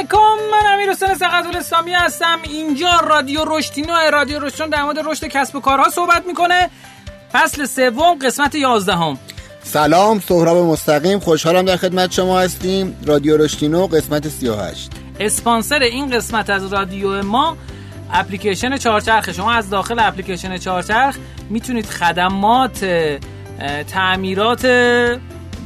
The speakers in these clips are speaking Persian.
علیکم من امیر حسین سقط اسلامی هستم. اینجا رادیو رشتینو رادیو رشتون در مورد رشد کسب و کارها صحبت می‌کنه. فصل سوم قسمت 11 هم. سلام سهراب مستقیم. خوشحالم در خدمت شما هستیم. رادیو رشتینو قسمت 38 اسپانسر این قسمت از رادیو ما اپلیکیشن چهارچرخ شما از داخل اپلیکیشن چهارچرخ می‌تونید خدمات تعمیرات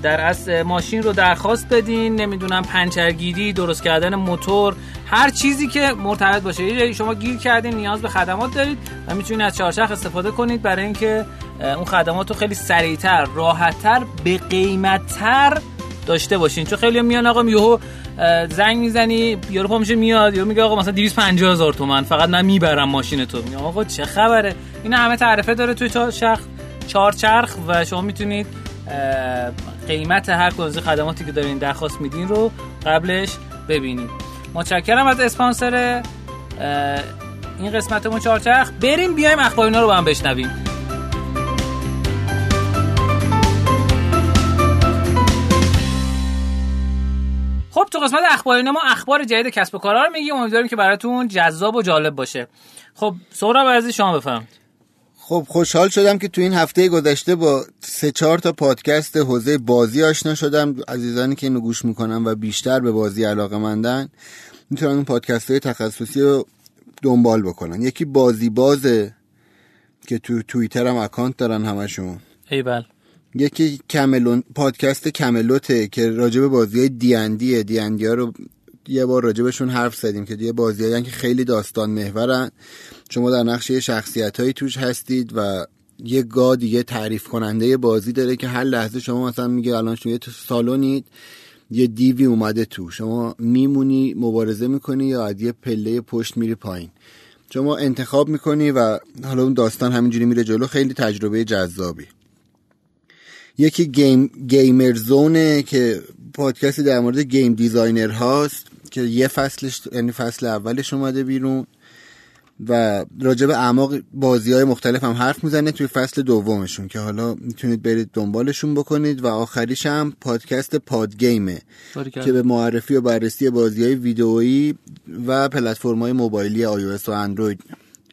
در از ماشین رو درخواست بدین نمی‌دونم پنچرگیری درست کردن موتور هر چیزی که مرتبط باشه. شما گیر کردین نیاز به خدمات دارید و می‌تونید از چهارچرخ استفاده کنید برای اینکه اون خدمات رو خیلی سریعتر راحتتر به قیمتتر داشته باشین. چون خیلی میان آقا یهو زنگ می‌زنی یارو پا میشه میاد یا میگه آقا مثلا 250 هزار تومن فقط من می‌برم ماشین تو. میگه آقا چه خبره؟ اینا همه تعرفه داره توی چهار چهارچرخ و شما می‌تونید قیمت هر کدوم خدماتی که دارین درخواست میدین رو قبلش ببینید متشکرم از اسپانسر این قسمتمون چهارچرخ. بریم بیایم اخبار اینا رو با هم بشنویم. خب تو قسمت اخبار ما اخبار جدید کسب و کارها رو میگیم. امیدواریم که براتون جذاب و جالب باشه. خب سهراب عزیز شما بفرمایید. خب خوشحال شدم که تو این هفته گذشته با سه چهار تا پادکست حوزه بازی آشنا شدم. عزیزانی که اینو گوش می‌کنن و بیشتر به بازی علاقه مندن می‌تونن اون پادکست های تخصصی رو دنبال بکنن. یکی بازی بازه که تو توییتر هم اکانت دارن همشون. ای بل یکی کملون پادکست کملوته که راجب بازی های دیندیه دیندی ها رو یه بار راجبشون حرف زدیم که یه بازی که خیلی داستان محورن. شما در نقش یه شخصیت هایی توش هستید و یه گا دیگه تعریف کننده بازی داره که هر لحظه شما مثلا میگه الان شما یه تو سالونید یه دیوی اومده تو. شما میمونی مبارزه می‌کنی یا از یه پله پشت میری پایین. شما انتخاب می‌کنی و حالا اون داستان همینجوری میره جلو. خیلی تجربه جذابی. یکی گیم گیمر زونه که پادکستی در مورد game designer هاست. که یه فصلش یعنی فصل اولش اومده بیرون و راجع به اعماق بازی های مختلف هم حرف می‌زنه توی فصل دومشون که حالا می‌تونید برید دنبالشون بکنید و آخریش هم پادکست پادگیمه که به معرفی و بررسی بازی های ویدئویی و پلتفرم های موبایلی iOS و اندروید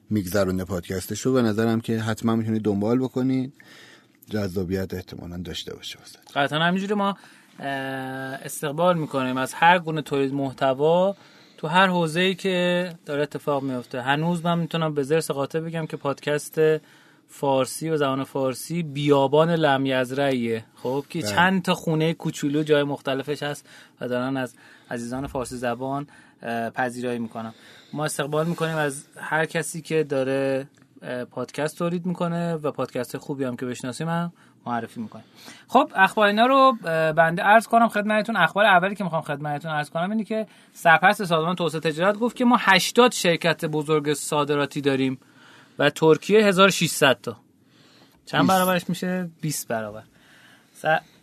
میگذرونه پادکستش رو به نظرم که حتما می‌تونید دنبال بکنید. جذابیت احتمالا داشته باشه قطعا همینجوری ما استقبال می‌کنیم. از هر گونه تولید محتوا تو هر حوزه‌ای که داره اتفاق میفته هنوز من می‌تونم به زرس قاطع بگم که پادکست فارسی و زبان فارسی بیابان لمیزرعیه خب که بله. چند تا خونه کوچولو جای مختلفش هست و دارن از عزیزان فارسی زبان پذیرایی می‌کنم ما استقبال می‌کنیم از هر کسی که داره پادکست تولید می‌کنه و پادکست خوبی هم که بشناسیم هم معرفی می‌کنه. خب اخبار اینا رو بنده عرض کنم خدمتتون. اخبار اولی که می‌خوام خدمتتون عرض کنم اینه که سرپرست سازمان توسعه تجارت گفت که ما 80 شرکت بزرگ صادراتی داریم و ترکیه 1600 تا. چند برابرش میشه؟ 20 برابر.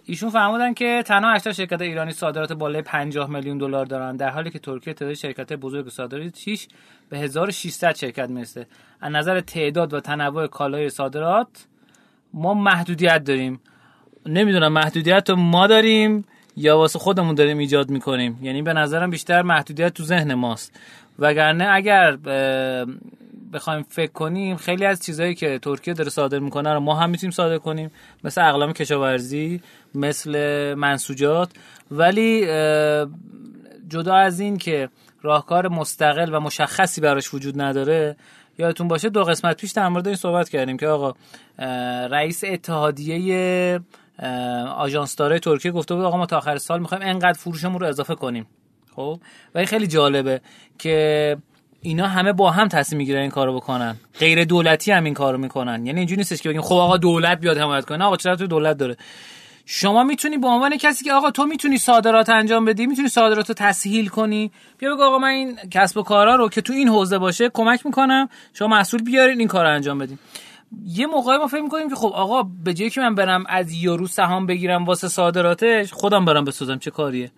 ایشون فرمودن که تنها 80 شرکت ایرانی صادرات بالای 50 میلیون دلار دارن در حالی که ترکیه تعداد شرکت بزرگ صادراتیش به 1600 شرکت می‌رسه. از نظر تعداد و تنوع کالای صادرات ما محدودیت داریم. نمی‌دونم محدودیت رو ما داریم یا واسه خودمون داریم ایجاد می‌کنیم. یعنی به نظرم بیشتر محدودیت تو ذهن ماست. وگرنه اگر بخوایم فکر کنیم خیلی از چیزهایی که ترکیه داره صادر می‌کنه رو ما هم می‌تونیم صادر کنیم. مثل اقلام کشاورزی مثل منسوجات. ولی جدا از این که راهکار مستقل و مشخصی براش وجود نداره یادتون باشه دو قسمت پیش در مورد این صحبت کردیم که آقا رئیس اتحادیه آژانس داره ترکیه گفته بود آقا ما تا آخر سال می‌خوایم انقدر فروشمون رو اضافه کنیم. خب؟ و خیلی جالبه که اینا همه با هم تصمیم می‌گیرن این کارو بکنن. غیر دولتی هم این کارو می‌کنن. یعنی اینجوری نیستش که بگیم خب آقا دولت بیاد حمایت کنه. آقا چرا تو دولت داره؟ شما می‌تونی به عنوان کسی که آقا تو می‌تونی صادرات انجام بدی می‌تونی صادرات رو تسهیل کنی. بیا بگو آقا من این کسب و کارا رو که تو این حوزه باشه کمک می‌کنم. شما مسئول بیارین این کار رو انجام بدین. یه موقعی ما فکر می‌کنیم که خب آقا به جایی که من برم از یورو سهام بگیرم واسه صادراتش خودم برم بسازم چه کاریه؟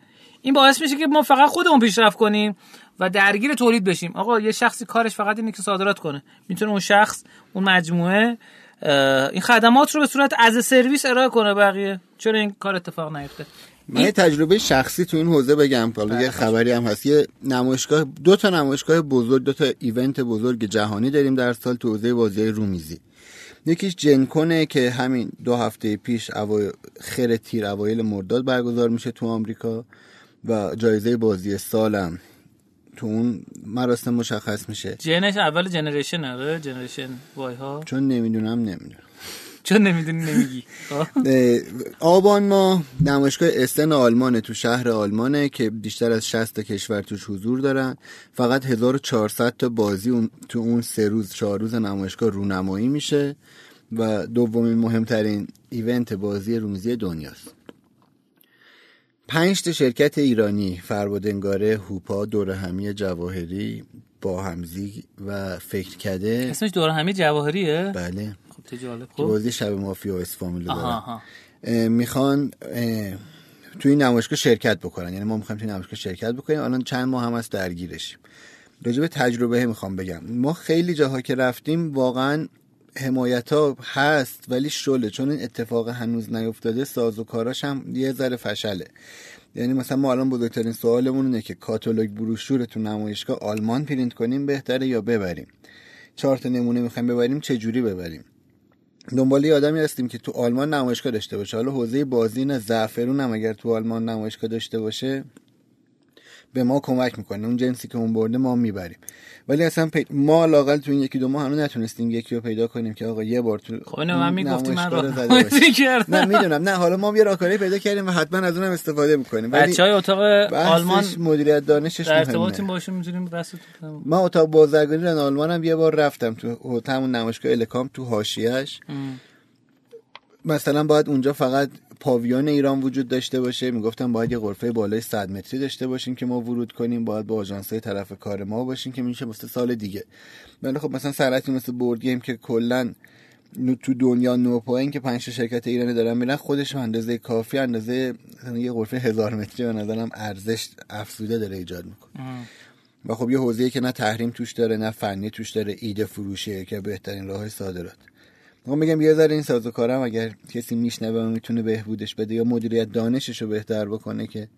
این باعث میشه که ما فقط خودمون پیشرفت کنیم و درگیر تولید بشیم. آقا یه شخصی کارش فقط اینه که صادرات کنه. می‌تونه اون شخص اون مجموعه این خدمات رو به صورت از سرویس ارائه کنه بقیه. چرا این کار اتفاق نیفته؟ من یه تجربه شخصی تو این حوزه بگم. حالا یه خبری هم هست. یه نمایشگاه دو تا نمایشگاه بزرگ دو تا ایونت بزرگ جهانی داریم در سال تو حوزه بازی رومیزی. یکیش جنکنه که همین دو هفته پیش خیر تیر اوایل مرداد برگزار میشه تو آمریکا و جایزه بازی سالم. تو اون مراسم مشخص میشه. جنش اول جنریشن آره جنریشن وای ها. چون نمی‌دونم نمی‌دونم. چون نمی‌دونی نمیگی. آبان ما نمایشگاه استن آلمانه تو شهر آلمانه که بیشتر از 60 کشور توش حضور دارن. فقط 1400 تا بازی تو اون سه روز چهار روز نمایشگاه رونمایی میشه و دومین مهمترین ایونت بازی رومیزی دنیاست. پنج شرکت ایرانی فربادنگاره هوپا دور همی جواهری با همزی و فکر کده اسمش دور همی جواهریه؟ بله. خب جالب. خب. بازی شب مافیا و اسفامیلو می‌خوان تو این نمایشگاه شرکت بکنن. یعنی ما می‌خوایم تو این نمایشگاه شرکت بکنیم. الان چند ماه هم از درگیرشیم. راجع به تجربه می‌خوام بگم. ما خیلی جاها که رفتیم واقعا حمایت ها هست ولی شله. چون این اتفاق هنوز نیفتاده ساز و کاراش هم یه ذره فشله. یعنی مثلا ما الان بزرگترین سوالمون اینه که کاتالوگ بروشور تو نمایشگاه آلمان پرینت کنیم بهتره یا ببریم؟ چهار تا نمونه می‌خوایم ببریم چه جوری ببریم؟ دنبال یه آدمی هستیم که تو آلمان نمایشگاه داشته باشه. حالا حوزه بازی نه زعفرون هم اگر تو آلمان نمایشگاه داشته باشه به ما کمک می‌کنه. اون جنسی که اون برده ما می‌بریم. ولی اصلا پی... ما لاقل تو این یکی دو ماه هنوز نتونستیم یکی رو پیدا کنیم که آقا یه بار تو خب من می‌گفتی من نه می‌دونم. نه حالا ما یه راهکاری پیدا کردیم و حتما از اونم استفاده می‌کنیم. ولی بچهای اتاق آلمان مدیریت دانشش در ارتباطیم باشون می‌تونیم دست ما اتاق بازرگانی در آلمان هم یه بار رفتم تو همون نمایشگاه الکام تو حاشیه‌اش. مثلا باید اونجا فقط پاویون ایران وجود داشته باشه. می‌گفتم باید یه غرفه بالای 100 متری داشته باشیم که ما ورود کنیم باید با آژانس‌های طرف کار ما باشیم که میشه مثل سال دیگه. ولی خب مثلا سرعتی مثل بورد گیم که کلا تو دنیا نو پایین که پنج شرکت ایرانی دارن میرن خودش اندازه کافی اندازه یه غرفه هزار متری به نظرم ارزش افزوده داره ایجاد می‌کنه. و خب یه حوزه‌ای که نه تحریم توش داره نه فنی توش داره ایده فروشه که بهترین راه صادرات. ما میگم یه ذره این سازوکارم اگر کسی میشنوه و می‌تونه بهبودش بده یا مدیریت دانشش رو بهتر بکنه که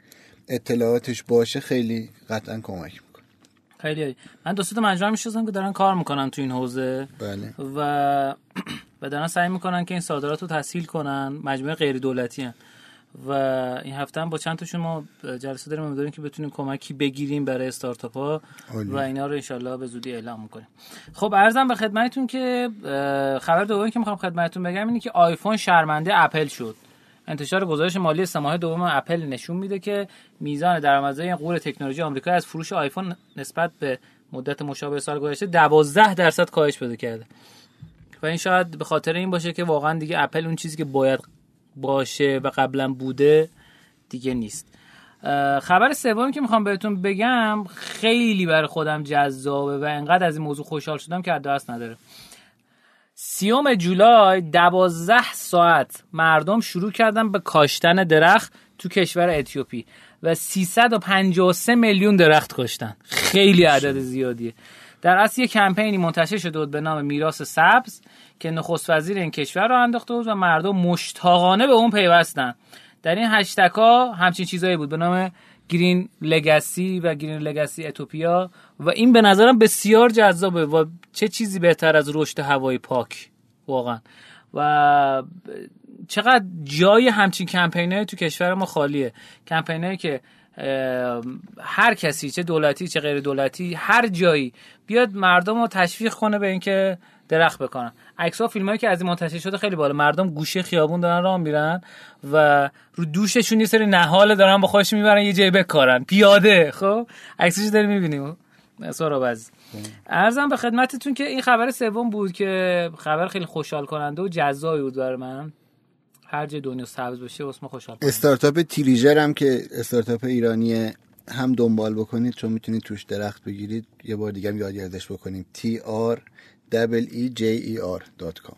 اطلاعاتش باشه خیلی قطعا کمک می‌کنه. خیلی من دوست مجموعه می‌شناسم که دارن کار می‌کنن تو این حوزه. بله. و و دارن سعی می‌کنن که این صادرات رو تسهیل کنن. مجموعه غیر دولتی هن. و این هفته هم با چند تاشون ما جلسه داریم امیدواریم که بتونیم کمکی بگیریم برای استارتاپ ها و اینا رو انشالله به زودی اعلام می‌کنیم. خب ارزم به خدمتتون که خبر دومی که می‌خوام خدمتتون بگم اینه که آیفون شرمنده اپل شد. انتشار گزارش مالی سه دوم اپل نشون میده که میزان درآمدزایی قور تکنولوژی آمریکا از فروش آیفون نسبت به مدت مشابه سال گذشته 12 درصد کاهش پیدا کرده. و این شاید به خاطر این باشه که واقعا دیگه اپل اون چیزی که باید باشه و قبلا بوده دیگه نیست. خبر سومی که می‌خوام بهتون بگم خیلی برای خودم جذابه و انقدر از این موضوع خوشحال شدم که دست نداره. سیوم جولای دوازده ساعت مردم شروع کردن به کاشتن درخت تو کشور اتیوپی و 353 میلیون درخت کاشتن. خیلی عدد زیادیه. در اصل یه کمپینی منتشر شده بود به نام میراث سبز که نخست وزیر این کشور رو انداخته بود و مردم مشتاقانه به اون پیوستن. در این هشتگ ها همچین چیزایی بود. به نام گرین لگسی و گرین لگسی اتوپیا و این به نظرم بسیار جذابه و چه چیزی بهتر از رشد هوای پاک واقعا. و چقدر جای همچین کمپینه تو کشور ما خالیه. کمپینه که هر کسی چه دولتی چه غیر دولتی هر جایی بیاد مردم رو تشویق کنه به اینکه درخت بکنن. عکس ها فیلم هایی که از این منتشر شده خیلی بالا. مردم گوشه خیابون دارن راه میرن و رو دوششون یه سری نهال دارن با خودش می‌برن یه جای بکارن. پیاده خب؟ عکسش داری می‌بینیم. باز ارزم به خدمتتون که این خبر سوم بود که خبر خیلی خوشحال کننده و جذابی بود برای من. هر جای دنیا سبز بشه اسم خوشحال استارتاپ تیریجر هم که استارتاپ ایرانی هم دنبال بکنید چون می‌تونید توش درخت بگیرید یه بار دیگه هم یادی ازش بکنیم. T R www.jer.com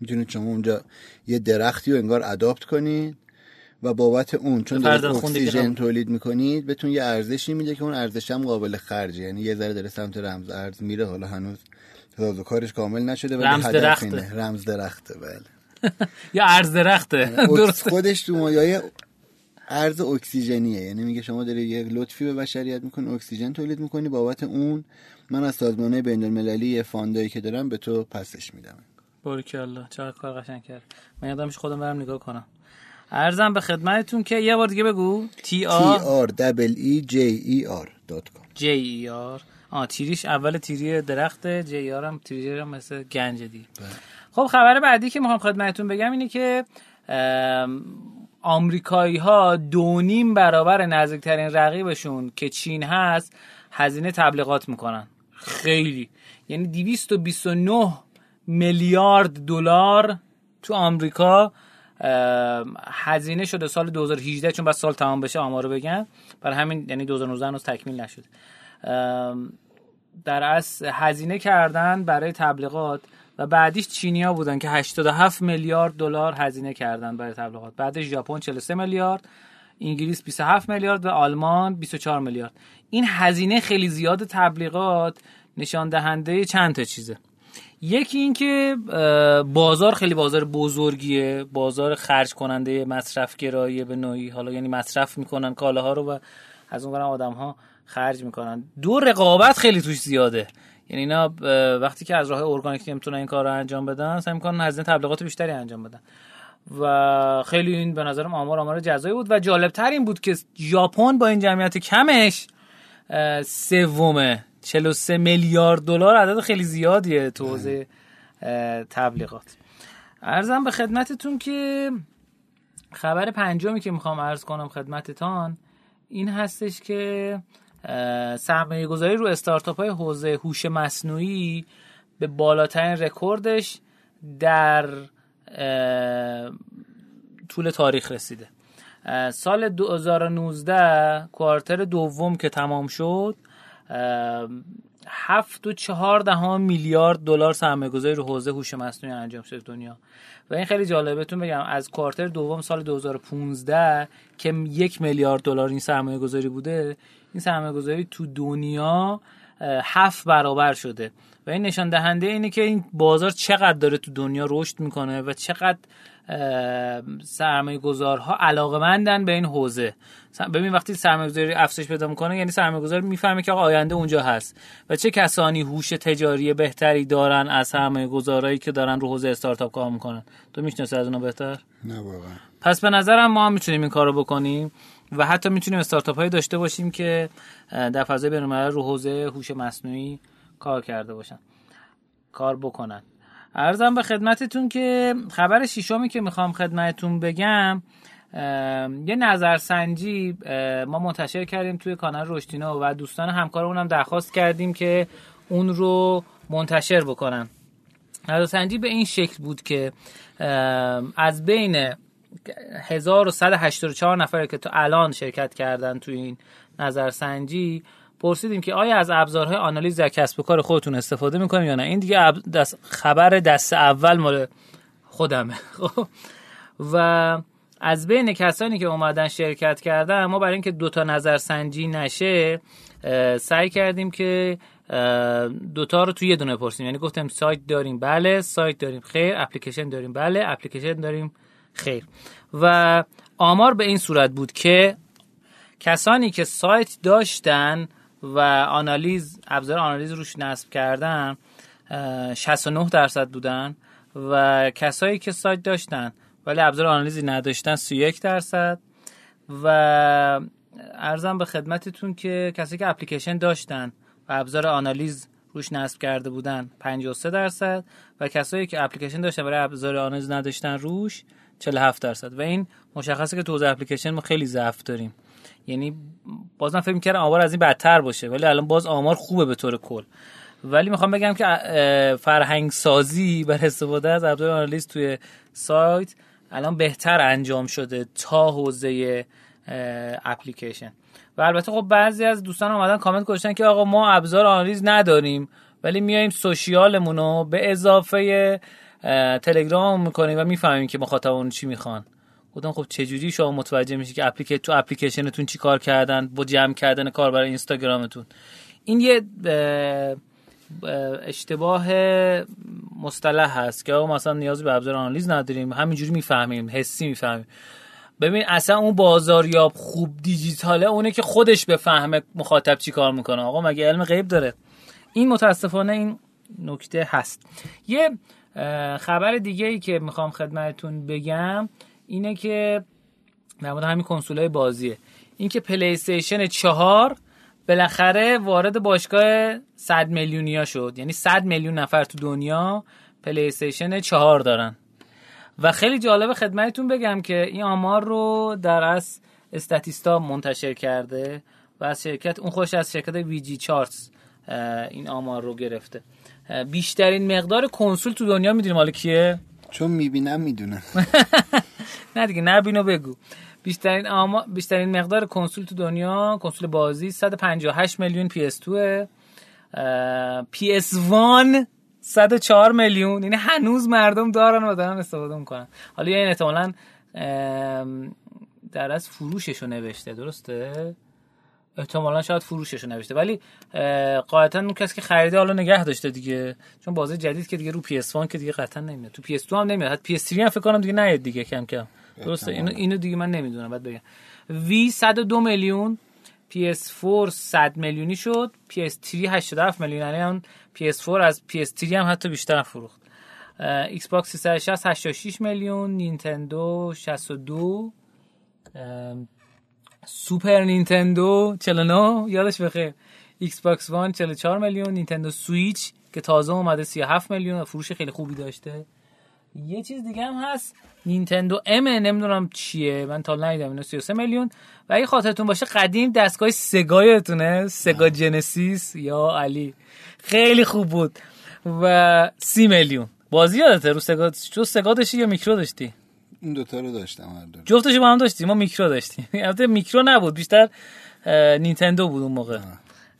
می‌تونید شما اونجا یه درختی رو انگار اداپت کنید و بابت اون چون دارید اکسیژن تولید می‌کنید بهتون یه ارزشی میده که اون ارزش هم قابل خرجه. یعنی یه ذره داره سمت رمز ارز میره حالا هنوز کارش کامل نشده ولی رمز درخته. رمز درخته بله. یا ارز درخته. درست خودش تو مایه ارز اکسیژنیه. یعنی میگه شما داری یک لطفی به بشریت می‌کنی اکسیژن تولید می‌کنی بابت اون من از سازمانه بین المللی یه فاندایی که دارم به تو پسش میدم. الله چقدر کار قشنگ کرد. من یادمش خودم برم نگاه کنم. ارزم به خدمتتون که یه بار دیگه بگو. تی آر دبل ای جی ای آر دات کام جی ای آر آ تیریش اول تیری درخت جی آر هم تیری هم مثل گنج دی. بله. خب خبر بعدی که می‌خوام خدمتتون بگم اینه که آمریکایی ها دونیم برابر نزدیکترین رقیبشون که چین هست هزینه تبلیغات می‌کنن. خیلی. یعنی 229 میلیارد دلار تو آمریکا هزینه شده سال 2018 چون بس سال تمام بشه آمارو بگم. برای همین یعنی 2019 هنوز تکمیل نشد در اصل هزینه کردن برای تبلیغات و بعدیش چینیا بودن که 87 میلیارد دلار هزینه کردن برای تبلیغات. بعدش ژاپن 43 میلیارد انگلیس 27 میلیارد و آلمان 24 میلیارد. این هزینه خیلی زیاد تبلیغات نشان دهنده چند تا چیزه. یکی اینکه بازار خیلی بازار بزرگیه. بازار خرج کننده مصرف گرایی به نوعی. حالا یعنی مصرف می‌کنن کالاها رو و از اون آدم ها خرج می‌کنن. دو رقابت خیلی توش زیاده. یعنی اینا وقتی که از راه ارگانیک نمی‌تونن این کار رو انجام بدن سعی می‌کنن هزینه تبلیغات بیشتری انجام بدن. و خیلی این به نظرم آمار آمار جزایی بود. و جالب این بود که ژاپن با این جمعیت کمش سومه 43 میلیارد دلار عدد خیلی زیادیه تو حوزه تبلیغات. ارزم به خدمتتون که خبر پنجمی که می‌خوام عرض کنم خدمتتان این هستش که سرمایه گذاری رو استارتاپ های حوزه هوش مصنوعی به بالاترین رکوردش در طول تاریخ رسیده. سال 2019 کوارتر دوم که تمام شد هفت و چهار دهم میلیارد دلار سرمایه گذاری رو حوزه هوش مصنوعی انجام شده دنیا. و این خیلی جالبه. بهتون بگم از کوارتر دوم سال 2015 که یک میلیارد دلار این سرمایه گذاری بوده این سرمایه گذاری تو دنیا هفت برابر شده. و این نشان دهنده اینه که این بازار چقدر داره تو دنیا رشد می‌کنه و چقدر سرمایه گذارها علاقه مندن به این حوزه. ببین وقتی سرمایه گذاری افزایش پیدا می‌کنه یعنی سرمایه گذار می‌فهمه که آینده اونجا هست. و چه کسانی هوش تجاری بهتری دارن از سرمایه گذارایی که دارن رو حوزه استارتاپ کار می‌کنن؟ تو می‌شناسی از اونا بهتر؟ نه واقعا. پس به نظرم ما هم می‌تونیم این کارو بکنیم. و حتی می‌تونیم استارتاپ هایی داشته باشیم که در فضای بین‌الملل رو حوزه هوش مصنوعی کار کرده باشن کار بکنن. ارزم به خدمتتون که خبر شیشمی که می‌خوام خدمتتون بگم یه نظرسنجی ما منتشر کردیم توی کانال رشتینا و دوستان همکارمون هم درخواست کردیم که اون رو منتشر بکنن. نظرسنجی به این شکل بود که از بین 1184 نفر که تو الان شرکت کردن تو این نظرسنجی پرسیدیم که آیا از ابزارهای آنالیز در کسب و کار خودتون استفاده می‌کنیم یا نه؟ این دیگه دست خبر دست اول مال خودمه. خب. و از بین کسانی که اومدن شرکت کردن ما برای اینکه دوتا نظرسنجی نشه سعی کردیم که دوتا رو توی یه دونه پرسیم یعنی گفتم سایت داریم؟ بله سایت داریم. خیر اپلیکیشن داریم؟ بله اپلیکیشن داریم. خیر. و آمار به این صورت بود که کسانی که سایت داشتن و آنالیز ابزار آنالیز روش نصب کردن 69 درصد بودن و کسایی که سایت داشتن ولی ابزار آنالیزی نداشتن 31 درصد و ارزم به خدمتتون که کسایی که اپلیکیشن داشتن و ابزار آنالیز روش نصب کرده بودن 53 درصد و کسایی که اپلیکیشن داشتن برای ابزار آنالیز نداشتن روش 47 درصد. و این مشخصه که تو اپلیکیشن ما خیلی ضعف داریم. یعنی بازم فکر می‌کردم آمار از این بدتر باشه ولی الان باز آمار خوبه به طور کل. ولی می‌خوام بگم که فرهنگ سازی بر استفاده از ابزار آنالیز توی سایت الان بهتر انجام شده تا حوزه اپلیکیشن. و البته خب بعضی از دوستان اومدن کامنت گذاشتن که آقا ما ابزار آنالیز نداریم ولی میایم سوشیالمون رو به اضافه تلگرام می‌کنیم و می‌فهمیم که مخاطبون چی می‌خوان. گفتم خب چجوری شما متوجه میشی که اپلیکیشن تو اپلیکیشنتون چی کار کردن با جمع کردن کار برای اینستاگرامتون؟ این یه اشتباه مصطلح هست که مثلا نیازی به ابزار آنالیز نداریم. همینجوری می‌فهمیم حسی می‌فهمیم. ببین اصلا اون بازاریاب خوب دیجیتاله اونه که خودش بفهمه مخاطب چی کار می‌کنه. آقا مگه علم غیب داره؟ این متاسفانه این نکته هست. یه خبر دیگه ای که می‌خوام خدمتتون بگم اینه که مورد همین کنسول بازیه. این که پلی استیشن چهار بالاخره وارد باشگاه 100 میلیونیا شد. یعنی 100 میلیون نفر تو دنیا پلی استیشن چهار دارن. و خیلی جالب خدمتتون بگم که این آمار رو در از استاتیستا منتشر کرده و از شرکت اون خوش از شرکت وی جی چارتس این آمار رو گرفته. بیشترین مقدار کنسول تو دنیا می‌دونیم حالا کیه؟ چون می‌بینم می‌دونم نه دیگه نبینو بگو. بیشترین آما بیشترین مقدار کنسول تو دنیا کنسول بازی 158 میلیون PS2 PS1 104 میلیون. یعنی هنوز مردم دارن و دارن استفاده می‌کنن. حالا این احتمالاً در از فروششو نوشته درسته؟ احتمالا شاید فروششو نوشته. ولی قاعدتا اون کسی که خریده حالا نگه داشته دیگه. چون بازی جدید که دیگه رو PS1 که دیگه قطعا نمیاد. تو PS2 هم نمیاد. حتی PS3 هم فکر کنم دیگه نیاد دیگه کم کم. درسته؟ اینو اینو دیگه من نمی‌دونم. بعد بگم. Wii 102 میلیون PS4 100 میلیونی شد. PS3 87 میلیون. یعنی اون PS4 از PS3 هم حتی بیشتر فروخت. ایکس باکس 360 86 میلیون. نینتندو 62 سوپر نینتندو 49 یادش بخیر. ایکس باکس وان 44 میلیون نینتندو سویچ که تازه اومده 37 میلیون فروش خیلی خوبی داشته. یه چیز دیگه هم هست نینتندو ام نمی‌دونم چیه من تا ندیدم اینو 33 میلیون. و اگه خاطرتون باشه قدیم دستگاه سگا یادتونه سگا جنسیس یا علی. خیلی خوب بود. و 30 میلیون. بازی یادته؟ رو سگا تو سگا داشتی یا میکرو داشتی؟ این دوتا رو داشتم هر دو جفتش با هم داشتیم ما میکرو داشتیم. البته میکرو نبود بیشتر نینتندو بود اون موقع.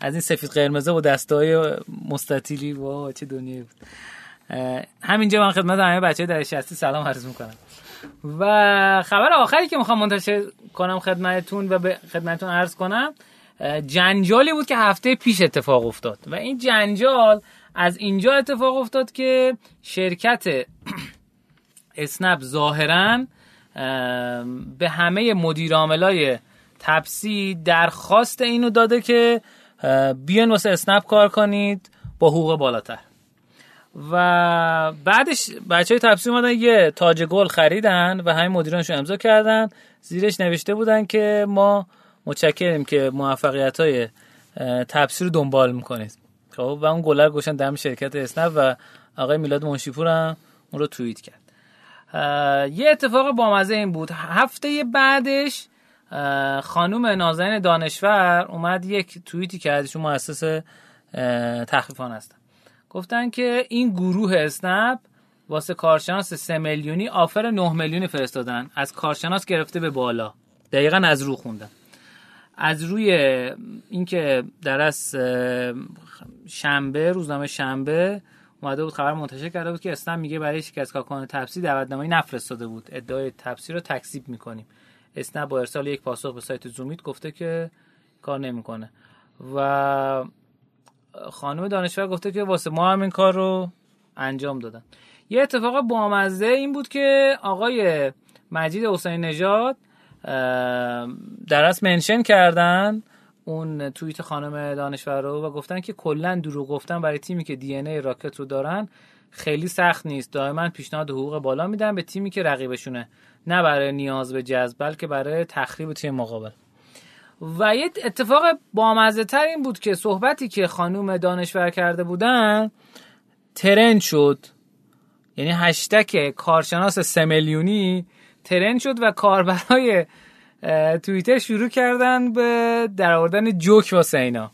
از این سفید قرمزه و دستای مستطیلی. وا چه دنیایی بود. همینجا من خدمت همه بچه در شستی سلام عرض می‌کنم. و خبر آخری که می‌خوام منتشر کنم خدمتتون و به خدمتتون عرض کنم جنجالی بود که هفته پیش اتفاق افتاد. و این جنجال از اینجا اتفاق افتاد که شرکت اسنپ ظاهرا به همه مدیر عاملای تپسی درخواست اینو داده که بیان واسه اسنپ کار کنید با حقوق بالاتر. و بعدش بچه های تپسی اومدن یه تاج گل خریدن و همین مدیرانشون امضا کردن. زیرش نوشته بودن که ما متشکریم که موفقیت های تپسی رو دنبال می‌کنید. خب و اون گلر گوشن دم شرکت اسنپ و آقای میلاد منشیپور هم اون رو توییت کرد. یه اتفاق بامزه این بود. هفته بعدش خانوم نازنین دانشور اومد یک توییتی کرد. چون مؤسس تخفیفان هستن. گفتن که این گروه اسنپ واسه کارشناس 3 میلیونی آفر 9 میلیونی فرستادن. از کارشناس گرفته به بالا. دقیقا از رو خوندن. از روی اینکه در از شنبه روزنامه شنبه اومده بود خبر منتشر کرده بود که اسنپ میگه برای شکست کارکنان تپسی دعوتنامه نفرستاده بود. ادعای تپسی رو تکذیب می‌کنیم. اسنپ با ارسال یک پاسخ به سایت زومیت گفته که کار نمی‌کنه. و خانم دانشور گفته که واسه ما هم این کار رو انجام دادن. یه اتفاق بامزه این بود که آقای مجید حسین نژاد در منشن کردن. اون توییت خانم دانشور رو و گفتن که کلا دروغ گفتن برای تیمی که دی ای راکت رو دارن خیلی سخت نیست. دائما پیشنهاد حقوق بالا میدن به تیمی که رقیبشونه. نه برای نیاز به جذب بلکه برای تخریب تیم مقابل. و یه اتفاق بامزه تر این بود که صحبتی که خانوم دانشور کرده بودن ترند شد. یعنی هشتک کارشناس سه میلیونی ترند شد و کاربرای توییتر شروع کردن به در آوردن جوک واسه اینا.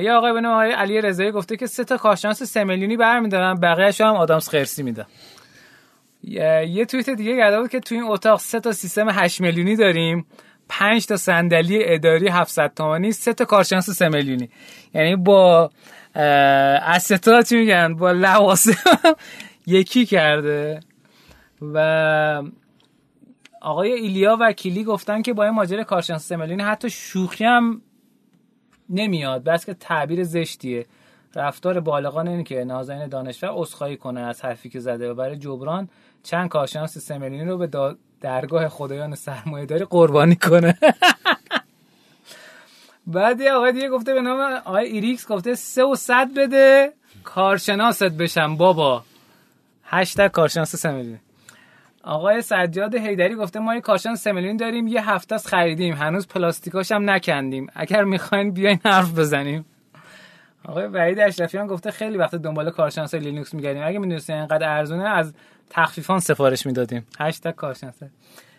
یا آقای بنام آقای علی رضایی گفته که سه تا کارشناس سه میلیونی برمیدارن بقیه‌اش هم آدامس خرسی میده. یه توییت دیگه کرده بود که تو این اتاق سه تا سیستم 8 میلیونی داریم پنج تا صندلی اداری 700 تومانی سه تا کارشناس 3 میلیونی. یعنی با استا چی میگن با لواسه یکی کرده. و آقای ایلیا وکیلی گفتن که با این ماجرا کارشناس 3 میلیونی حتی شوخی هم نمیاد بس که تعبیر زشتیه. رفتار بالغان اینه که نازنین دانشور عذرخواهی کنه از حرفی که زده و برای جبران چند کارشناس 3 میلیونی رو به درگاه خدایان سرمایه داری قربانی کنه. بعد یه آقای دیگه گفته به نام آقای ایریکس گفته سه و صد بده کارشناست بشم بابا. هشتگ کارشناس سه میلیون آقای سجاد حیدری گفته ما یه کارشناس سه میلیون داریم یه هفته است خریدیم. هنوز پلاستیکاش هم نکندیم. اگر می‌خواین بیاین حرف بزنیم. آقای وحید اشرفیان گفته خیلی وقت دنبال کارشناس لینوکس میگردیم. اگه می‌دونستین اینقدر ارزونه از تخفیفان سفارش می‌دادیم. هشتگ کارشناس.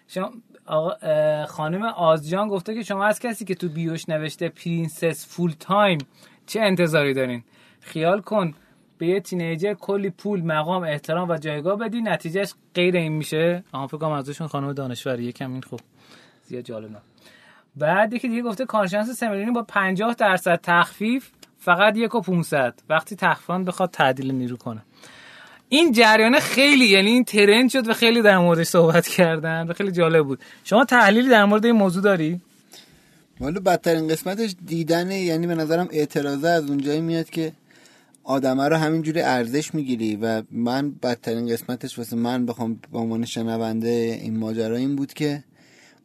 شما آقا خانم آزجان گفته که شما از کسی که تو bio ش نوشته princess full time چه انتظاری دارین؟ خیال کن به یه teenager کلی پول مقام احترام و جایگاه بدی نتیجهش غیر این میشه. آها فکر کنم ازشون خانم دانشوری یکم این خوب. زیاد جالب بعد یکی دیگه گفته کارشناس سمرینی با 50 درصد تخفیف فقط یک و 500 وقتی تخفیفان بخواد تعدیل نیرو کنه. این جریان خیلی یعنی این ترند شد و خیلی در موردش صحبت کردن و خیلی جالب بود. شما تحلیلی در مورد این موضوع داری؟ والا بدترین قسمتش دیدنه یعنی به نظرم اعتراضه از اونجایی میاد که آدمه رو همینجوری ارزش می‌گیری و من بدترین قسمتش واسه من بخوام به عنوان شنونده این ماجرا این بود که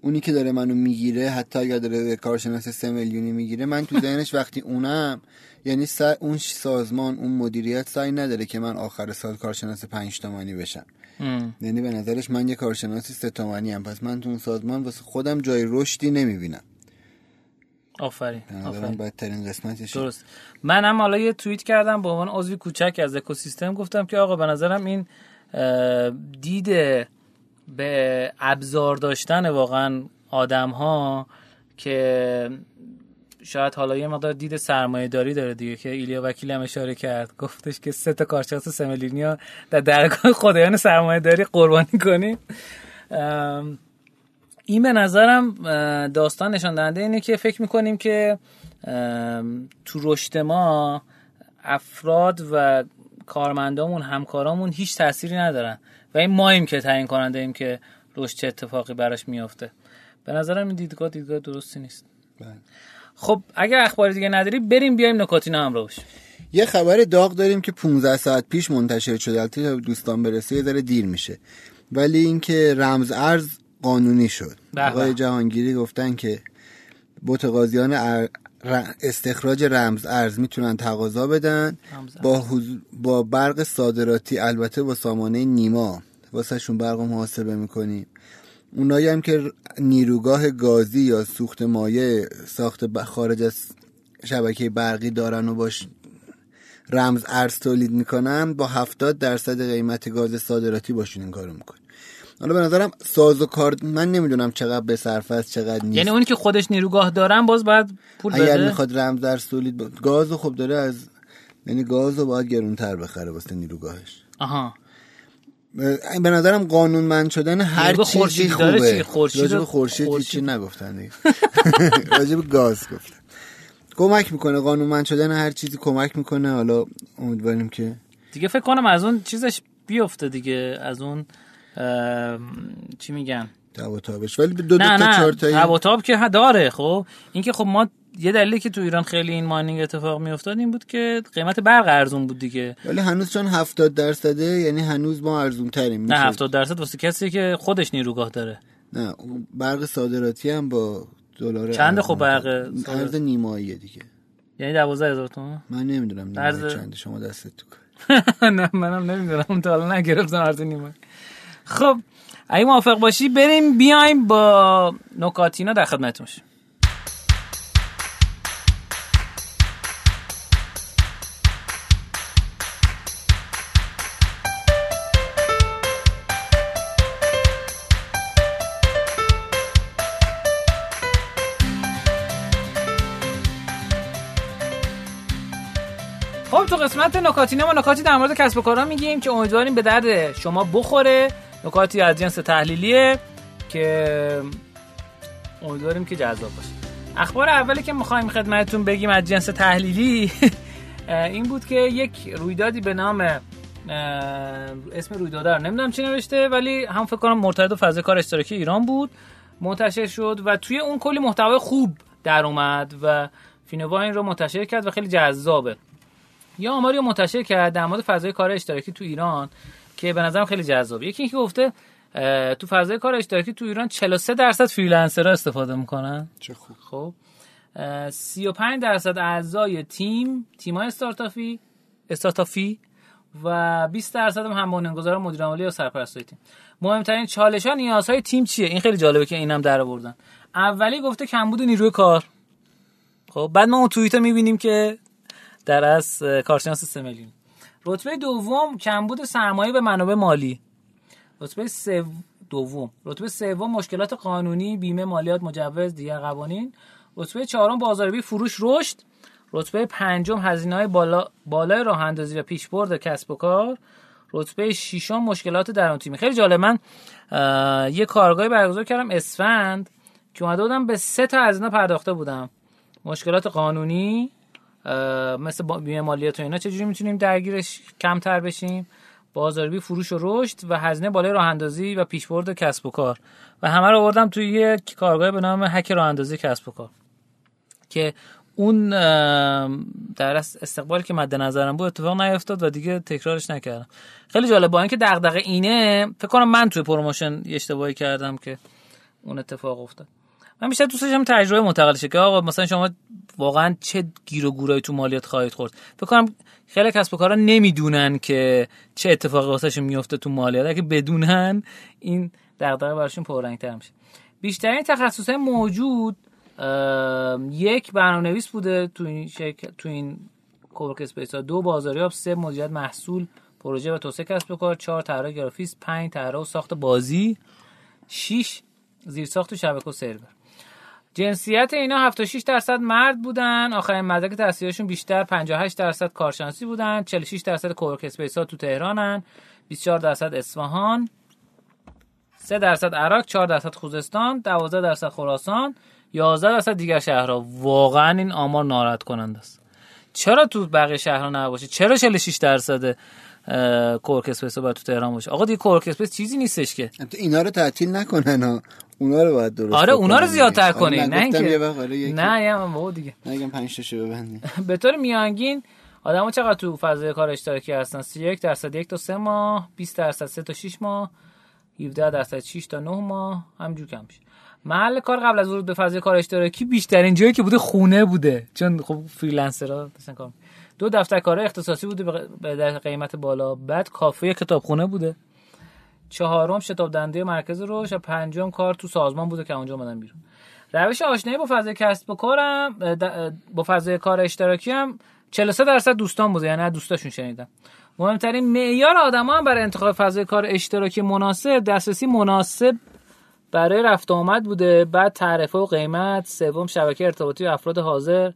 اونی که داره منو می‌گیره حتی اگر داره کارشناس سه میلیونی می‌گیره من تو ذهنش وقتی اونم یعنی اون سازمان اون مدیریت سعی نداره که من آخر سال کارشناس پنج تومانی بشم. یعنی به نظرش من یه کارشناسی سه تومانی هم پس من تو اون سازمان واسه خودم جای رشدی نمی‌بینم. آفرین آفرین. بدترین قسمتش درست. من هم حالا یه توییت کردم به عنوان عضوی کوچک از اکوسیستم گفتم که آقا به نظرم این دید به ابزار داشتن واقعا آدم ها که شاید حالا یه مقدار دید سرمایه داری داره دیگه که ایلیا وکیل هم اشاره کرد. گفتش که سه تا کارشناس سملینیا در درگاه خدایان سرمایه داری قربانی کنیم. این به نظرم داستان نشان دهنده اینه که فکر می‌کنیم که تو رشد ما افراد و کارمندامون همکارامون هیچ تأثیری ندارن و این ماییم که تعیین کننده ایم که رشد چه اتفاقی براش میافته. به نظرم این دیدگاه دیدگاه درستی نیست. بله. خب اگر اخبار دیگه نداری بریم بیایم نکاتینا هم روش یه خبر داغ داریم که 15 ساعت پیش منتشر شده. البته دوستان برسه یه ذره دیر میشه. ولی اینکه رمز ارز قانونی شد. آقای جهانگیری گفتن که متقاضیان استخراج رمز ارز می‌تونن تقاضا بدن. با, با برق صادراتی البته با سامانه نیما. واسه شون برق محاسبه می‌کنیم. اونایی هم که نیروگاه گازی یا سوخت مایع ساخت خارج از شبکه برقی دارن و باش رمز ارز تولید می‌کنن با 70 درصد قیمت گاز صادراتی باشون این کارو می‌کنن. حالا به نظرم ساز و کار من نمی‌دونم چقدر به صرف است چقدر نیست. یعنی اونی که خودش نیروگاه دارن باز باید پول بده؟ اگر می‌خواد رمز در تولید گاز خب داره از یعنی گاز رو باید گرونتر بخره واسه نیروگاهش. آها. به نظرم قانون من شدن هر چیزی خوبه. خورشید خورشید چی نگفتن راجب گاز گفتن. کمک می‌کنه قانون من شدن هر چیزی کمک می‌کنه. حالا امیدواریم که دیگه فکر کنم از اون چیزش بیفته دیگه از اون چی میگن؟ تابش ولی دو, دو نه تا نه. تاب که داره خب. اینکه خب ما یه دلیلی که تو ایران خیلی این ماینینگ اتفاق میافتاد این بود که قیمت برق ارزون بود دیگه. ولی هنوز چون 70 درصده یعنی هنوز ما ارزون تریم نه 70 درصد واسه کسی که خودش نیروگاه داره. نه برق صادراتی هم با دلار چند خب برق ارز نیماییه دیگه. یعنی 12000 تومان؟ من نمی‌دونم نیمایی. چند شما دستت تو نه منم نمی‌دونم. تا حالا نگرفتم ارز نیمایی. خب اگه موافق باشی بریم بیایم با نکاتینا در خدمتتون خب تو قسمت نکاتینه ما نکاتی در مورد کسب و کارا میگیم که امیدواریم به درد شما بخوره. نکاتی از جنس تحلیلیه که امیدواریم که جذاب باشه. اخبار اولی که می‌خوایم خدمتتون بگیم از جنس تحلیلی این بود که یک رویدادی به نام اسم رویداد رو نمی‌دونم چی نوشته ولی هم فکر کنم مرتبط فضای کار اشتراکی ایران بود. منتشر شد و توی اون کلی محتوای خوب در اومد و فینوا این رو منتشر کرد و خیلی جذابه. یا آماری رو منتشر کرد در مورد فضای کار اشتراکی تو ایران. که به نظرم خیلی جذابه. یکی اینکه گفته تو فضای کار اشتراکی تو ایران 43 درصد freelancer ها استفاده می‌کنن. چه خوب. خب. 35 درصد اعضای تیم تیمای استارتاپی استارتاپی و 20 درصد هم بنیانگذار مدیر عاملی یا سرپرستای تیم. مهمترین چالش ها نیازهای تیم چیه؟ این خیلی جالبه که اینم در آوردن. اولی گفته کمبود نیروی کار. خب بعد ما اون توییت می‌بینیم که در از کارشناس 3 میلیون. رتبه دوم کمبود سرمایه به منابع مالی. رتبه سو... دوم. رتبه سوم مشکلات قانونی بیمه مالیات مجوز دیگر قوانین. رتبه چهارم بازاریابی فروش رشد. رتبه پنجم هزینه های بالا بالای راه اندازی و پیشبرد کسب و کار. رتبه ششم مشکلات درون تیمی. خیلی جالب. من یه کارگاهی برگزار کردم اسفند که اومده بودم به سه تا از اینا پرداخته بودم. مشکلات قانونی مثل بیمه مالیات و اینا چجوری می‌تونیم درگیرش کمتر بشیم؟ بازاریابی فروش و رشد و هزینه بالای راه اندازی و پیشبرد کسب و کار. و همه رو آوردم توی یک کارگاه به نام هک راه اندازی کسب و کار. که اون در استقبالی که مد نظرم بود اتفاق نیفتاد و دیگه تکرارش نکردم. خیلی جالب با اینکه دغدغه اینه فکر کنم من توی promotion اشتباهی کردم که اون اتفاق افتاد. من بیشتر دوست داشتم تجربه منتقل شه که آقا مثلا شما واقعا چه گیر و گورایی تو مالیات خواهید خورد. فکر کنم خیلی کسب و کارا نمی‌دونن که چه اتفاقی واسهشون میفته تو مالیات. اگه بدونن این دغدغه براشون پررنگ‌تر میشه. بیشترین تخصص موجود یک برنامه‌نویس بوده تو این شرکت تو این co-work space دو بازاریاب سه مدیریت محصول پروژه و توسعه کسب و کار چهار طراح گرافیس پنج طراح ساخت بازی 6 زیرساخت و شبکه و سرور. جنسیت اینا 76 درصد مرد بودن. آخرین مدرک تحصیلیشون بیشتر 58 درصد کارشناسی بودن. 46 درصد co-work space ها تو تهرانن. 24 درصد اصفهان. 3 درصد عراق 4 درصد خوزستان 12 درصد خراسان 11 درصد دیگر شهرها. واقعا این آمار ناراحت کننده است. چرا تو بقیه شهرها نباشه؟ چرا 46 درصد co-work space باید تو تهران باشه؟ آقا دیگه co-work space چیزی نیستش که. اینا رو تعطیل نکنن ها. اونا رو باید درست آره اونا رو زیادتر آره، کنین نه اینکه. نه یه بابا دیگه. نگم 5 تاشو ببندین به طور میانگین آدما چقدر تو فضای کار اشتراکی هستن؟ 31 درصد 1 تا 3 ماه 20 درصد 3 تا 6 ماه 17 درصد 6 تا 9 ماه همجور کم میشه. محل کار قبل از ورود به فضای کار اشتراکی بیشترین جایی که بوده خونه بوده. چون خب فریلنسرها داشتن کار دو دفتر کار اختصاصی بوده به قیمت بالا. بعد کافه کتابخونه بوده. چهارم شتاب دنده مرکز روش و پنجم کار تو سازمان بوده که اونجا اومدن بیرون. روش آشنایی با فضای کسب و کارم با فضای کار اشتراکی هم 43 درصد دوستان بوده یعنی دوستاشون شنیدم. مهمترین معیار آدما هم برای انتخاب فضای کار اشتراکی مناسب دسترسی مناسب برای رفت آمد بوده. بعد تعرفه و قیمت سوم شبکه ارتباطی و افراد حاضر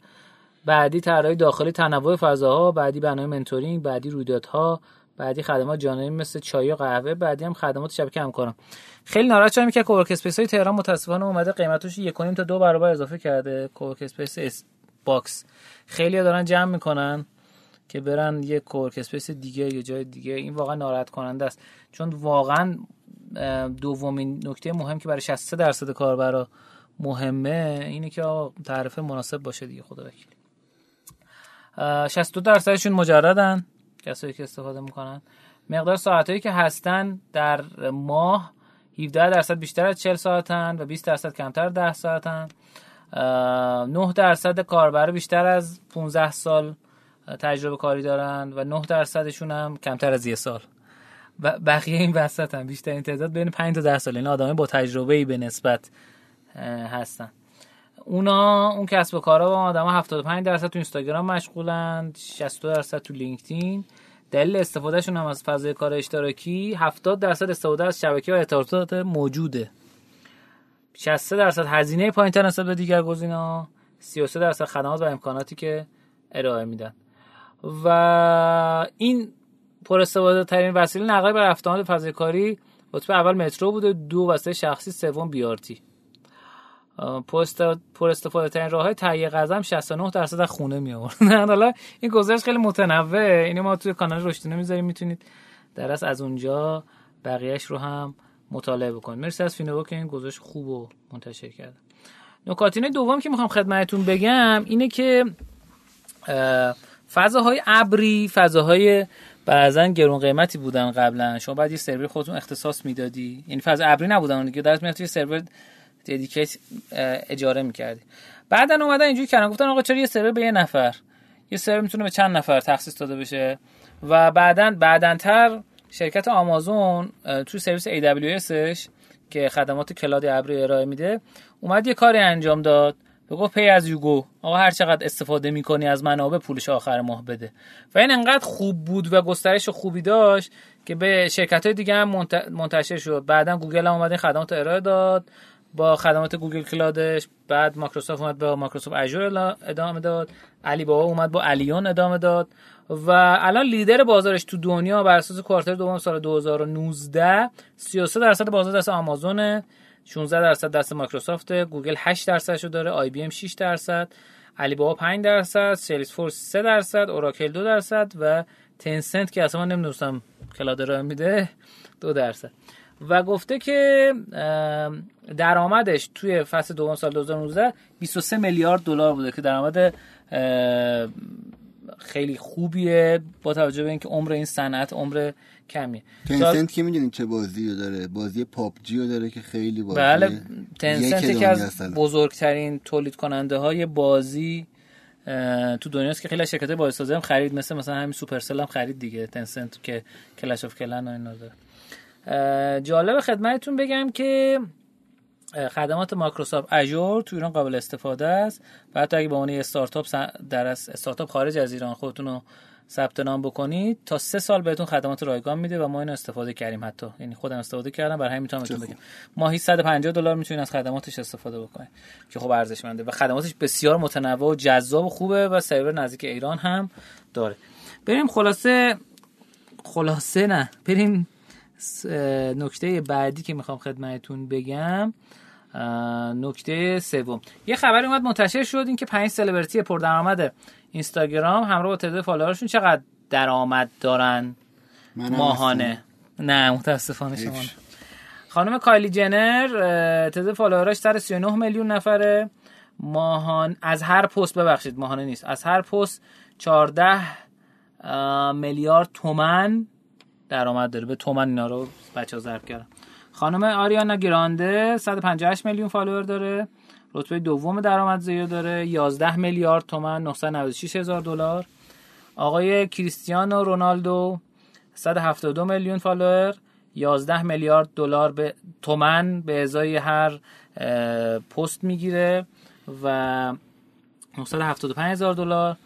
بعدی طراحی داخلی تنوع فضاها بعدی برنامه mentoring بعدی رویدادها بعدی خدمات جانبی مثل چای و قهوه بعدی هم خدمات شبکه همکاران خیلی ناراحت شدم که co-work space های تهران متاسفانه اومده قیمتش یک تا دو برابر اضافه کرده. co-work space باکس خیلی دارن جمع می‌کنن که برن یه co-work space دیگه یا جای دیگه. این واقعا ناراحت کننده است. چون واقعا دومین نکته مهم که برای 63 درصد کاربرا مهمه اینه که تعرفه مناسب باشه دیگه خدا وکیل 62 درصدشون مجردن. کسایی که استفاده می‌کنن. مقدار ساعتهایی که هستن در ماه 17 درصد بیشتر از 40 ساعتن و 20 درصد کمتر 10 ساعتن. 9 درصد کاربر بیشتر از 15 سال تجربه کاری دارن و 9 درصدشون هم کمتر از یه سال. بقیه این وسط هم بیشتر این تعداد بین 5 تا 10 سال. این آدمای با تجربه ای به نسبت هستن. اونا اون کسب و کارا با آدم 75 درصد تو اینستاگرام مشغولن 62 درصد تو لینکدین. دلیل استفادهشون هم از فضای کار اشتراکی 70 درصد استفاده از شبکه و ارتباطات موجوده. 63 درصد هزینه پایینتر نسبت به دیگر گزینا 33 درصد خدمات و امکاناتی که ارائه میدن. و این پر استفاده ترین وسیله نقل بر رفت آمد فضای کاری رتبه اول مترو بوده دو وسیله شخصی سوم بیارتی پست پر استفاده ترین راه های تهیه غذا 69 درصد از خونه می آوردن حالا این گزارش خیلی متنوع اینو ما توی کانال رشدینه می‌ذاریم می‌تونید درس از اونجا بقیهش رو هم مطالعه بکنید. مرسی از فینو که این گزارش خوب و منتشر کرده. نکاتین دوم که می‌خوام خدمتتون بگم اینه که فضاهای ابری فضاهای بعضا گرون قیمتی بودن قبلا. شما بعد یه سرور خودتون اختصاص می‌دادی. یعنی فاز ابری نبودن دیگه درست میاد یه سرور ددیکیت اجاره می‌کردی. بعدا اومدن اینجوری کردن. گفتن آقا چرا یه سرور به یه نفر؟ یه سرور می‌تونه به چند نفر تخصیص داده بشه؟ و بعدا بعدنتر شرکت آمازون توی سرویس AWS ش که خدمات cloud ابری ارائه میده اومد یه کاری انجام داد. به گفت pay as you go آقا هر چقدر استفاده می‌کنی از منابع پولش آخر ماه بده. و این انقدر خوب بود و گسترش خوبی داشت که به شرکت های دیگه هم منتشر شد. بعدا گوگل هم اومد خدمات ارائه داد. با خدمات Google Cloud ش بعد مایکروسافت اومد با Microsoft Azure ادامه داد. علی بابا اومد با Aliyun ادامه داد. و الان لیدر بازارش تو دنیا بر اساس quarter دوم سال 2019 33 درصد بازار دست آمازون 16 درصد دست مایکروسافت گوگل 8 درصدشو داره آی بی ام 6 درصد علی بابا 5 درصد Salesforce 3 درصد اوراکل 2 درصد و Tencent که اصلا نمی‌دونستم cloud را میده 2 درصد. و گفته که درآمدش توی فصل دوم سال 2019 23 میلیارد دلار بوده که درآمد خیلی خوبیه با توجه به اینکه عمر این صنعت عمر کمیه. تنسنت که می‌دونید چه بازی رو داره؟ بازی پاپجی رو داره که خیلی بازی بله تنسنت که از بزرگترین تولید کننده های بازی تو دنیاست که خیلی شرکت بازی سازی هم خرید مثل مثلا همین سوپرسل هم خرید دیگه تنسنت که کلش اف کلن و اینا داره. جالب خدمتتون بگم که خدمات مایکروسافت اجور تو ایران قابل استفاده است و حتی اگه به عنوان استارتاپ در استارتاپ خارج از ایران خودتون رو ثبت نام بکنید تا سه سال بهتون خدمات رایگان میده و ما اینو استفاده کردیم حتی. یعنی خودم استفاده کردم برای همین می‌تونم بهتون بگم. ماهی 150 دلار می‌تونید از خدماتش استفاده بکنید که خب ارزشمنده. و خدماتش بسیار متنوع و جذاب و خوبه و سرور نزدیک ایران هم داره. بریم خلاصه خلاصه نه. بریم نکته بعدی که می‌خوام خدمتتون بگم نکته سوم. یه خبری اومد منتشر شد این که پنج سلبریتی پردرآمد اینستاگرام همراه با تعداد فالوورشون چقدر درآمد دارن؟ ماهانه. نه متاسفانه شما خانم کایلی جنر تعداد فالووراش سر 39 میلیون نفره. ماهان از هر پست ببخشید ماهانه نیست. از هر پست 14 میلیارد تومن درآمد داره. به تومن اینا رو بچه ها ضرب کردن. خانم آریانا گرانده 158 میلیون follower داره. رتبه دوم درآمدزایی داره. 11 میلیارد تومن 996 هزار دلار. آقای کریستیانو رونالدو 172 میلیون follower. 11 میلیارد دلار به تومن به ازای هر پست می‌گیره و 975 هزار دلار.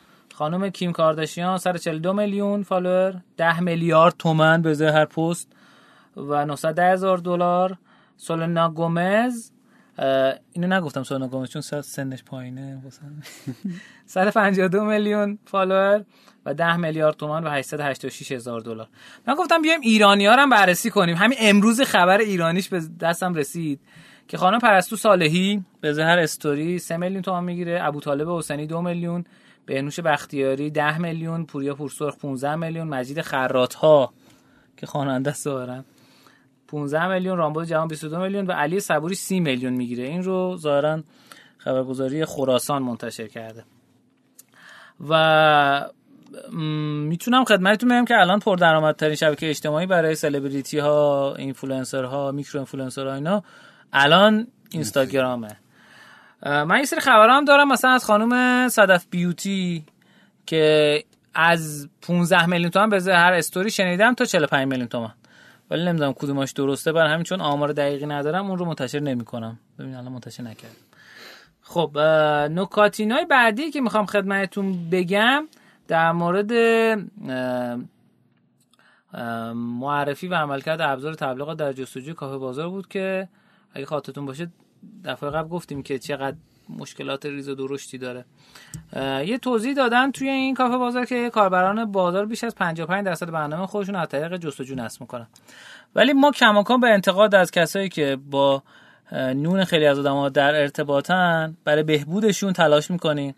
خانم کیم کارداشیان 142 میلیون follower 10 میلیارد تومن به هر پست و 910 هزار دلار. سلنا گومز اینو نگفتم سلنا گومز چون سنش پایینه. 152 میلیون follower و 10 میلیارد تومان و 886 هزار دلار. من گفتم بیایم ایرانی ها هم بررسی کنیم. همین امروز خبر ایرانیش به دستم رسید که خانم پرستو صالحی به زهر استوری 3 میلیون تومان می‌گیره ابوطالب حسینی 2 میلیون. بهنوش بختیاری 10 میلیون پوریا پورسرخ 15 میلیون مجید خراطها که خواننده است 15 میلیون رامبد جوان 22 میلیون و علی صبوری 30 میلیون می‌گیره. این رو ظاهرا خبرگزاری خراسان منتشر کرده. و می‌تونم خدمتتون بگم که الان پردرآمدترین شبکه اجتماعی برای سلبریتی ها اینفلوئنسر ها micro influencer ها اینا الان اینستاگرامه. من یه سری دارم مثلا از خانم صدف بیوتی که از 15 میلیون تومن به هر استوری شنیدم تا 45 میلیون تومن ولی نمی‌دونم کدومش درسته برای همین چون آمار دقیقی ندارم اون رو منتشر نمی‌کنم. ببین الان منتشر نکردم. خب نکاتینای بعدی که می‌خوام خدمتتون بگم در مورد معرفی و عملکرد ابزار تبلیغات در جستجوی کافه بازار بود که اگه خاطرتون باشه دفعه قبل گفتیم که چقدر مشکلات ریز و درشتی داره. یه توضیح دادن توی این کافه بازار که کاربران بازار بیش از 55 درصد برنامه خودشون از طریق جستجو نصب می‌کنن. ولی ما کماکان به انتقاد از کسایی که با نون خیلی از آدم‌ها در ارتباطن برای بهبودشون تلاش می‌کنیم.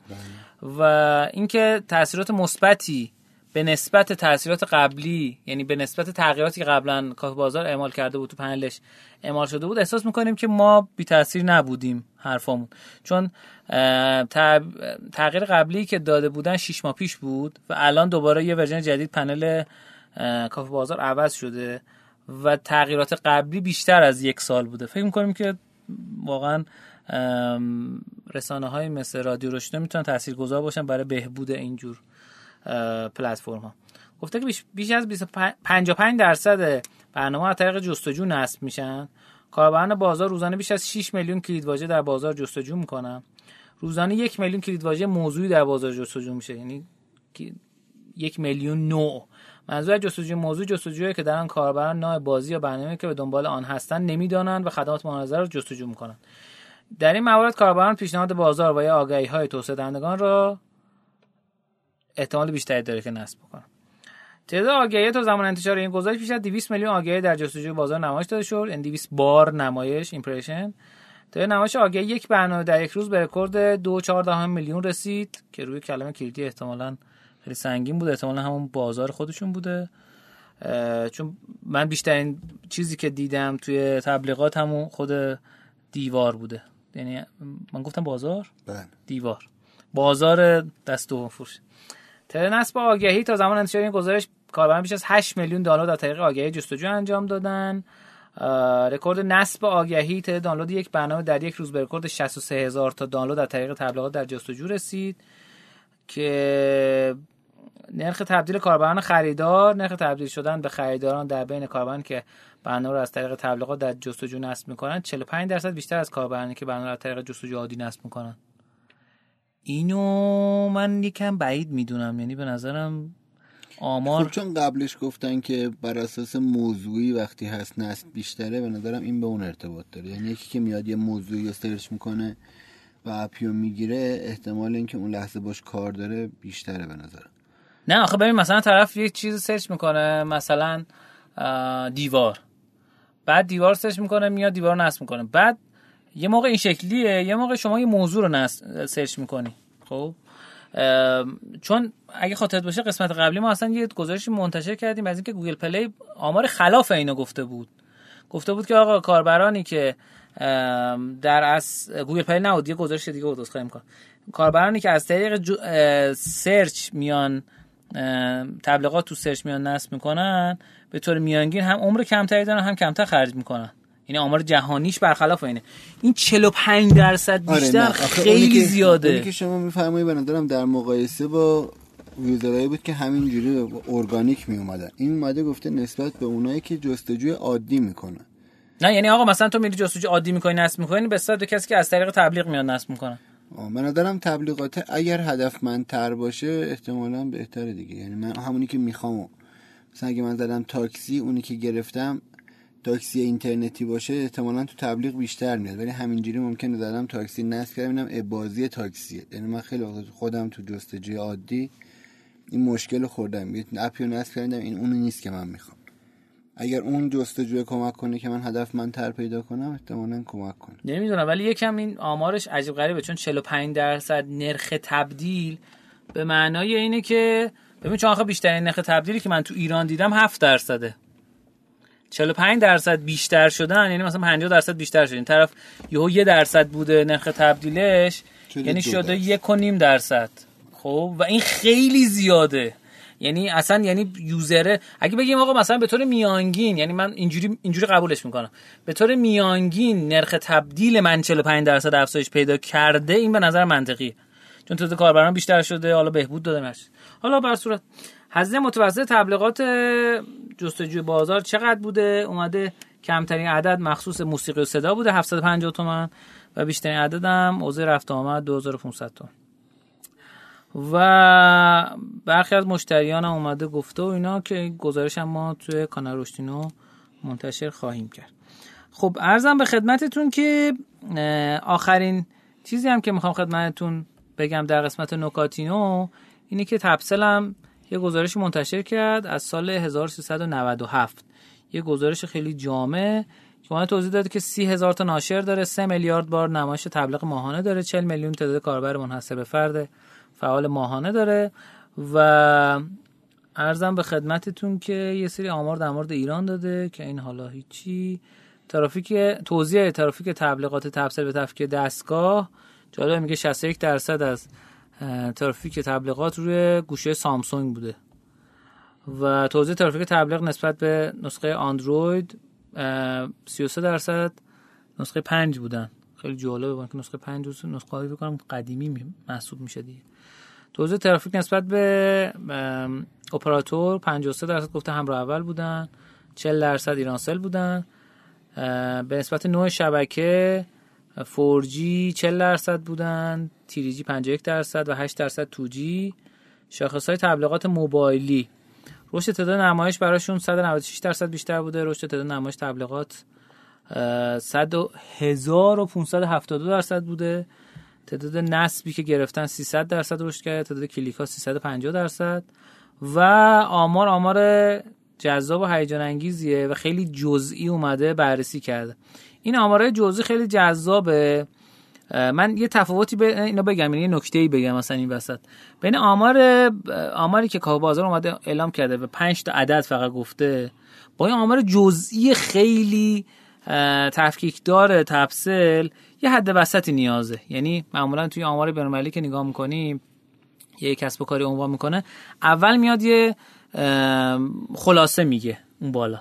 و اینکه تاثیرات مثبتی به نسبت تاثیرات قبلی یعنی به نسبت تغییراتی که قبلا کافه بازار اعمال کرده بود تو پنلش اعمال شده بود احساس می‌کنیم که ما بی تاثیر نبودیم حرفامون. چون تغییر قبلی که داده بودن 6 ماه پیش بود و الان دوباره یه ورژن جدید پنل کافه بازار عوض شده و تغییرات قبلی بیشتر از یک سال بوده. فکر می‌کنیم که واقعا رسانه های مثل رادیو روشنه می‌تونن تاثیرگذار باشن برای بهبود اینجور پلتفرم ها گفته که بیش از 55 درصد برنامه از طریق جستجو نصب میشن. کاربران بازار روزانه بیش از 6 میلیون کلیدواژه در بازار جستجو می‌کنن. روزانه یک میلیون کلیدواژه موضوعی در بازار جستجو میشه یعنی یک میلیون نوع. منظور جستجوی موضوع جستجویی که در آن کاربران نوع بازی یا برنامه‌ای که به دنبال آن هستند نمی‌دانند و خدمات مناظره را جستجو می‌کنند در این موارد کاربران پیشنهاد بازار و یا آگهی های توسعه دهندگان را احتمال بیشتری داره که نصب بکنن تعداد آگهی تا زمان انتشار این گزارش بیش از 200 میلیون آگهی در جستجوی بازار نمایش داده شد. یعنی 200 بار نمایش impression تعداد نمایش آگهی یک برنامه در یک روز به رکورد 2.14 میلیون رسید که روی کلمه کلیدی احتمالاً خیلی سنگین بود. احتمالا همون بازار خودشون بوده. چون من بیشترین چیزی که دیدم توی تبلیغات همون خود دیوار بوده. یعنی من گفتم بازار؟ بله. دیوار. بازار دست دوم فروش. تر نصب آگهی تا زمان انتشار این گزارش کاربران بیش از 8 میلیون دانلود از طریق آگهی جستجو انجام دادن. رکورد نصب آگهی تعداد دانلود یک برنامه در یک روز به رکورد 63 هزار تا دانلود از طریق تبلیغات در جستجو رسید که نرخ تبدیل کاربران خریدار نرخ تبدیل شدن به خریداران در بین کاربران که برنامه رو از طریق تبلیغات در جستجو نصب می‌کنن 45 درصد بیشتر از کاربرانی که برنامه رو از طریق جستجو عادی نصب می‌کنن. اینو من یکم بعید می‌دونم. یعنی به نظرم آمار خب چون قبلش گفتن که بر اساس موضوعی وقتی هست نصب بیشتره به نظرم این به اون ارتباط داره. یعنی یکی که میاد یه موضوعی رو سرچ می‌کنه و app یو می‌گیره احتمال اینکه اون لحظه باش کار داره بیشتره به نظرم. نه آخه ببین مثلا طرف یه چیز search می‌کنه مثلا دیوار. بعد دیوار search می‌کنه میاد دیوار نصب می‌کنه. بعد یه موقع این شکلیه یه موقع شما یه موضوع رو search می‌کنی. خب؟ چون اگه خاطرت باشه قسمت قبلی ما اصلا یه گزارشی منتشر کردیم از اینکه گوگل پلی آمار خلاف اینو گفته بود. گفته بود که آقا کاربرانی که در از گوگل پلی نبود یه گزارش دیگه بود خواهیم کن کاربرانی که از طریق search میان تبلیغات تو search میان نصب می‌کنن به طور میانگین هم عمر کمتری دارن هم کمتر خرج می‌کنن. این آمار جهانیش برخلاف اینه. این 45 درصد آره، بیشتر آره خیلی زیاده. اونی که شما میفرمایید به نظرم در مقایسه با user ایی بود که همینجوری ارگانیک می اومدن این اومده گفته نسبت به اونایی که جستجوی عادی می‌کنن. نه یعنی آقا مثلا تو میری جستجو عادی می‌کنی نصب می‌کنی به صد کسی که از طریق تبلیغ میاد نصب می‌کنن من ندارم تبلیغات اگر هدفمندتر باشه احتمالا بهتره دیگه. یعنی من همونی که می‌خوام مثلا اگه من زدم تاکسی اونی که گرفتم تاکسی اینترنتی باشه احتمالا تو تبلیغ بیشتر میاد. ولی همینجوری ممکنه زدم تاکسی نصب کردم ببینم بازی تاکسیه. یعنی من خیلی خودم تو جستجوی عادی این مشکل خوردم. یه اپیو نصب کردم این اونو نیست که من می‌خوام. اگر اون جستجوی کمک کنه که من هدف من تر پیدا کنم احتمالا کمک کنه. نمی‌دونم ولی یکم این آمارش عجیب غریبه. چون 45 درصد نرخ تبدیل به معنای اینه که ببین چون آخه بیشترین نرخ تبدیلی که من تو ایران دیدم 7 درصده. 45 درصد بیشتر شدن یعنی مثلا 50 درصد بیشتر شد این طرف یهو یه درصد بوده نرخ تبدیلش یعنی شده یک و نیم درصد. خب؟ و این خیلی زیاده. یعنی اصلا یعنی یوزره اگه بگیم آقا مثلا به طور میانگین یعنی من اینجوری اینجوری قبولش می‌کنم. به طور میانگین نرخ تبدیل من 45 درصد افزایش پیدا کرده این به نظر منطقی چون تعداد کاربران بیشتر شده حالا بهبود داده نشه حالا بر صورت هزینه متوسط تبلیغات جستجوی بازار چقدر بوده؟ اومده کمترین عدد مخصوص موسیقی و صدا بوده 750 تومن و بیشترین عدد هم اوضاع رفت آمد 2500 تومن. و برخی از مشتریان هم اومده گفته و اینا که گزارش هم ما توی کانال روشتینو منتشر خواهیم کرد. خب ارزم به خدمتتون که آخرین چیزی هم که می‌خوام خدمتتون بگم در قسمت نکاتینو اینه که تپسل هم یه گزارش منتشر کرد از سال 1397 یه گزارش خیلی جامع که من توضیح داده که سی هزار تا ناشر داره 3 میلیارد بار نمایش تبلیغ ماهانه داره 40 میلیون تعداد کاربر منحصر به فرد فعال ماهانه داره و ارزم به خدمتتون که یه سری آمار در مورد ایران داده که این حالا هیچی. ترافیک توزیع ترافیک تبلیغات تبصره به تفکیک دستگاه جالب میگه 61 درصد از ترافیک تبلیغات روی گوشه سامسونگ بوده. و توزیع ترافیک تبلیغ نسبت به نسخه اندروید 33 درصد نسخه 5 بودن. خیلی جالبه که نسخه 5 نسخه هایی بکنم قدیمی محسوب میشه دیگه. توزیع ترافیک نسبت به اپراتور 53 درصد گفته همراه اول بودن. 40 درصد ایرانسل بودن. به نسبت نوع شبکه 4G 40 درصد بودن تیریجی 51 درصد و 8 درصد 2G شاخص های تبلیغات موبایلی. رشد تعداد نمایش براشون 196 درصد بیشتر بوده. رشد تعداد نمایش تبلیغات 1572 درصد بوده. تعداد نصبی که گرفتن 300 درصد رشد کرده. تعداد کلیک ها 350 درصد. و آمار آمار جذاب و هیجان انگیزیه و خیلی جزئی اومده بررسی کرده. این آمارهای جزئی خیلی جذابه. من یه تفاوتی به اینا بگم یعنی یه نکته ای بگم مثلا این وسط. بین آمار آماری که کاو بازار اومده اعلام کرده و 5 تا عدد فقط گفته با این آمار جزئی خیلی تفکیک داره تفصیل یه حد وسطی نیازه. یعنی معمولا توی آمار بین‌المللی که نگاه می‌کنیم یه کسب و کاری عنوان می‌کنه اول میاد یه خلاصه میگه اون بالا.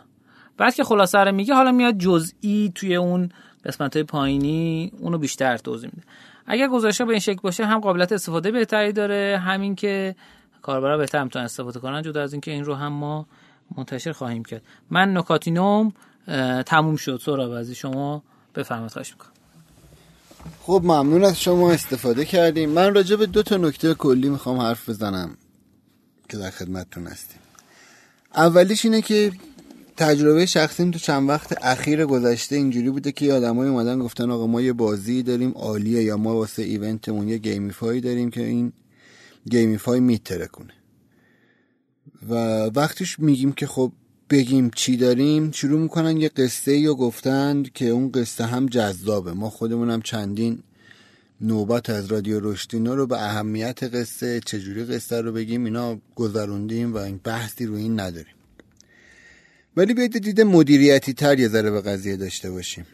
بعد که خلاصه رو میگه حالا میاد جزئی توی اون قسمت های پایینی اونو بیشتر توضیح میده. اگر گزارش به این شکل باشه هم قابلیت استفاده بهتری داره همین که کاربرا بهتر می‌تونن استفاده کنن جدا از اینکه این رو هم ما منتشر خواهیم کرد. من نکاتینوم تموم شد. سهراب از شما بفرمایید خواهش می‌کنم. خب ممنون از شما استفاده کردیم. من راجع به دو تا نکته کلی می‌خوام حرف بزنم که در خدمتتون هستیم. اولیش اینه که تجربه شخصیم تو چند وقت اخیر گذشته اینجوری بوده که آدمای اومدن گفتن آقا ما یه بازی داریم عالیه یا ما واسه event مون یه gamify داریم که این گیمیفای میتره کنه و وقتش میگیم که خب بگیم چی داریم شروع می‌کنن یه قصه یا گفتند که اون قصه هم جذابه. ما خودمونم چندین نوبت از رادیو رشتینا رو به اهمیت قصه چجوری قصه رو بگیم اینا گذروندیم و این بحثی رو این نداریم. ولی بیاید دیده مدیریتی تر یه ذره به قضیه داشته باشیم.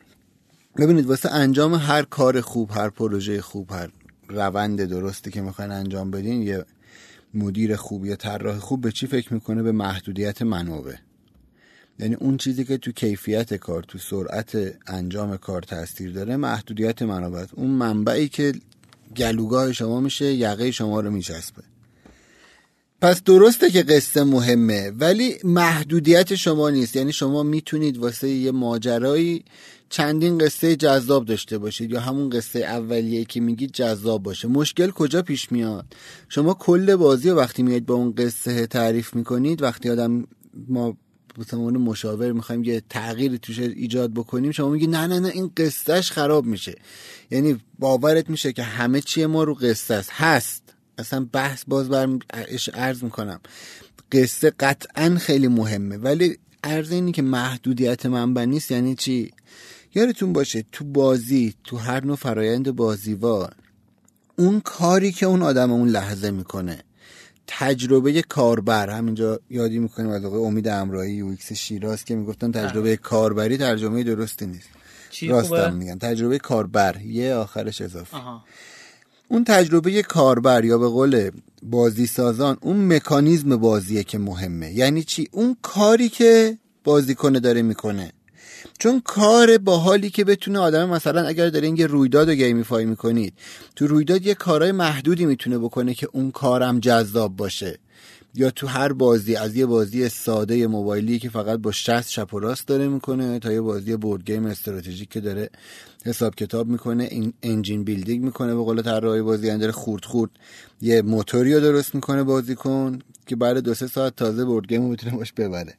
ببینید واسه انجام هر کار خوب هر پروژه خوب هر روند درستی که می‌خواین انجام بدین یه مدیر خوب یا طراح خوب به چی فکر می‌کنه؟ به محدودیت منابع. یعنی اون چیزی که تو کیفیت کار تو سرعت انجام کار تاثیر داره محدودیت منابع اون منبعی که گلوگاه شما میشه یقه شما رو میچسبه. پس درسته که قصه مهمه ولی محدودیت شما نیست. یعنی شما می‌تونید واسه یه ماجرایی چندین قصه جذاب داشته باشید یا همون قصه اولیه که میگید جذاب باشه. مشکل کجا پیش میاد؟ شما کل بازی وقتی میاد با اون قصه تعریف می‌کنید وقتی آدم ما به مشاور می‌خوایم یه تغییری توش ایجاد بکنیم شما میگی نه نه نه این قصهش خراب میشه. یعنی باورت میشه که همه چی ما رو قصه است. هست. اصلا بحث باز بر عرض می‌کنم. قصه قطعا خیلی مهمه ولی عرض اینی که محدودیت منبع نیست یعنی چی؟ یادتون باشه تو بازی تو هر نوع فرایند بازیوار اون کاری که اون آدم اون لحظه می‌کنه تجربه کاربر همینجا یادی می‌کنیم از آقای امید امرایی UX شیراز که می‌گفتن تجربه کاربری ترجمه درستی نیست. راستم میگن. تجربه کاربر ی آخرش اضافه. اون تجربه کاربر یا به قول بازی سازان اون مکانیزم بازیه که مهمه. یعنی چی؟ اون کاری که بازیکن داره می‌کنه. چون کار با حالی که بتونه آدم مثلا اگر دارین یه رویداد رو gamify می‌کنید تو رویداد یه کارهای محدودی می‌تونه بکنه که اون کارم جذاب باشه. یا تو هر بازی از یه بازی ساده موبایلی که فقط با 60 چپ و راست داره می‌کنه تا یه بازی board game استراتژیک که داره حساب کتاب می‌کنه engine building می‌کنه به قول طراح بازی داره خورد خورد یه موتوری رو درست می‌کنه بازی کن که بعد دو سه ساعت تازه بورد گیم می‌تونه باش ببره.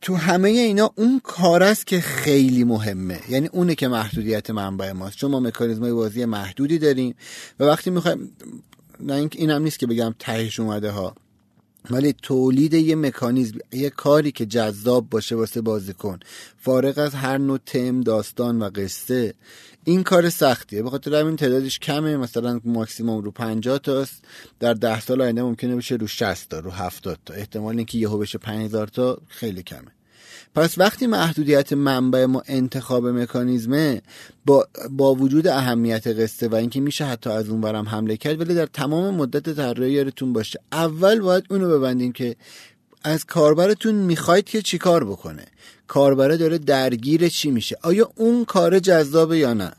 تو همه اینا اون کار است که خیلی مهمه. یعنی اونه که محدودیت منبع ماست. چون ما مکانیزمای بازی محدودی داریم و وقتی می‌خوایم نه این هم نیست که بگم تهش اومده ها. ولی تولید یه مکانیزم یه کاری که جذاب باشه واسه بازیکن فارغ از هر نوع تم داستان و قصه این کار سختیه. به خاطر همین تعدادش کمه. مثلا ماکسیموم رو 50 تاست. در 10 سال آینده ممکنه بشه رو 60 تا رو 70 تا. احتمال اینکه یهو بشه 5000 تا خیلی کمه. پس وقتی محدودیت منبع ما انتخاب مکانیزمه با, با وجود اهمیت قصه و اینکه میشه حتی از اون برم حمله کرد ولی در تمام مدت طراحی یادتون باشه. اول باید اونو ببندیم که از کاربرتون می‌خواید که چیکار بکنه. کاربره داره درگیر چی میشه. آیا اون کار جذابه یا نه؟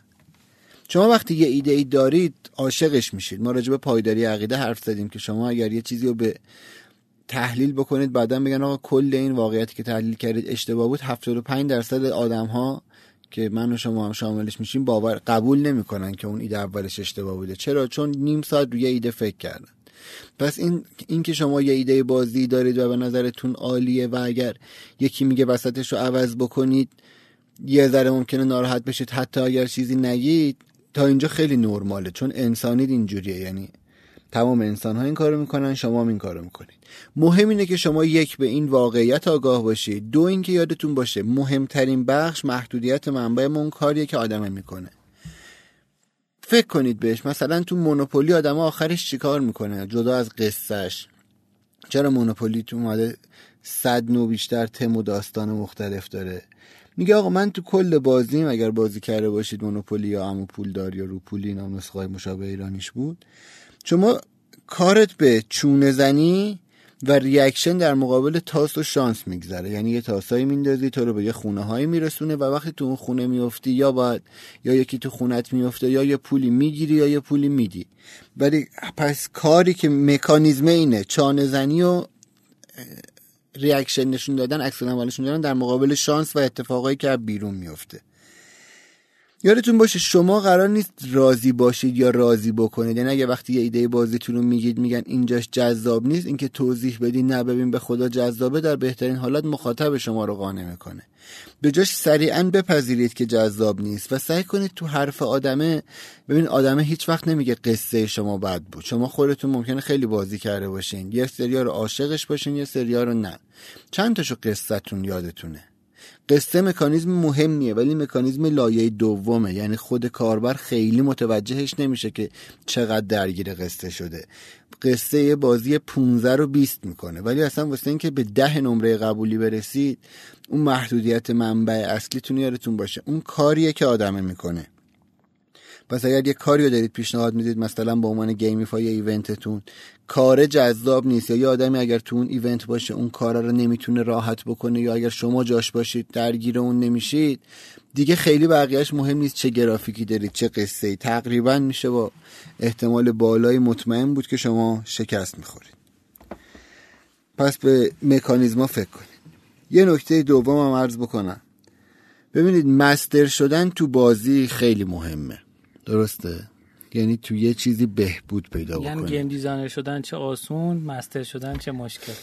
شما وقتی یه ایده ای دارید عاشقش میشید. ما راجع به پایداری عقیده حرف زدیم که شما اگر یه چیزی رو به تحلیل بکنید بعدا بگن آقا کل این واقعیتی که تحلیل کردید اشتباه بود. 75 درصد آدم ها که من و شما هم شاملش میشیم باور قبول نمی‌کنن که اون ایده اولش اشتباه بوده. چرا؟ چون نیم ساعت روی ایده فکر کردن. پس این این که شما یه ایده بازی دارید و به نظرتون عالیه و اگر یکی میگه وسطش رو عوض بکنید یه ذره ممکنه ناراحت بشید. حتی اگر چیزی نگید تا اینجا خیلی نرماله چون انسانید اینجوریه. یعنی تمام انسان ها این کارو می‌کنن شما هم این کارو می‌کنید. مهم اینه که شما یک به این واقعیت آگاه باشید. دو اینکه یادتون باشه مهمترین بخش محدودیت منبع اون کاریه که آدمه می‌کنه. فکر کنید بهش مثلا تو مونوپولی آدم آخرش چیکار می‌کنه؟ جدا از قصهش چرا مونوپولی تو اومده صد نو بیشتر تم و داستان مختلف داره؟ میگه آقا من تو کل بازیم اگر بازی کرده باشید مونوپولی یا امو پولدار یا روپولی نام نسخه مشابه ایرانیش بود. شما کارت به چونه زنی و ریاکشن در مقابل تاس و شانس میگذره. یعنی یه تاسایی میندازی تو رو به یه خونه هایی میرسونه و وقتی تو اون خونه میفتی یا باید یا یکی تو خونت میفته یا یه پولی می‌گیری یا یه پولی میدی. ولی پس کاری که مکانیزم اینه چانه زنی و ریاکشن نشون دادن عکس نشون دادن در مقابل شانس و اتفاقایی که بیرون میفته یادتون باشه شما قرار نیست راضی باشید یا راضی بکنید. یعنی اگه وقتی یه ایده بازیتون رو میگید میگن اینجاش جذاب نیست اینکه توضیح بدین نه ببین به خدا جذابه در بهترین حالت مخاطب شما رو قانع می‌کنه. به جاش سریعا بپذیرید که جذاب نیست و سعی کنید تو حرف آدمه ببین آدمه هیچ وقت نمیگه قصه شما بد بود. شما خودتون ممکنه خیلی بازی کرده باشین. یه سریا رو عاشقش باشین یه سریا رو نه. چند تاشو قصتون یادتونه؟ قصه مکانیزم مهمیه ولی مکانیزم لایه دومه. یعنی خود کاربر خیلی متوجهش نمیشه که چقدر درگیر قصه شده. قصه بازی 15 رو 20 می‌کنه. ولی اصلا واسه اینکه به ده نمره قبولی برسید اون محدودیت منبع اصلیتون یادتون باشه. اون کاریه که آدمه می‌کنه. پس اگر یه کاری رو دارید پیشنهاد می‌دید مثلا به عنوان gamify event تون کار جذاب نیست. یا یه آدمی اگر تو اون event باشه اون کار رو نمی‌تونه راحت بکنه یا اگر شما جاش باشید درگیر اون نمیشید دیگه خیلی بقیهش مهم نیست چه گرافیکی دارید چه قصه ای تقریبا میشه با احتمال بالایی مطمئن بود که شما شکست می‌خورید. پس به مکانیزما فکر کنید. یه نکته دوم هم عرض بکنم. ببینید master شدن تو بازی خیلی مهمه. درسته؟ یعنی تو یه چیزی بهبود پیدا یعنی بکنه گیم دیزاینر شدن چه آسون master شدن چه مشکل.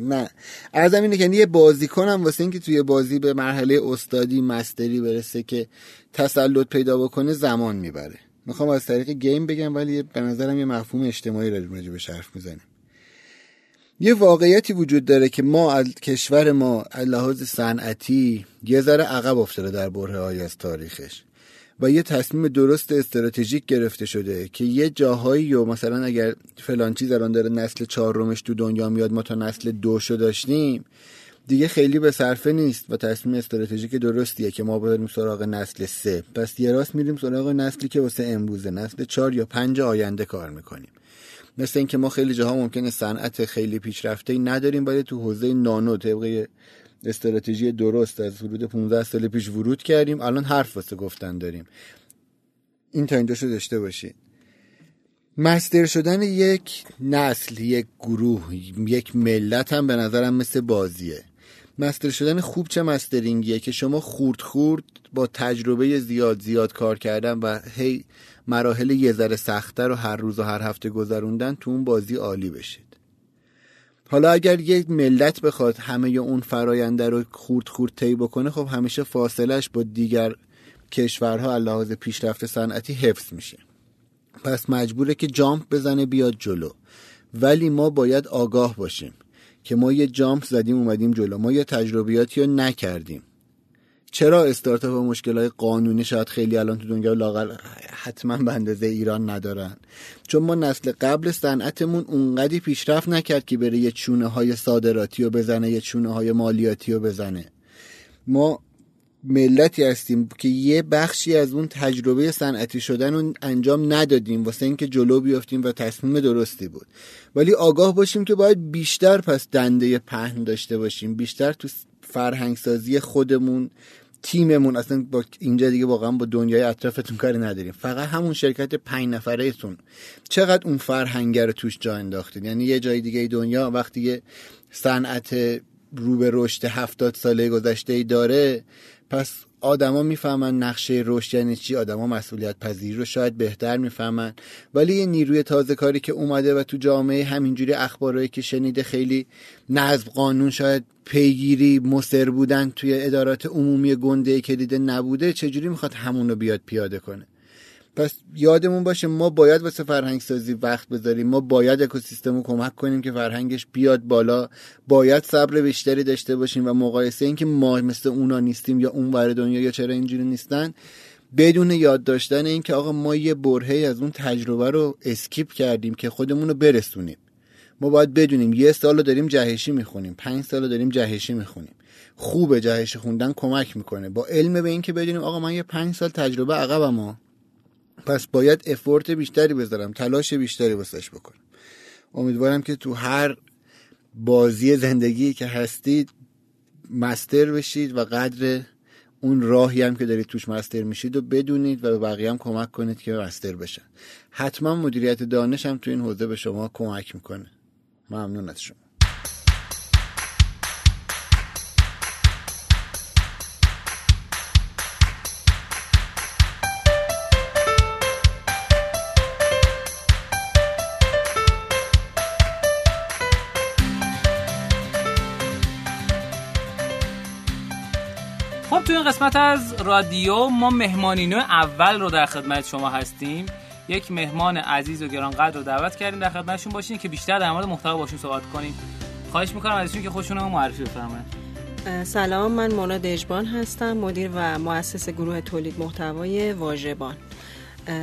نه. عرضم اینه که یعنی یه بازی کنم واسه اینکه توی بازی به مرحله استادی mastery برسه که تسلط پیدا بکنه زمان می‌بره. می‌خوام از طریق game بگم ولی به نظرم یه مفهوم اجتماعی رو راجع به حرف می‌زنیم. یه واقعیتی وجود داره که ما از کشور ما لحاظ صنعتی یه ذره عقب افتاده در بره از تاریخش. و یه تصمیم درست استراتژیک گرفته شده که یه جاهایی و مثلا اگر فلان چیز الان داره نسل چهارمش تو دنیا میاد ما تا نسل دوشو داشتیم دیگه خیلی به صرفه نیست و تصمیم استراتژیک درستیه که ما بریم سراغ نسل سه. پس یه راست میریم سراغ نسلی که واسه امروزه نسل چهار یا پنج آینده کار می‌کنیم. مثل اینکه ما خیلی جاها ممکنه صنعت خیلی پیشرفته نداریم ولی تو حوزه نانو طبق استراتژی درست از حدود 15 سال پیش ورود کردیم. الان حرف واسه گفتن داریم. این تا اینجا داشته باشید. مستر شدن یک نسل یک گروه یک ملت هم به نظرم مثل بازیه. مستر شدن خوب چه مسترینگیه که شما خورد خورد با تجربه زیاد زیاد کار کردن و هی مراحل یه ذره سختتر و هر روز و هر هفته گذروندن تو اون بازی عالی بشید حالا اگر یک ملت بخواد همه اون فراینده رو خورد خورد طی بکنه خب همیشه فاصلش با دیگر کشورها لحاظ پیشرفت صنعتی حفظ میشه. پس مجبوره که جامپ بزنه بیاد جلو. ولی ما باید آگاه باشیم که ما یه جامپ زدیم اومدیم جلو. ما یه تجربیاتی رو نکردیم. چرا استارتاپ و مشکل قانونی شاید خیلی الان تو دنیا لاقل حتما به اندازه ایران ندارن؟ چون ما نسل قبل صنعتمون اونقدی پیشرفت نکرد که بره یه چونه های صادراتی رو بزنه یه چونه های مالیاتی رو بزنه. ما ملتی هستیم که یه بخشی از اون تجربه صنعتی شدن رو انجام ندادیم. واسه اینکه جلو بیافتیم و تصمیم درستی بود. ولی آگاه باشیم که باید بیشتر پس دنده پهن داشته باشیم. بیشتر تو فرهنگسازی خودمون تیممون اصلا با اینجا دیگه واقعا با دنیای اطرافتون کاری نداریم. فقط همون شرکت پنج نفره تون چقدر اون فرهنگ رو توش جا انداختین؟ یعنی یه جای دیگه دنیا وقتی یه صنعت رو به رشد هفتاد ساله گذشته ای داره پس آدما می‌فهمن نقشه رشد یعنی چی آدما مسئولیت پذیری رو شاید بهتر می‌فهمن. ولی یه نیروی تازه کاری که اومده و تو جامعه همینجوری اخبارایی که شنیده خیلی نظم قانون شاید پیگیری مصر بودن توی ادارات عمومی گنده که دیده نبوده چجوری می‌خواد همون رو بیاد پیاده کنه؟ پس یادمون باشه ما باید واسه فرهنگ سازی وقت بذاریم. ما باید اکوسیستم رو کمک کنیم که فرهنگش بیاد بالا. باید صبر بیشتری داشته باشیم و مقایسه اینکه ما مثل اونا نیستیم یا اون ور دنیا یا چرا اینجوری نیستن بدون یاد داشتن اینکه آقا ما یه برهه از اون تجربه رو اسکیپ کردیم که خودمون رو برسونیم. ما باید بدونیم یه سال داریم جهشی می‌خونیم پنج سال داریم جهشی می‌خونیم. خوبه جهشی خوندن کمک می‌کنه. با علم به اینکه بدونیم آقا من یه پنج سال تجربه عقبم پس باید افورت بیشتری بذارم تلاش بیشتری واسش بکنم. امیدوارم که تو هر بازی زندگی که هستید مستر بشید و قدر اون راهی هم که دارید توش مستر میشید و بدونید و به بقیه هم کمک کنید که مستر بشن. حتما مدیریت دانش هم تو این حوزه به شما کمک می‌کنه. ممنون از شما. این قسمت از رادیو. ما مهمانینو اول رو در خدمت شما هستیم. یک مهمان عزیز و گرانقدر رو دعوت کردیم در خدمتشون باشین که بیشتر در مورد محتوا باشون صحبت کنیم. خواهش می‌کنم ازشون که خودشون رو معرفی بفرمایید. سلام من مونا دژبان هستم مدیر و مؤسس گروه تولید محتوای واژبان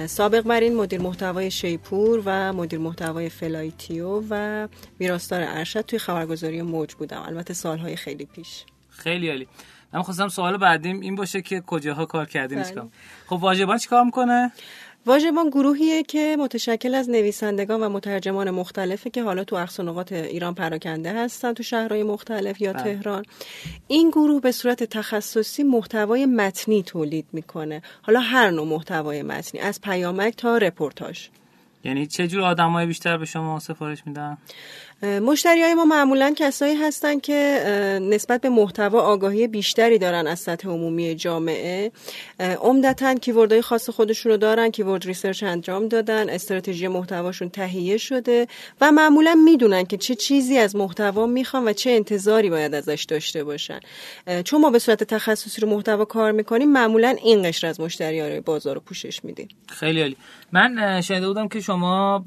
سابق بر این مدیر محتوای شیپور و مدیر محتوای فلایتیو و ویراستار ارشد توی خبرگزاری موج بودم. البته سالهای خیلی پیش. خیلی عالی. من خواستم سوال بعدیم این باشه که کجاها کار کردین چیکار خب واژبان چیکار می‌کنه؟ واژبان گروهیه که متشکل از نویسندگان و مترجمان مختلفه که حالا تو اقصا ایران پراکنده هستن تو شهرهای مختلف یا بله. تهران. این گروه به صورت تخصصی محتوای متنی تولید می‌کنه. حالا هر نوع محتوای متنی از پیامک تا رپورتاج یعنی چه جور آدمای بیشتر به شما سفارش میدن؟ مشتری های ما معمولا کسایی هستن که نسبت به محتوا آگاهی بیشتری دارن از سطح عمومی جامعه. عمدتا keyword های خاص خودشون رو دارن keyword research انجام دادن استراتژی محتواشون تهیه شده و معمولا می‌دونن که چه چیزی از محتوا می‌خوان و چه انتظاری باید ازش داشته باشن. چون ما به صورت تخصصی رو محتوا کار می‌کنیم معمولا این قشر از مشتری های بازار رو پوشش میدیم. خیلی عالی. من شنیده بودم که شما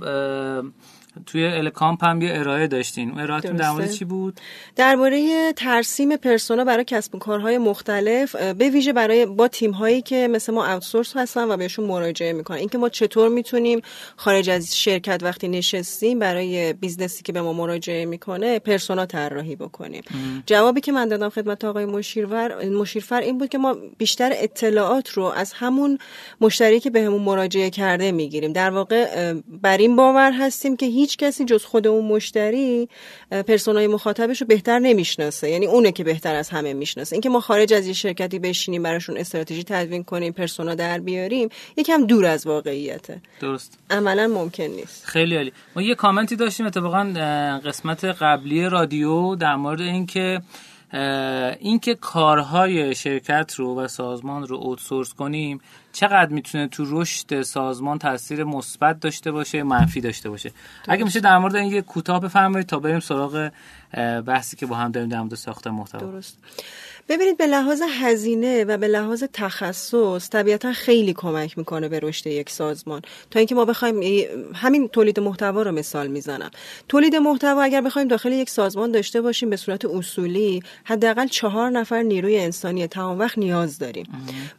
توی الکامپ هم یه ارائه داشتین. اون ارائهتون در مورد چی بود؟ درباره ترسیم persona برای کسب و کارهای مختلف به ویژه برای با تیم هایی که مثل ما outsource هستن و بهشون مراجعه می‌کنن. اینکه ما چطور می‌تونیم خارج از شرکت وقتی نشستیم برای business ی که به ما مراجعه می‌کنه persona طراحی بکنیم. جوابی که من دادم خدمت آقای مشیرور مشیرفر این بود که ما بیشتر اطلاعات رو از همون مشتری که بهمون به مراجعه کرده می‌گیریم. در واقع بر این باور هستیم که هیچ کسی جز خود اون مشتری پرسونای مخاطبش رو بهتر نمی‌شناسه. یعنی اونه که بهتر از همه می‌شناسه. اینکه ما خارج از یه شرکتی بشینیم براشون استراتژی تدوین کنیم پرسونا در بیاریم یکم دور از واقعیته. درست. عملا ممکن نیست. خیلی عالی. ما یه کامنتی داشتیم اتفاقا قسمت قبلی رادیو در مورد اینکه اینکه کارهای شرکت رو و سازمان رو اوتسورس کنیم. چقدر می‌تونه تو رشد سازمان تاثیر مثبت داشته باشه منفی داشته باشه؟ اگه میشه در مورد این یه کوتاه بفرمایید تا بریم سراغ بحثی که با هم داریم در مورد ساخت محتوا. درست. ببینید به لحاظ هزینه و به لحاظ تخصص طبیعتا خیلی کمک می‌کنه به رشد یک سازمان. تا اینکه ما بخوایم همین تولید محتوا رو مثال می‌زنم. تولید محتوا اگر بخوایم داخل یک سازمان داشته باشیم به صورت اصولی حداقل چهار نفر نیروی انسانی تمام وقت نیاز داریم.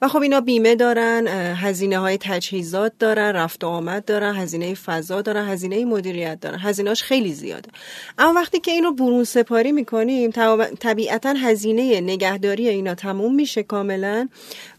و خب اینا بیمه دارن هزینه های تجهیزات دارن رفت و آمد دارن هزینه فضا دارن هزینه مدیریت دارن. هزینهاش خیلی زیاده. اما وقتی که اینو برون سپاری می‌کنیم طبیعتا هزینه نگهداری اینا تموم میشه کاملا.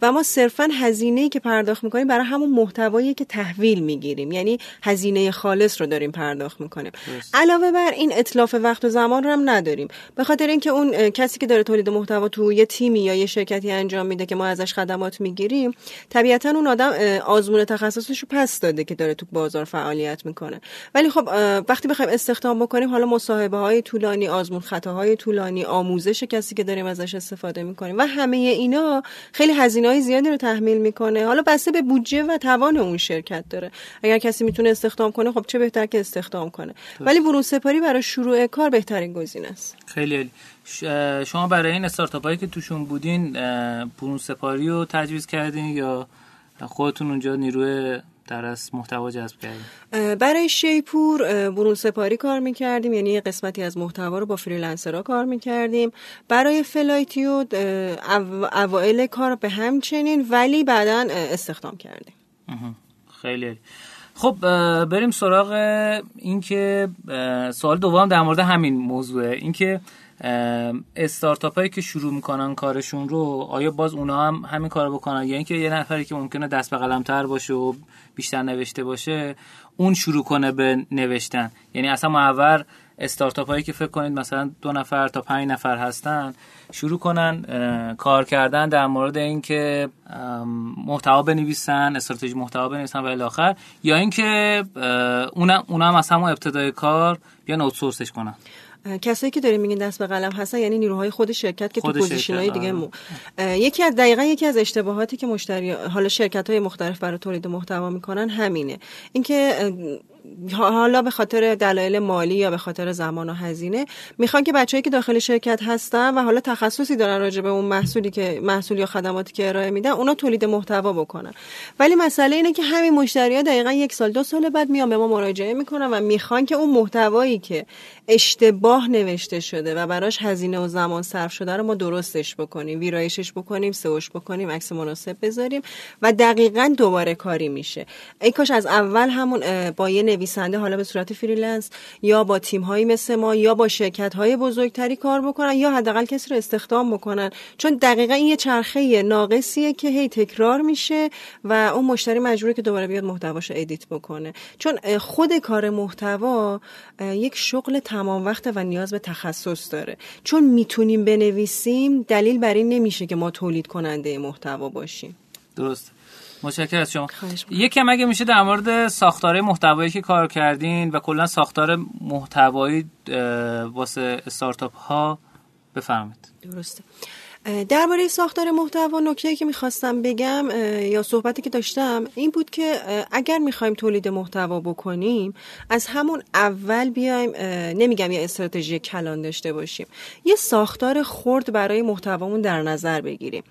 و ما صرفا هزینه که پرداخت می‌کنیم برای همون محتوایی که تحویل می‌گیریم. یعنی هزینه خالص رو داریم پرداخت می‌کنیم. علاوه بر این اطلاف وقت و زمان رو هم نداریم. به خاطر اینکه اون کسی که داره تولید محتوا تو یه تیمی یا یه شرکتی انجام میده که ما ازش خدمات می‌گیریم طبیعتا اون آدم آزمون تخصصش رو پس داده که داره تو بازار فعالیت می‌کنه. ولی خب وقتی بخوایم استخدام بکنیم حالا مصاحبه های طولانی آزمون خطاهای طولانی آموزش کسی که داریم ازش استفاده می‌کنیم. و همه اینا خیلی هزینه های زیادی رو تحمیل می‌کنه. حالا بسته به بودجه و توان اون شرکت داره. اگر کسی می‌تونه استخدام کنه خب چه بهتر که استخدام کنه. ولی برون سپاری برای شروع کار بهترین گزینه است. خیلی شما برای این استارتاپ هایی که توشون بودین برون سپاری رو تجویز کردین یا خودتون اونجا نیروی در از محتوا جذب کردیم. برای شیپور برون سپاری کار می‌کردیم یعنی قسمتی از محتوا رو با freelancer ها کار می‌کردیم. برای فلایتیو اوائل کار به همچنین ولی بعدا استخدام کردیم. خیلی خب بریم سراغ اینکه سوال دوم در مورد همین موضوعه. اینکه استارتاپ هایی که شروع می‌کنن کارشون رو آیا باز اونا هم همین کار بکنن؟ یا اینکه یه نفری که ممکنه دست به قلم تر باشه و بیشتر نوشته باشه اون شروع کنه به نوشتن. یعنی اصلا معور استارتاپ هایی که فکر کنید مثلا دو نفر تا پنج نفر هستن شروع کنن کار کردن در مورد اینکه محتوا بنویسن استراتژی محتوا بنویسن و الی آخر یا اینکه اونا هم از همون ابتدای کار بیان outsource ش کنن. کسایی که داریم میگین دست به قلم هستن یعنی نیروهای خود شرکت که تو position های دیگه مو... یکی از دقیقا یکی از اشتباهاتی که مشتری حالا شرکت های مختلف برای تولید محتوا می‌کنن همینه. اینکه حالا به خاطر دلایل مالی یا به خاطر زمان و هزینه می‌خوان که بچه‌ای که داخل شرکت هستن و حالا تخصصی دارن راجع به اون محصولی که محصول یا خدماتی که ارائه میدن اونا تولید محتوا بکنن. ولی مسئله اینه که همین مشتری ها دقیقا یک سال دو سال بعد میان به ما مراجعه می‌کنن و می‌خوان که اون محتوایی که اشتباه نوشته شده و براش هزینه و زمان صرف شده رو ما درستش بکنیم ویرایشش بکنیم SEO ش بکنیم عکس مناسب بذاریم و دقیقا دوباره کاری میشه. ای کاش از اول همون با یه نویسنده حالا به صورت freelance یا با تیم هایی مثل ما یا با شرکت های بزرگتری کار بکنن یا حداقل کسی رو استخدام بکنن. چون دقیقا این یه چرخه ناقصیه که هی تکرار میشه و اون مشتری مجبوره که دوباره بیاد محتواشو ادیت بکنه. چون خود کار محتوا یک شغل تمام وقت و نیاز به تخصص داره. چون می‌تونیم بنویسیم دلیل بر این نمیشه که ما تولید کننده محتوا باشیم. درست متشکرم از شما. یکم اگه میشه در مورد ساختار محتوایی که کار کردین و کلا ساختار محتوایی واسه استارتاپ ها بفرمایید. درسته. درباره ساختار محتوا نکته که می‌خواستم بگم یا صحبتی که داشتم این بود که اگر می‌خوایم تولید محتوا بکنیم از همون اول بیایم نمیگم یه استراتژی کلان داشته باشیم یه ساختار خرد برای محتوامون در نظر بگیریم.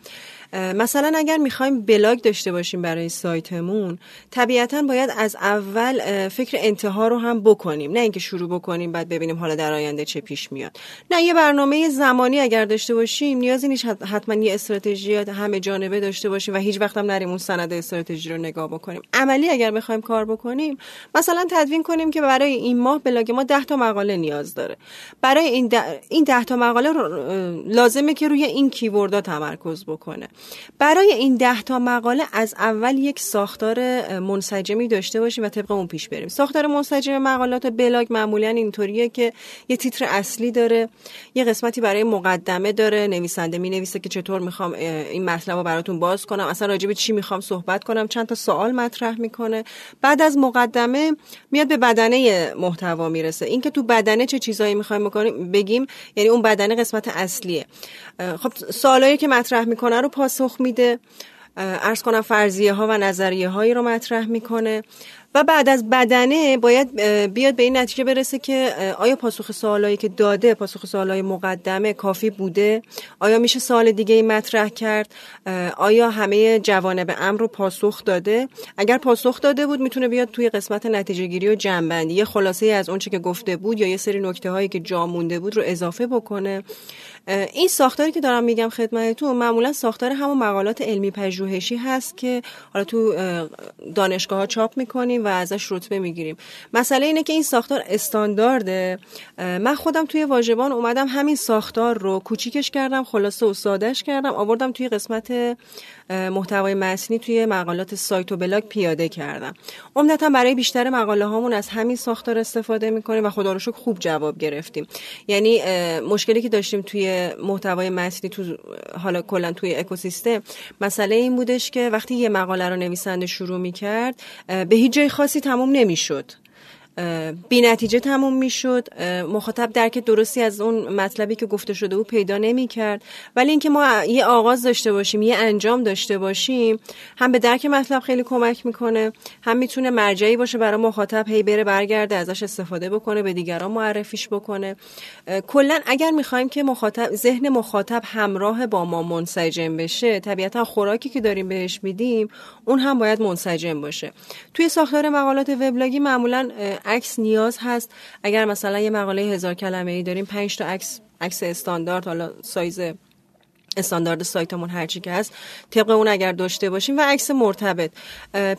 مثلا اگر می‌خوایم بلاگ داشته باشیم برای سایتمون طبیعتا باید از اول فکر انتها رو هم بکنیم. نه اینکه شروع بکنیم بعد ببینیم حالا در آینده چه پیش میاد. نه یه برنامه زمانی اگر داشته باشیم نیازی نیست حتما یه استراتژی همه جانبه داشته باشیم و هیچ وقت هم نریم اون سند استراتژی رو نگاه بکنیم. عملی اگر بخوایم کار بکنیم مثلا تدوین کنیم که برای این ماه بلاگ ما 10 تا مقاله نیاز داره. برای این ده, این 10 تا مقاله لازمه که روی این keyword ها تمرکز بکنه. برای این ده تا مقاله از اول یک ساختار منسجمی داشته باشیم و طبق اون پیش بریم. ساختار منسجم مقالات بلاگ معمولا اینطوریه که یه تیتر اصلی داره یه قسمتی برای مقدمه داره نویسنده می نویسه که چطور می‌خوام این مطلب رو براتون باز کنم اصلا راجع به چی می‌خوام صحبت کنم چند تا سوال مطرح می‌کنه. بعد از مقدمه میاد به بدنه محتوا می‌رسه. اینکه تو بدنه چه چیزایی می‌خوایم بگیم یعنی اون بدنه قسمت اصلیه. خب سوالایی که مطرح می‌کنه رو پاسخ میده ارز کنم فرضیه ها و نظریه هایی رو مطرح می‌کنه و بعد از بدنه باید بیاد به این نتیجه برسه که آیا پاسخ سوالایی که داده پاسخ سوالای مقدمه کافی بوده؟ آیا میشه سوال دیگه ای مطرح کرد؟ آیا همه جوانب امر رو پاسخ داده؟ اگر پاسخ داده بود می‌تونه بیاد توی قسمت نتیجه گیری و جنبندی. یه خلاصه از اونچه که گفته بود یا یه سری نکته هایی که جا مونده بود رو اضافه بکنه. این ساختاری که دارم میگم خدمتتون معمولا ساختار همون مقالات علمی پژوهشی هست که حالا تو دانشگاه ها چاپ می‌کنیم و ازش رتبه می‌گیریم. مسئله اینه که این ساختار استاندارده. من خودم توی واژبان اومدم همین ساختار رو کوچیکش کردم خلاصه و سادهش کردم آوردم توی قسمت محتوای متنی توی مقالات سایت و بلاگ پیاده کردم. عمدتا برای بیشتر مقاله هامون از همین ساختار استفاده می‌کنیم و خدا رو خوب جواب گرفتیم. یعنی مشکلی که داشتیم توی محتوای متنی تو حالا کلا توی اکوسیستم مسئله این بودش که وقتی یه مقاله رو نویسنده شروع می‌کرد به هیچ جای خاصی تموم نمی‌شد. بی نتیجه تموم می‌شد مخاطب درک درستی از اون مطلبی که گفته شده بود پیدا نمی کرد ولی اینکه ما یه آغاز داشته باشیم یه انجام داشته باشیم هم به درک مطلب خیلی کمک می‌کنه هم می‌تونه مرجعی باشه برای مخاطب هی بره برگرده ازش استفاده بکنه به دیگران معرفیش بکنه. کلا اگر می‌خوایم که مخاطب ذهن مخاطب همراه با ما منسجم بشه طبیعتا خوراکی که داریم بهش میدیم اون هم باید منسجم باشه. توی ساختار مقالات وبلاگی معمولا عکس نیاز هست. اگر مثلا یه مقاله هزار کلمه ای داریم 5 تا عکس عکس استاندارد حالا سایز استاندارد سایتمون هرچی که هست طبق اون اگر داشته باشیم و عکس مرتبط.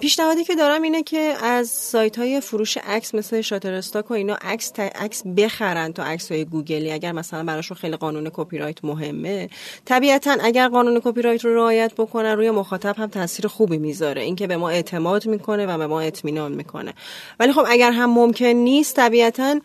پیشنهادی که دارم اینه که از سایت های فروش عکس مثل Shutterstock و اینا عکس عکس بخرن تا عکس های گوگلی. اگر مثلا براشون خیلی قانون کپی رایت مهمه طبیعتا اگر قانون کپی رایت رو رعایت بکنن روی مخاطب هم تاثیر خوبی می‌ذاره. اینکه به ما اعتماد می‌کنه و به ما اطمینان می‌کنه. ولی خب اگر هم ممکن نیست طبیعتا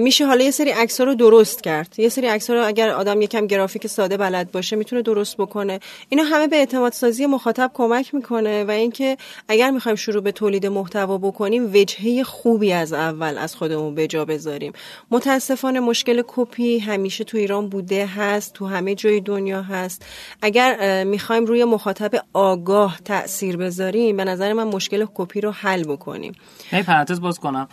میشه حالا یه سری عکس رو درست کرد. یه سری عکس رو اگر آدم یکم گرافیک ساده بلد باشه می‌تونه درست بکنه. اینا همه به اعتماد سازی مخاطب کمک می‌کنه و اینکه اگر می‌خوایم شروع به تولید محتوا بکنیم وجهه خوبی از اول از خودمون به جا بذاریم. متاسفانه مشکل کپی همیشه تو ایران بوده هست تو همه جای دنیا هست. اگر می‌خوایم روی مخاطب آگاه تاثیر بذاریم به نظر من مشکل کپی رو حل بکنیم. نه پرانتز باز کنم.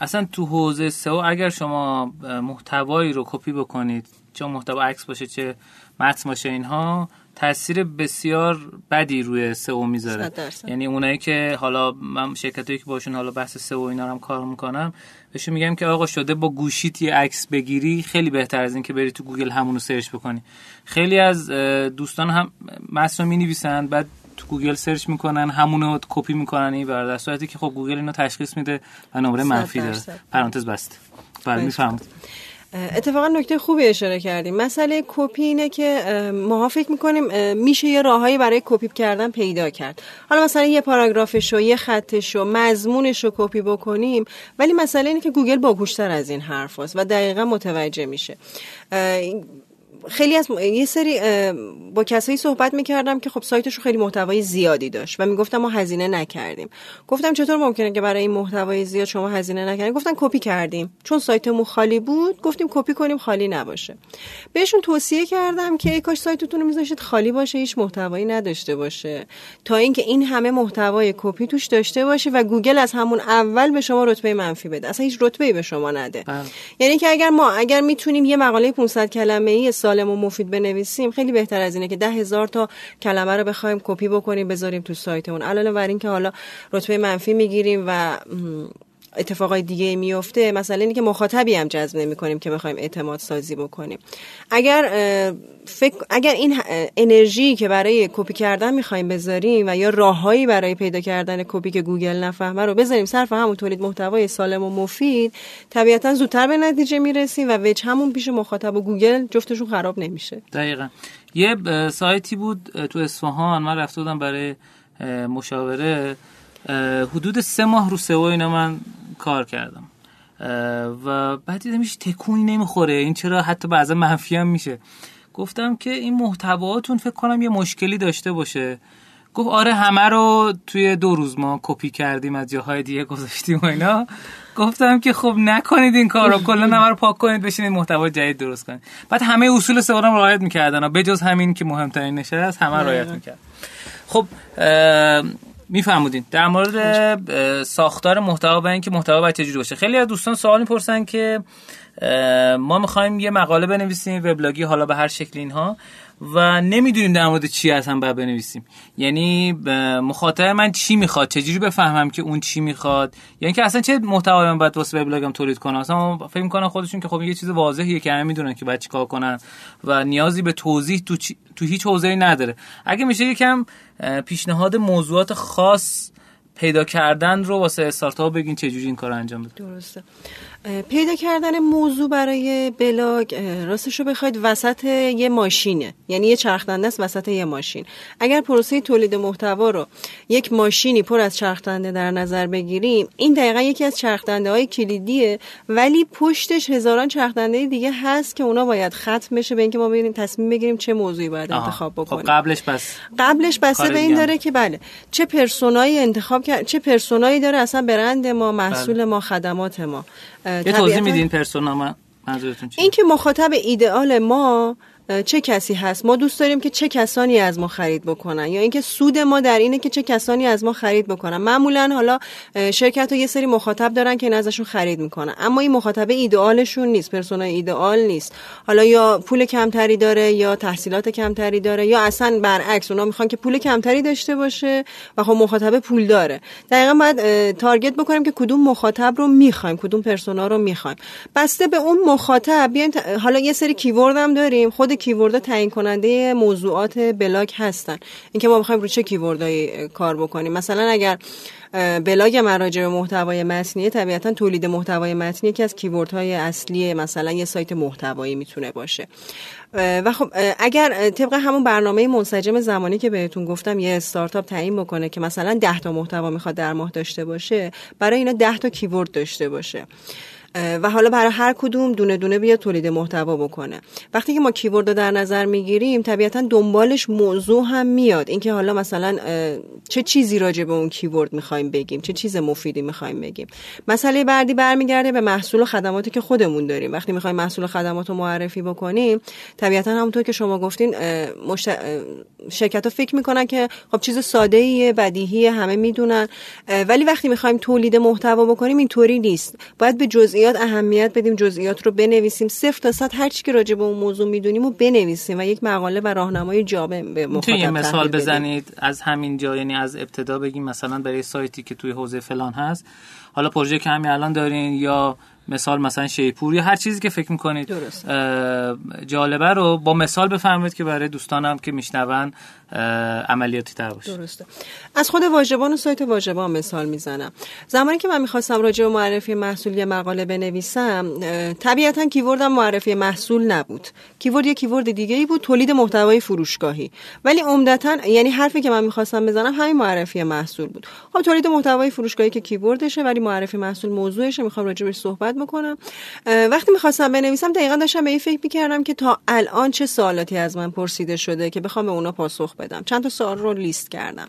اصلا تو حوزه سئو اگر شما محتوایی رو کپی بکنید چه محتوا عکس باشه چه متن باشه اینها تاثیر بسیار بدی روی سئو می‌ذاره. یعنی اونایی که حالا من شرکتایی که باشون حالا بحث سئو اینا هم کار می‌کنم بهشون میگم که آقا شده با گوشیت یه عکس بگیری خیلی بهتر از این که بری تو گوگل همونو search بکنی. خیلی از دوستان هم متن می نویسن بعد تو گوگل search می‌کنن همونو کپی می‌کنن این در صورتی که خب گوگل اینو تشخیص میده و نمره منفی داره. پرانتز بسته بله می‌فهمید اتفاقا نکته خوبی اشاره کردیم. مسئله کپی اینه که ما فکر می‌کنیم میشه یه راههایی برای کپی کردن پیدا کرد. حالا مثلا یه پاراگرافش رو یه خطش رو مضمونش رو کپی بکنیم ولی مسئله اینه که گوگل باهوشتر از این حرف هست و دقیقا متوجه میشه. خیلی از یه سری با کسایی صحبت می‌کردم که خب سایتش خیلی محتوای زیادی داشت و می‌گفتم ما هزینه نکردیم. گفتم چطور ممکنه که برای این محتوای زیاد شما هزینه نکردید گفتن کپی کردیم. چون سایتمون خالی بود گفتیم کپی کنیم خالی نباشه. بهشون توصیه کردم که ای کاش سایتتون رو میذاشتید خالی باشه هیچ محتوایی نداشته باشه. تا اینکه این همه محتوای کپی توش داشته باشه و گوگل از همون اول به شما رتبه منفی بده. اصلا هیچ رتبه‌ای به شما نده. بله. یعنی که اگر ما اگر می‌تونیم یه مقاله 500 کلمه‌ای سالم و مفید بنویسیم خیلی بهتر از اینه که ده هزار تا کلمه رو بخوایم کپی بکنیم بذاریم تو سایتمون. علاوه بر اینکه حالا رتبه منفی می‌گیریم و اتفاقای دیگه میفته مثلا اینه که مخاطبی هم جذب نمی کنیم که بخوایم اعتماد سازی بکنیم. اگر فکر اگر این انرژی که برای کپی کردن می‌خوایم بذاریم و یا راههایی برای پیدا کردن کپی که گوگل نفهمه رو بذاریم صرف همون تولید محتوای سالم و مفید طبیعتا زودتر به نتیجه می‌رسیم و وجه همون پیش مخاطب و گوگل جفتشون خراب نمیشه. دقیقا. یه سایتی بود تو اصفهان. من رفته بودم برای مشاوره. حدود سه ماه رو SEO اینا من کار کردم. و بعد دیدم هیچ تکونی نمی‌خوره. این چرا حتی بعضا منفی هم میشه. گفتم که این محتواتون فکر کنم یه مشکلی داشته باشه. گفت آره همه رو توی دو روز ما کپی کردیم از جاهای دیگه گذاشتیم و اینا. گفتم که خب نکنید این کار رو کلا همه رو پاک کنید بشینید محتوا جدید درست کنید. بعد همه اصول رو رعایت می‌کردن. به جز همین که مهمترین نشه است همه رعایت می‌کرد خب میفهمودین در مورد ساختار محتوا و اینکه محتوا باید چجوری باشه. خیلی از دوستان سوال می‌پرسن که ما می‌خوایم یه مقاله بنویسیم وبلاگی حالا به هر شکل اینها. و نمی‌دونیم در مورد چی اصلا باید بنویسیم. یعنی مخاطب من چی می‌خواد؟ چجوری بفهمم که اون چی می‌خواد؟ یعنی که اصلا چه محتوایی من باید واسه وبلاگم تولید کنم؟ اصلا فکر می‌کنم خودشون که خب یه چیز واضحیه که همه می‌دونن که باید چیکار کنن و نیازی به توضیح تو, تو هیچ حوزه‌ای نداره. اگه میشه یکم پیشنهاد موضوعات خاص پیدا کردن رو واسه استارتاپ بگین چجوری این کار انجام بده درسته. پیدا کردن موضوع برای بلاگ راستش رو بخواید وسط یه ماشینه. یعنی یه چرخدنده است وسط یه ماشین. اگر پروسه تولید محتوا رو یک ماشینی پر از چرخدنده در نظر بگیریم این دقیقا یکی از چرخدنده های کلیدیه ولی پشتش هزاران چرخدنده دیگه هست که اونا باید ختم بشه به اینکه ما ببینیم تصمیم بگیریم چه موضوعی باید انتخاب خب بکنیم. خب قبلش پس قبلش بسته به این داره که بله چه پرسونایی انتخاب کرد چه پرسونایی داره اصلا برند ما محصول بله. ما خدمات ما. یه توضیح میدین پرسونا منظورتون این که مخاطب ایدئال ما چه کسی هست؟ ما دوست داریم که چه کسانی از ما خرید بکنن یا اینکه سود ما در اینه که چه کسانی از ما خرید بکنن. معمولا حالا شرکت ها یه سری مخاطب دارن که ازشون خرید می‌کنن. اما این مخاطب ایدئالشون نیست پرسونای ایدئال نیست. حالا یا پول کمتری داره یا تحصیلات کمتری داره یا اصلا برعکس اونا می‌خوان که پول کمتری داشته باشه و خب مخاطب پول داره. دقیقا باید target بکنیم که کدوم مخاطب رو می‌خوایم کدوم persona رو می‌خوایم. بسته به اون مخاطب بیاین حالا یه سری keyword هم داریم. خود keyword تعیین کننده موضوعات بلاگ هستن. اینکه ما بخوایم رو چه keyword هایی کار بکنیم. مثلا اگر بلاگ مراجع محتوای متنی طبیعتا تولید محتوای متنی یکی از keyword های اصلی مثلا یه سایت محتوایی می‌تونه باشه. و خب اگر طبق همون برنامه منسجم زمانی که بهتون گفتم یه استارتاپ تعیین بکنه که مثلا 10 تا محتوا می‌خواد در ماه داشته باشه برای اینا 10 تا کیورد داشته باشه. و حالا برای هر کدوم دونه دونه بیا تولید محتوا بکنه. وقتی که ما کیورد رو در نظر می‌گیریم طبیعتا دنبالش موضوع هم میاد. اینکه حالا مثلا چه چیزی راجع به اون کیورد می‌خوایم بگیم؟ چه چیز مفیدی می‌خوایم بگیم؟ مسئله بعدی برمیگرده به محصول و خدماتی که خودمون داریم. وقتی می‌خوایم محصول و خدمات رو معرفی بکنیم طبیعتا همونطور که شما گفتین مشت... شرکت ها فکر می‌کنن که خب چیز ساده ایه بدیهی همه می‌دونن. ولی وقتی می‌خوایم تولید محتوا بکنیم اینطوری نیست. باید به جزئی جزئیات اهمیت بدیم جزئیات رو بنویسیم. صفر تا صد هر چی که راجع به اون موضوع می‌دونیم و بنویسیم و یک مقاله و راهنمای جامع به مخاطب یه مثال بزنید. از همین جا یعنی از ابتدا بگیم مثلا برای سایتی که توی حوزه فلان هست. حالا پروژه که همین الان دارین یا مثال مثلا شیپور یا هر چیزی که فکر می‌کنید درست. جالبه رو با مثال بفرمایید که برای دوستانم که میشنون عملیاتی تر باشه. درسته. از خود واژبان و سایت واژبان مثال می‌زنم. زمانی که من می‌خواستم راجع به معرفی محصول یه مقاله بنویسم طبیعتا کیوردم معرفی محصول نبود. کیورد یه کیورد دیگه ای بود تولید محتوای فروشگاهی. ولی عمدتا یعنی حرفی که من می‌خواستم بزنم همین معرفی محصول بود. خب تولید محتوای فروشگاهی که کیوردشه ولی معرفی محصول موضوعشه. می‌خوام راجع بهش صحبت بکنم. وقتی می‌خواستم بنویسم دقیقا داشتم به این فکر می‌کردم که تا الان چه سوالاتی از من پرسیده شده که بخوام به اونا پاسخ بدم. چند تا سوال رو لیست کردم.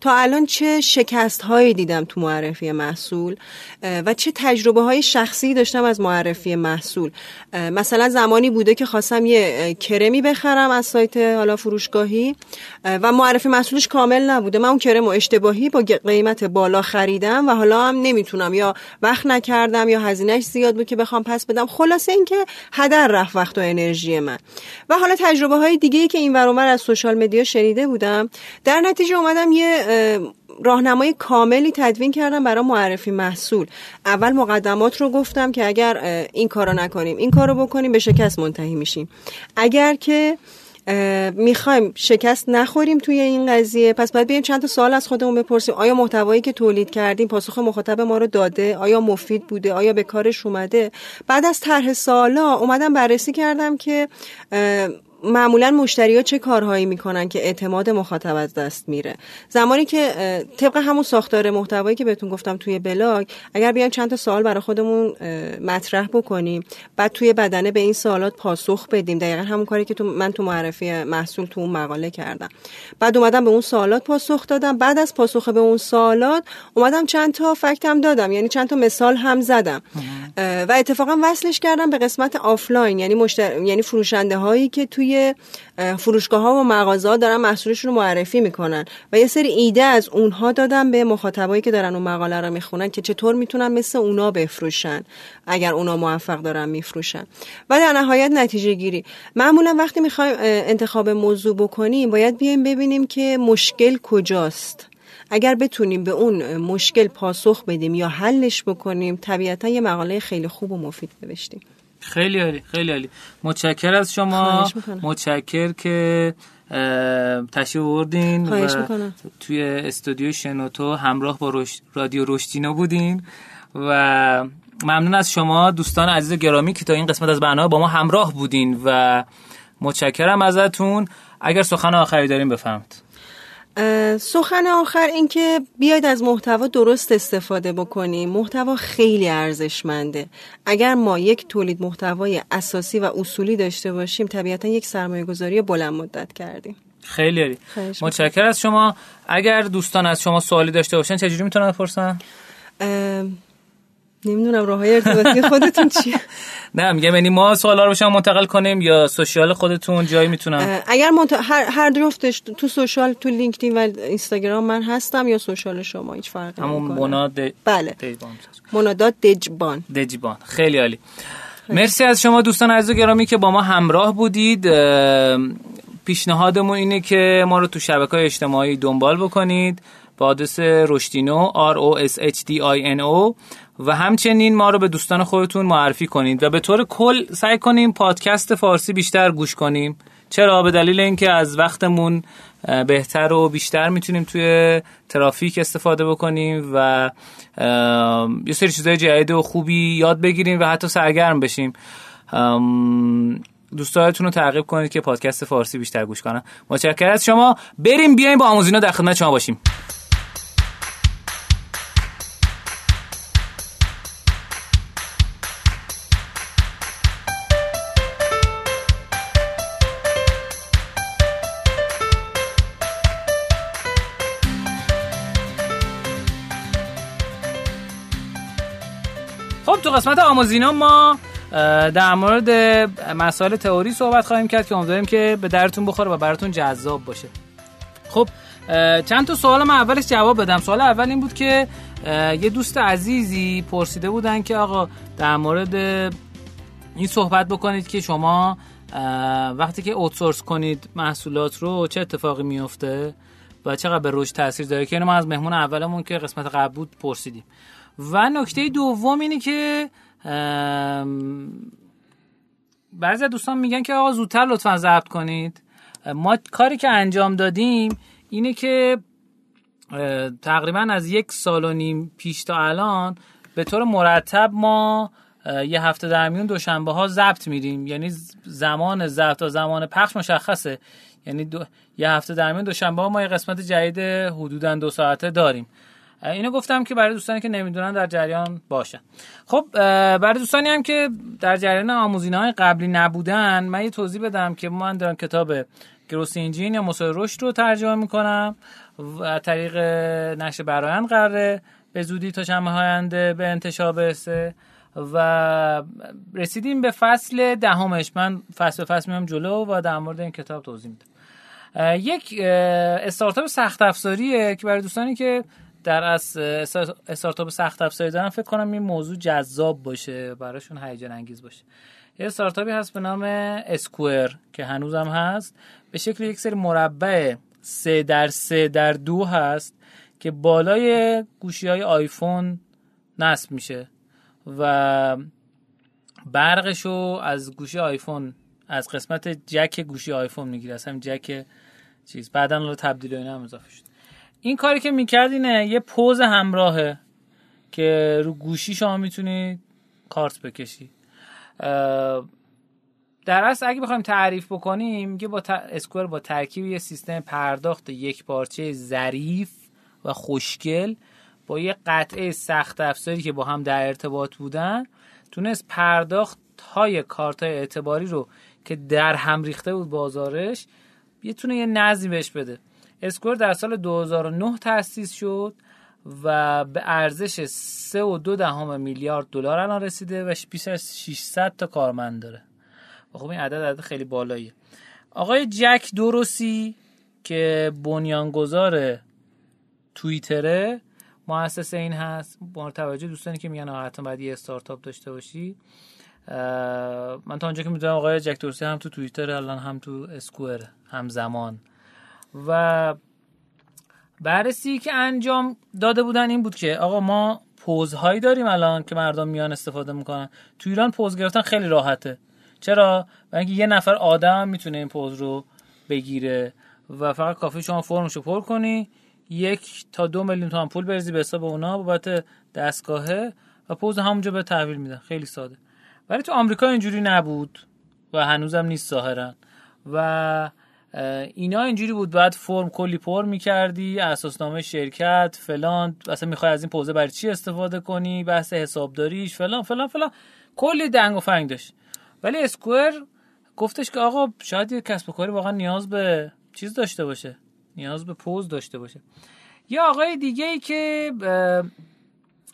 تا الان چه شکست هایی دیدم تو معرفی محصول و چه تجربه های شخصی داشتم از معرفی محصول؟ مثلا زمانی بوده که خواستم یه کرمی بخرم از سایت حالا فروشگاهی و معرفی محصولش کامل نبوده. من اون کرم و اشتباهی با قیمت بالا خریدم و حالا هم نمی‌تونم. یا وقت نکردم یا هزینهش زیاد بود که بخوام پس بدم. خلاصه اینکه هدر رفت وقت و انرژی من. و حالا تجربه های دیگه که این ور از سوشال مدیا شنیده بودم. در نتیجه اومدم یه راهنمای کاملی تدوین کردم برای معرفی محصول. اول مقدمات رو گفتم که اگر این کارو نکنیم این کارو بکنیم به شکست منتهی میشیم. اگر که می‌خوایم شکست نخوریم توی این قضیه پس باید بیایم چند تا سوال از خودمون بپرسیم. آیا محتوایی که تولید کردیم پاسخ مخاطب ما رو داده؟ آیا مفید بوده؟ آیا به کارش اومده؟ بعد از طرح سوالا اومدم بررسی کردم که معمولا مشتری ها چه کارهایی می‌کنن که اعتماد مخاطب از دست میره؟ زمانی که طبق همون ساختار محتوایی که بهتون گفتم توی بلاگ اگر بیایم چند تا سوال برای خودمون مطرح بکنیم بعد توی بدنه به این سوالات پاسخ بدیم. دقیقا همون کاری که تو من تو معرفی محصول تو اون مقاله کردم. بعد اومدم به اون سوالات پاسخ دادم. بعد از پاسخ به اون سوالات اومدم چند تا فکتم دادم. یعنی چند تا مثال هم زدم. و اتفاقا وصلش کردم به قسمت آفلاین. یعنی مشتر... یعنی فروشنده هایی که توی فروشگاه ها و مغازه ها دارن محصولشون رو معرفی می‌کنن و یه سری ایده از اونها دادم به مخاطبایی که دارن اون مقاله رو می‌خونن که چطور می‌تونن مثل اونا بفروشن اگر اونا موفق دارن میفروشن. و در نهایت نتیجه گیری. معمولا وقتی می‌خوایم انتخاب موضوع بکنیم باید بیایم ببینیم که مشکل کجاست. اگر بتونیم به اون مشکل پاسخ بدیم یا حلش بکنیم طبیعتا یه مقاله خیلی خوب و مفید نوشتیم. خیلی عالی خیلی عالی. متشکر از شما. متشکر که تشریف بردین و توی استودیو شنوتو همراه با رادیو رشتینو بودین و ممنون از شما دوستان عزیز گرامی که تا این قسمت از برنامه با ما همراه بودین و متشکرم ازتون. اگر سخن آخری داریم بفهمید سخن آخر این که بیاید از محتوا درست استفاده بکنیم. محتوا خیلی ارزشمنده. اگر ما یک تولید محتوای اساسی و اصولی داشته باشیم طبیعتا یک سرمایه گذاری بلند مدت کردیم. خیلی عالی. متشکر از شما. اگر دوستان از شما سوالی داشته باشن چجوری می‌تونن بپرسن؟ نمی‌دونم راه های ارتباطی خودتون چیه. نه میگم یعنی ما سوالا رو شما منتقل کنیم یا سوشیال خودتون جایی می‌تونم؟ اگر منت... هر هر جفتش تو سوشال تو لینکدین و اینستاگرام من هستم یا سوشال شما هیچ فرقی همون مونا د... بله. منادات دجبان دجبان خیلی عالی. مرسی از شما دوستان عزیز گرامی که با ما همراه بودید. پیشنهادمون اینه که ما رو تو شبکه های اجتماعی دنبال بکنید. با آدرس رشدینو R O S H D I N O. و همچنین ما رو به دوستان خودتون معرفی کنید و به طور کل سعی کنیم پادکست فارسی بیشتر گوش کنیم. چرا؟ به دلیل اینکه از وقتمون بهتر و بیشتر می‌تونیم توی ترافیک استفاده بکنیم و یه سری چیزای جدید و خوبی یاد بگیریم و حتی سرگرم بشیم. دوستانتون رو تعقیب کنید که پادکست فارسی بیشتر گوش کنن. متشکرم از شما. بریم بیایم با آموزینا در خدمت شما باشیم. قسمت آموزینا ما در مورد مسائل تئوری صحبت خواهیم کرد که امیدواریم که به درتون بخوره و براتون جذاب باشه. خب چند تا سوال من اولش جواب بدم. سوال اول این بود که یه دوست عزیزی پرسیده بودن که آقا در مورد این صحبت بکنید که شما وقتی که اوتسورس کنید محصولات رو چه اتفاقی میفته و چقدر به رشد تاثیر داره؟ که اینو ما از مهمون اولمون که قسمت قبل بود پرسیدیم. و نکته دوم اینه که بعضی دوستان میگن که آقا زودتر لطفا ضبط کنید. ما کاری که انجام دادیم اینه که تقریبا از یک سال و نیم پیش تا الان به طور مرتب ما یه هفته در میون دوشنبه ها ضبط میریم یعنی زمان ضبط تا زمان پخش مشخصه. یعنی دو... یه هفته در میون دوشنبه ها ما یه قسمت جدید حدودا دو ساعته داریم. اینو گفتم که برای دوستانی که نمی‌دونن در جریان باشن خب برای دوستانی هم که در جریان آموزینه های قبلی نبودن من یه توضیح بدم که من دارم کتاب گروس انجین یا مسائل رشد رو ترجمه می‌کنم و طریق نشر برایند قراره. به زودی تا چند آینده به انتشار برسه و رسیدیم به فصل دهمش. من فصل به فصل میام جلو و در مورد این کتاب توضیح میدم. یک استارتاپ سخت افزاریه که برای دوستانی که در از استارتاپ سخت افزاری دارن فکر کنم این موضوع جذاب باشه براشون هیجان انگیز باشه. یه استارتاپی هست به نام اسکوئر که هنوزم هست. به شکل یک سری مربع سه در سه در دو هست که بالای گوشی های آیفون نصب میشه و برقشو از گوشی آیفون از قسمت جک گوشی آیفون می‌گیره. همین جک چیز. بعدا رو تبدیل اینا هم اضافه این کاری که می‌کرد اینه یه پوز همراهه که رو گوشی شما می‌تونید کارت بکشی. در اصل اگه بخوایم تعریف بکنیم میگه با اسکوئر با ترکیب یه سیستم پرداخت یک پارچه ظریف و خوشگل با یه قطعه سخت افزاری که با هم در ارتباط بودن تونست پرداخت های کارت های اعتباری رو که در هم ریخته بود بازارش یه تونه یه نظمی بهش بده. اسکور در سال 2009 تأسیس شد و به ارزش سه و دو دهم میلیارد دلار الان رسیده و بیش از 600 تا کارمند داره. و خب این عدد عدد خیلی بالاییه. آقای جک دوروسی که بنیانگذار توییتره مؤسس این هست. با توجه دوستانی که میگن حتما باید یه استارتاپ داشته باشی. من تا اونجا که می‌دونم آقای جک دوروسی هم تو توییتر الان هم تو اسکوئر هم زمان و بررسی که انجام داده بودن این بود که آقا ما پوزهایی داریم الان که مردم میان استفاده می‌کنن. تو ایران پوز گرفتن خیلی راحته. چرا؟ و اینکه یه نفر آدم می‌تونه این پوز رو بگیره و فقط کافی شما فرمشو پر کنی یک تا دو میلیون تومن پول بریزی به حساب اونا بابت دستگاهه و پوز همونجا به تحویل میدن. خیلی ساده. ولی تو آمریکا اینجوری نبود و هنوزم نیست ظاهرا. و اینا اینجوری بود بعد فرم کلی پر می‌کردی اساسنامه شرکت فلان اصلا می‌خوای از این پوزه برای چی استفاده کنی؟ بحث حسابداریش فلان فلان فلان. کلی دنگ و فنگ داشت. ولی اسکوئر گفتش که آقا شاید یه کسب و کاری واقعا نیاز به چیز داشته باشه. نیاز به پوز داشته باشه. یه آقای دیگه ای که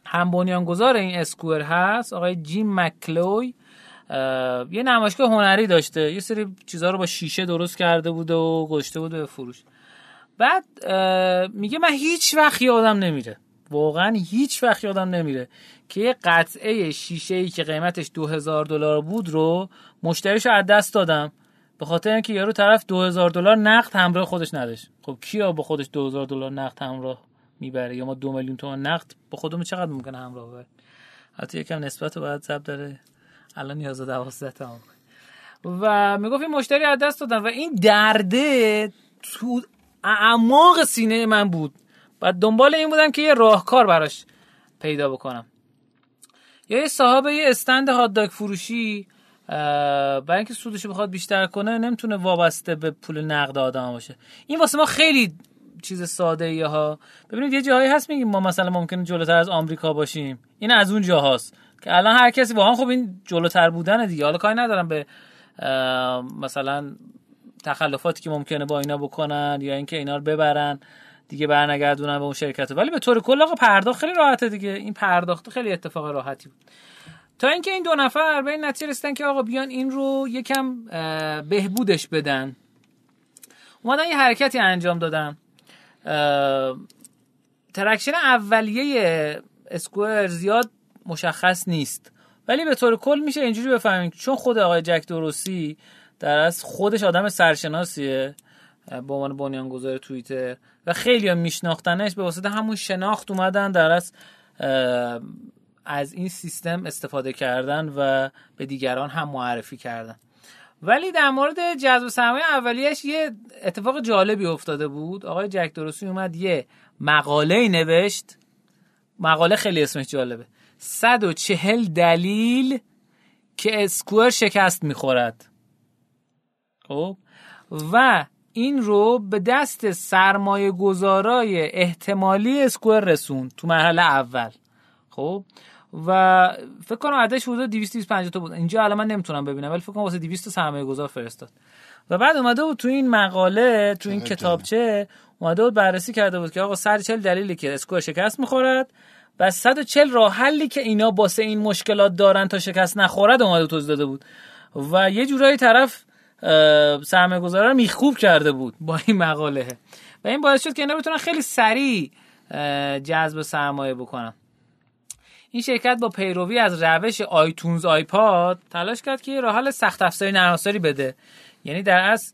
هم بنیانگذار این اسکوئر هست آقای جیم مکلوی یه نمایشگاه هنری داشته. یه سری چیزها رو با شیشه درست کرده بوده و گشته بوده به فروش. بعد میگه من هیچ وقت یادم نمیره. واقعا هیچ وقت یادم نمیره که یه قطعه شیشه ای که قیمتش 2000 دلار بود رو مشتریش از دست دادم. به خاطر اینکه یارو طرف 2000 دلار نقد همراه خودش نداشت. خب کیا با خودش 2000 دلار نقد همراه می‌بره؟ یا ما دو میلیون تومان نقد با خودمون چقدر ممکنه همراه ببره حتی یکم نسبت باید ضبط داره. الان نیاز دوازده تا و می‌گفت این مشتری از دست دادن. و این درده تو اعماق سینه من بود. بعد دنبال این بودم که یه راهکار براش پیدا بکنم. یا یه صاحب یه استند هات فروشی برای اینکه سودش بخواد بیشتر کنه نمی‌تونه وابسته به پول نقد آدم باشه. این واسه ما خیلی چیز ساده ای ها. ببینید یه جایی هست میگیم ما مثلا ممکنه جلوتر از آمریکا باشیم. این از اون جاهاست. که الان هر کسی واقعا خب این جلوتر بودن دیگه. حالا کاری ندارم به مثلا تخلفاتی که ممکنه با اینا بکنن یا اینکه اینا رو ببرن دیگه برنگردونن به اون شرکت ولی به طور کل آقا پرداخت خیلی راحته دیگه. این پرداخت خیلی اتفاق راحتی بود. تا اینکه این دو نفر به این نتیجه رسیدن که آقا بیان این رو یکم بهبودش بدن. اومدن یه حرکتی انجام دادن. traction اولیه Square زیاد مشخص نیست. ولی به طور کل میشه اینجوری بفهمیم. چون خود آقای جک دورسی در از خودش آدم سرشناسیه به عنوان بنیانگذار توییتر و خیلی هم میشناختنش به واسطه همون شناخت اومدن در از از این سیستم استفاده کردن و به دیگران هم معرفی کردن. ولی در مورد جذب سرمایه اولیش یه اتفاق جالبی افتاده بود. آقای جک درستی اومد یه مقاله نوشت. مقاله خیلی اسمش جالبه. 140 دلیل که اسکوئر شکست می‌خورد. خب؟ و این رو به دست سرمایه گذارای احتمالی اسکوئر رسون تو مرحله اول. خب؟ و فکر کنم عددش حدود 250 تا بود. اینجا الان من نمی‌تونم ببینم ولی فکر کنم واسه 200 تا سرمایه گذار فرستاد. و بعد اومده بود تو این مقاله تو این کتابچه اومده بود بررسی کرده بود که آقا 140 دلیلی که اسکوئر شکست می‌خورد. و 140 راه حلی که اینا باسه این مشکلات دارن تا شکست نخورد اومده توضیح داده بود. و یه جورایی طرف سرمایه گذاره رو میخوب کرده بود با این مقاله. و این باعث شد که اینا بتونن خیلی سریع جذب سرمایه بکنن. این شرکت با پیروی از روش آیتونز آیپاد تلاش کرد که راه حل سخت افزاری نرم بده. یعنی در اصل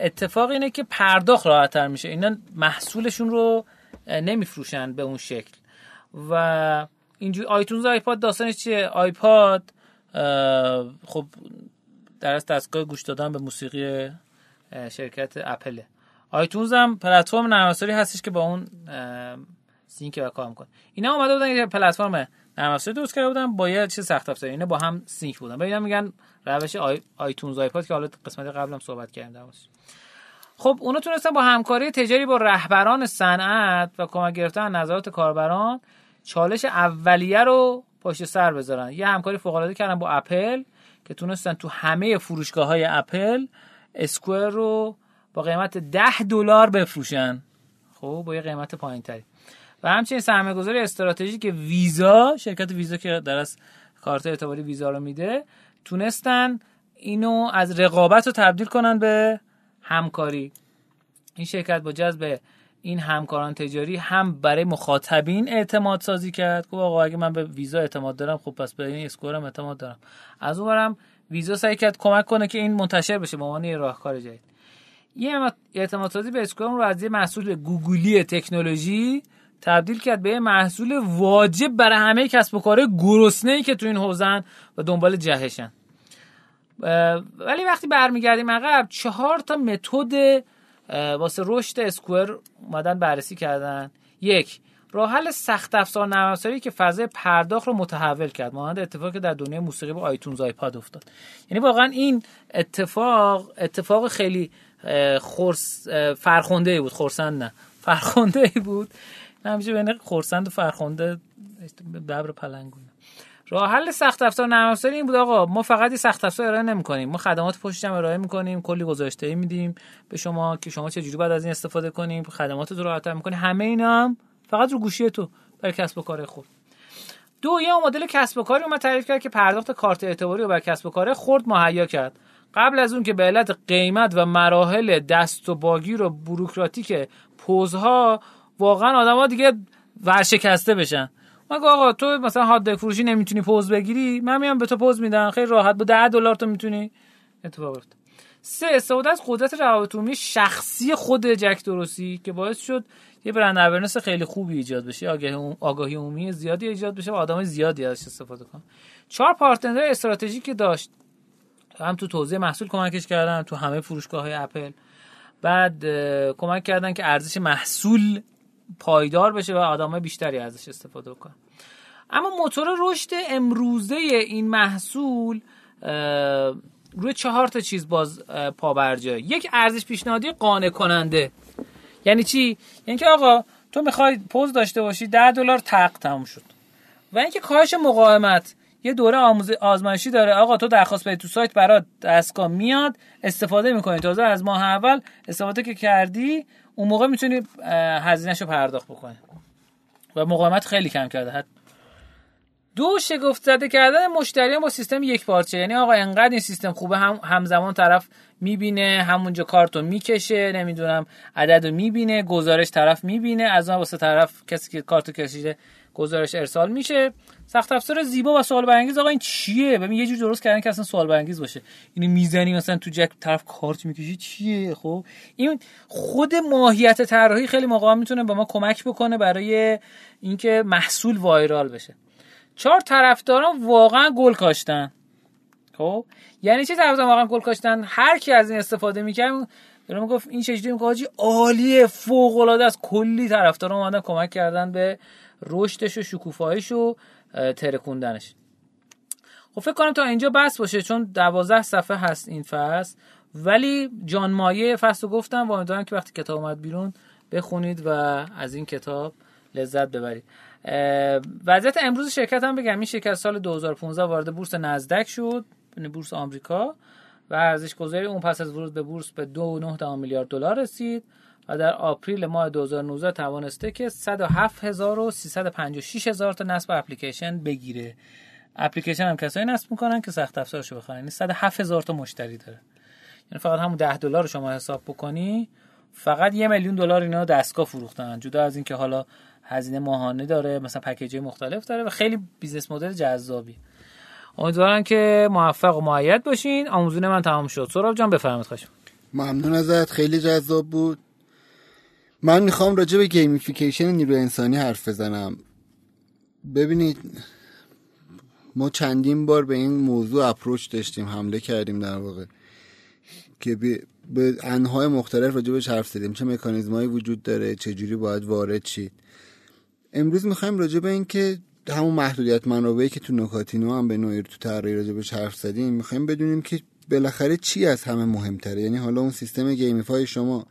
اتفاق اینه که پرداخت راحتتر میشه. اینا محصولشون رو نمیفروشن به اون شکل. و اینجوری iTunes iPod داستانش چیه؟ iPod خب در از دستگاه گوش دادن به موسیقی شرکت Apple ه iTunes هم پلتفرم نرم هستش که با اون sync و کار می‌کنه. اینا اومده بودن یه پلتفرم نرم درست کرده بودن با یه چیز سخت افزاری. اینا با هم sync بودن. ببینم میگن روش آی... iTunes iPod که حالا قسمت قبلم صحبت کردیم در خب اونا تونستن با همکاری تجاری با رهبران صنعت و کمک گرفتن نظرات کاربران چالش اولیه رو پشت سر بذارن. یه همکاری فوق العاده کردن با اپل که تونستن تو همه فروشگاه های اپل اسکوئر رو با قیمت 10 دلار بفروشن. خب با یه قیمت پایین تری و همچنین سرمایه گذاری استراتژیک ویزا شرکت ویزا که در از کارت اعتباری ویزا رو میده تونستن اینو از رقابت رو تبدیل کنن به همکاری. این شرکت با جذب این همکاران تجاری هم برای مخاطبین اعتماد سازی کرد. که آقا اگه من به ویزا اعتماد دارم خب پس به این اسکورم اعتماد دارم. از اونورم ویزا سعی کرد کمک کنه که این منتشر بشه به عنوان راهکار جدید. یه اعتماد سازی به اسکورم رو از یه محصول گوگلی تکنولوژی تبدیل کرد به یه محصول واجب برای همه کسب و کارهای گرسنه ای که تو این حوزن و دنبال جهشن. ولی وقتی برمیگردیم عقب چهار تا متد واسه رشد اسکوئر اومدن بررسی کردن. یک راه حل سخت افزار نرم که فضای پرداخت رو متحول کرد. مانند اتفاقی که در دنیای موسیقی با آیتونز آیپاد افتاد. یعنی واقعا این اتفاق اتفاق خیلی خورس فرخنده بود. خورسند نه فرخنده بود. همیشه بین خورسند و فرخنده ببر پلنگونه. راه حل سخت افزار نرم افزاری این بود آقا. ما فقط سخت افزار ارائه نمی‌کنیم. ما خدمات پشت هم ارائه می‌کنیم کلی گزارش‌دهی ای میدیم به شما که شما چه جوری بعد از این استفاده کنیم. خدمات رو راحت‌تر می‌کنیم. همه اینا هم فقط رو گوشی تو برای کسب و کار خود. دو یه مدل کسب و کاری اومد تعریف کرد که پرداخت کارت اعتباری رو بر کسب و کار خرد مهیا کرد. قبل از اون که به علت قیمت و مراحل دست و باگیر و بوروکراتیک پوزها واقعا آدما دیگه ورشکسته بشن. مگه آقا تو مثلا هات فروشی نمی‌تونی پوز بگیری؟ من میام به تو پوز میدم. خیلی راحت با 10 دلار تو می‌تونی. اتفاق بیفته سه استفاده از قدرت روابط عمومی شخصی خود جک دورسی که باعث شد یه brand awareness خیلی خوبی ایجاد بشه. آگاهی آگاهی عمومی زیادی ایجاد بشه و آدمای زیادی ازش استفاده کنن. چهار partner استراتژیک داشت. هم تو توزیع محصول کمکش کردن تو همه فروشگاه های اپل. بعد کمک کردن که ارزش محصول پایدار بشه و آدمای بیشتری ازش استفاده کنن. اما موتور رشد امروزه این محصول روی چهار تا چیز باز پابرجا یک ارزش پیشنهادی قانع کننده. یعنی چی؟ یعنی که آقا تو می‌خوای پوز داشته باشی 10 دلار تق تموم شد. و اینکه کاهش مقاومت یه دوره آموز آزمایشی داره. آقا تو درخواست بدی تو سایت برات دستگاه میاد استفاده می‌کنی. تازه از ماه اول استفاده که کردی اون موقع می‌تونی هزینهشو پرداخت بکنی. و مقاومت خیلی کم کرده. دو شگفت زده کردن مشتریان با سیستم یک پارچه. یعنی آقا انقدر این سیستم خوبه هم همزمان طرف می‌بینه همونجا کارتو می‌کشه نمی‌دونم عدد رو می‌بینه گزارش طرف می‌بینه از اون واسه طرف کسی که کارتو کشیده گزارش ارسال میشه. سخت افزار زیبا و سوال برانگیز آقا این چیه؟ ببین یه جور درست کردن که اصلا سوال برانگیز باشه. اینو می‌زنی مثلا تو جک طرف کارت می‌کشی. چیه؟ خب؟ این خود ماهیت طراحی خیلی موقع می‌تونه به ما کمک بکنه برای اینکه محصول وایرال بشه. چهار طرفداران واقعا گل کاشتن. خب؟ یعنی چه طرفداران واقعا گل کاشتن؟ هر کی از این استفاده می‌کرد دارم گفت این چجوری؟ میگه حاجی عالیه فوق العاده است. کلی طرفدار اومدن کمک کردن به رشدش و شکوفاییش و ترکوندنش خب فکر کنم تا اینجا بس باشه چون دوازده صفحه هست این فصل. ولی جان مایه فصل رو گفتم و امیدوارم که وقتی کتاب اومد بیرون بخونید و از این کتاب لذت ببرید. وضعیت امروز شرکت هم بگم. این شرکت سال 2015 وارد بورس نزدک شد یعنی بورس آمریکا. و ارزش گذاری اون پس از ورود به بورس به 2.9 میلیارد دلار رسید. و در آپریل ماه 2019 توانسته که 107356 هزار تا نصب اپلیکیشن بگیره. اپلیکیشن هم کسایی نصب می‌کنن که سخت افزارشو بخرن. یعنی 107 هزار تا مشتری داره. یعنی فقط همون 10 دلار رو شما حساب بکنی فقط یه میلیون دلار اینا دستگاه فروختن. جدا از اینکه حالا هزینه ماهانه داره مثلا پکیج مختلف داره و خیلی business model جذابی. امیدوارم که موفق و موید باشین. آموزون من تمام شد. سراب جان بفرمایید. خوش ممنون ازت. خیلی جذاب بود. من می‌خوام راجع به gamification نیروی انسانی حرف بزنم. ببینید ما چندین بار به این موضوع approach داشتیم حمله کردیم در واقع که به انحای مختلف راجع بهش حرف زدیم. چه مکانیزمایی وجود داره چه جوری باید وارد شید. امروز می‌خوایم راجع به این که همون محدودیت منابعی که تو نکاتینو هم به نوعی تو طراحی راجع بهش حرف زدیم می‌خوایم بدونیم که بالاخره چی از همه مهمتره. یعنی حالا اون سیستم gamify شما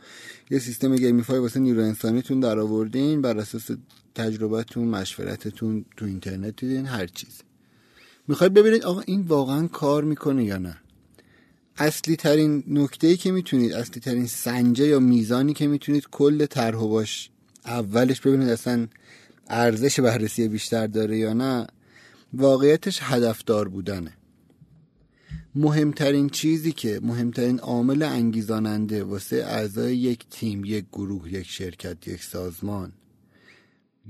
یه سیستم gamify واسه نیرو انسانیتون در آوردین بر اساس تجربتون مشورتتون تو اینترنت دیدین هر چیز. می‌خواید ببینید آقا این واقعا کار می‌کنه یا نه؟ اصلی ترین نکته که می‌تونید اصلی ترین سنجه یا میزانی که می‌تونید کل طرح باش اولش ببینید اصلا ارزش بررسی بیشتر داره یا نه واقعیتش هدفدار بودنه. مهمترین چیزی که مهمترین عامل انگیزاننده واسه اعضای یک تیم یک گروه یک شرکت یک سازمان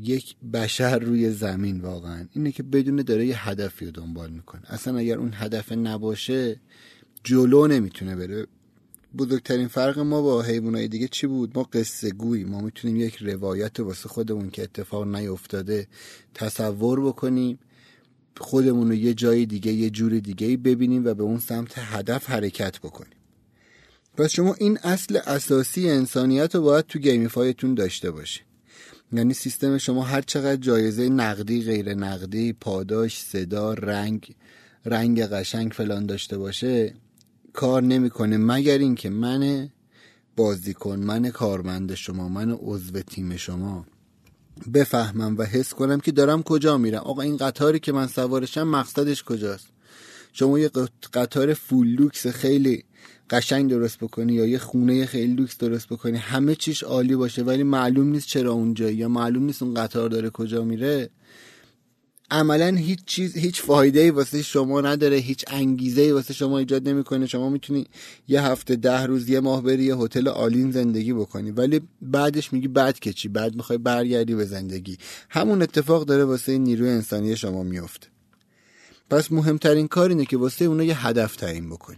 یک بشر روی زمین واقعا اینه که بدونه داره یه هدفی رو دنبال می‌کنه. اصلا اگر اون هدف نباشه جلو نمی‌تونه بره. بزرگترین فرق ما با حیوانات دیگه چی بود؟ ما قصه گویی. ما می‌تونیم یک روایت واسه خودمون که اتفاق نیفتاده تصور بکنیم. خودمون رو یه جای دیگه یه جور دیگه ببینیم و به اون سمت هدف حرکت بکنیم. پس شما این اصل اساسی انسانیت رو باید تو gamify تون داشته باشید یعنی سیستم شما هر چقدر جایزه نقدی غیر نقدی پاداش صدا رنگ رنگ قشنگ فلان داشته باشه کار نمی‌کنه مگر اینکه من بازیکن من کارمند شما من عضو تیم شما. بفهمم و حس کنم که دارم کجا میرم. آقا این قطاری که من سوارشم مقصدش کجاست؟ شما یه قطار full لوکس خیلی قشنگ درست بکنی یا یه خونه خیلی لوکس درست بکنی همه چیش عالی باشه ولی معلوم نیست چرا اونجا یا معلوم نیست اون قطار داره کجا میره؟ عملا هیچ چیز هیچ فایده ای واسه شما نداره هیچ انگیزه ای واسه شما ایجاد نمی‌کنه. شما می‌تونی یه هفته ده روز یه ماه بری یه هتل all-in زندگی بکنی. ولی بعدش میگی بعد که چی؟ بعد می‌خوای برگردی به زندگی. همون اتفاق داره واسه نیروی انسانی شما میفته پس مهمترین کار اینه که واسه اونا یه هدف تعیین بکنی.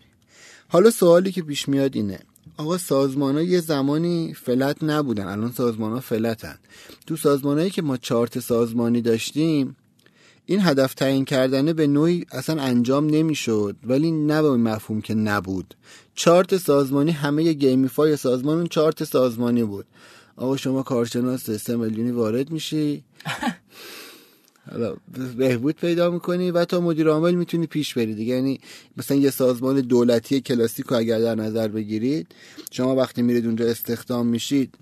حالا سوالی که پیش میاد اینه. آقا سازمان ها یه زمانی flat نبودن. الان سازمان ها flat ن. تو سازمانهایی که ما چارت سازمانی داشتیم این هدف تعیین کردنه به نوعی اصلا انجام نمی‌شد ولی نه به مفهوم که نبود. چارت سازمانی همه gamify سازمان اون چارت سازمانی بود. آقا شما کارشناس سه میلیونی وارد میشی؟ حالا بهبود پیدا می‌کنی و تا مدیر عامل می‌تونی پیش بری دیگه. یعنی مثلا یه سازمان دولتی کلاسیک اگر در نظر بگیرید شما وقتی میرید اونجا استخدام میشید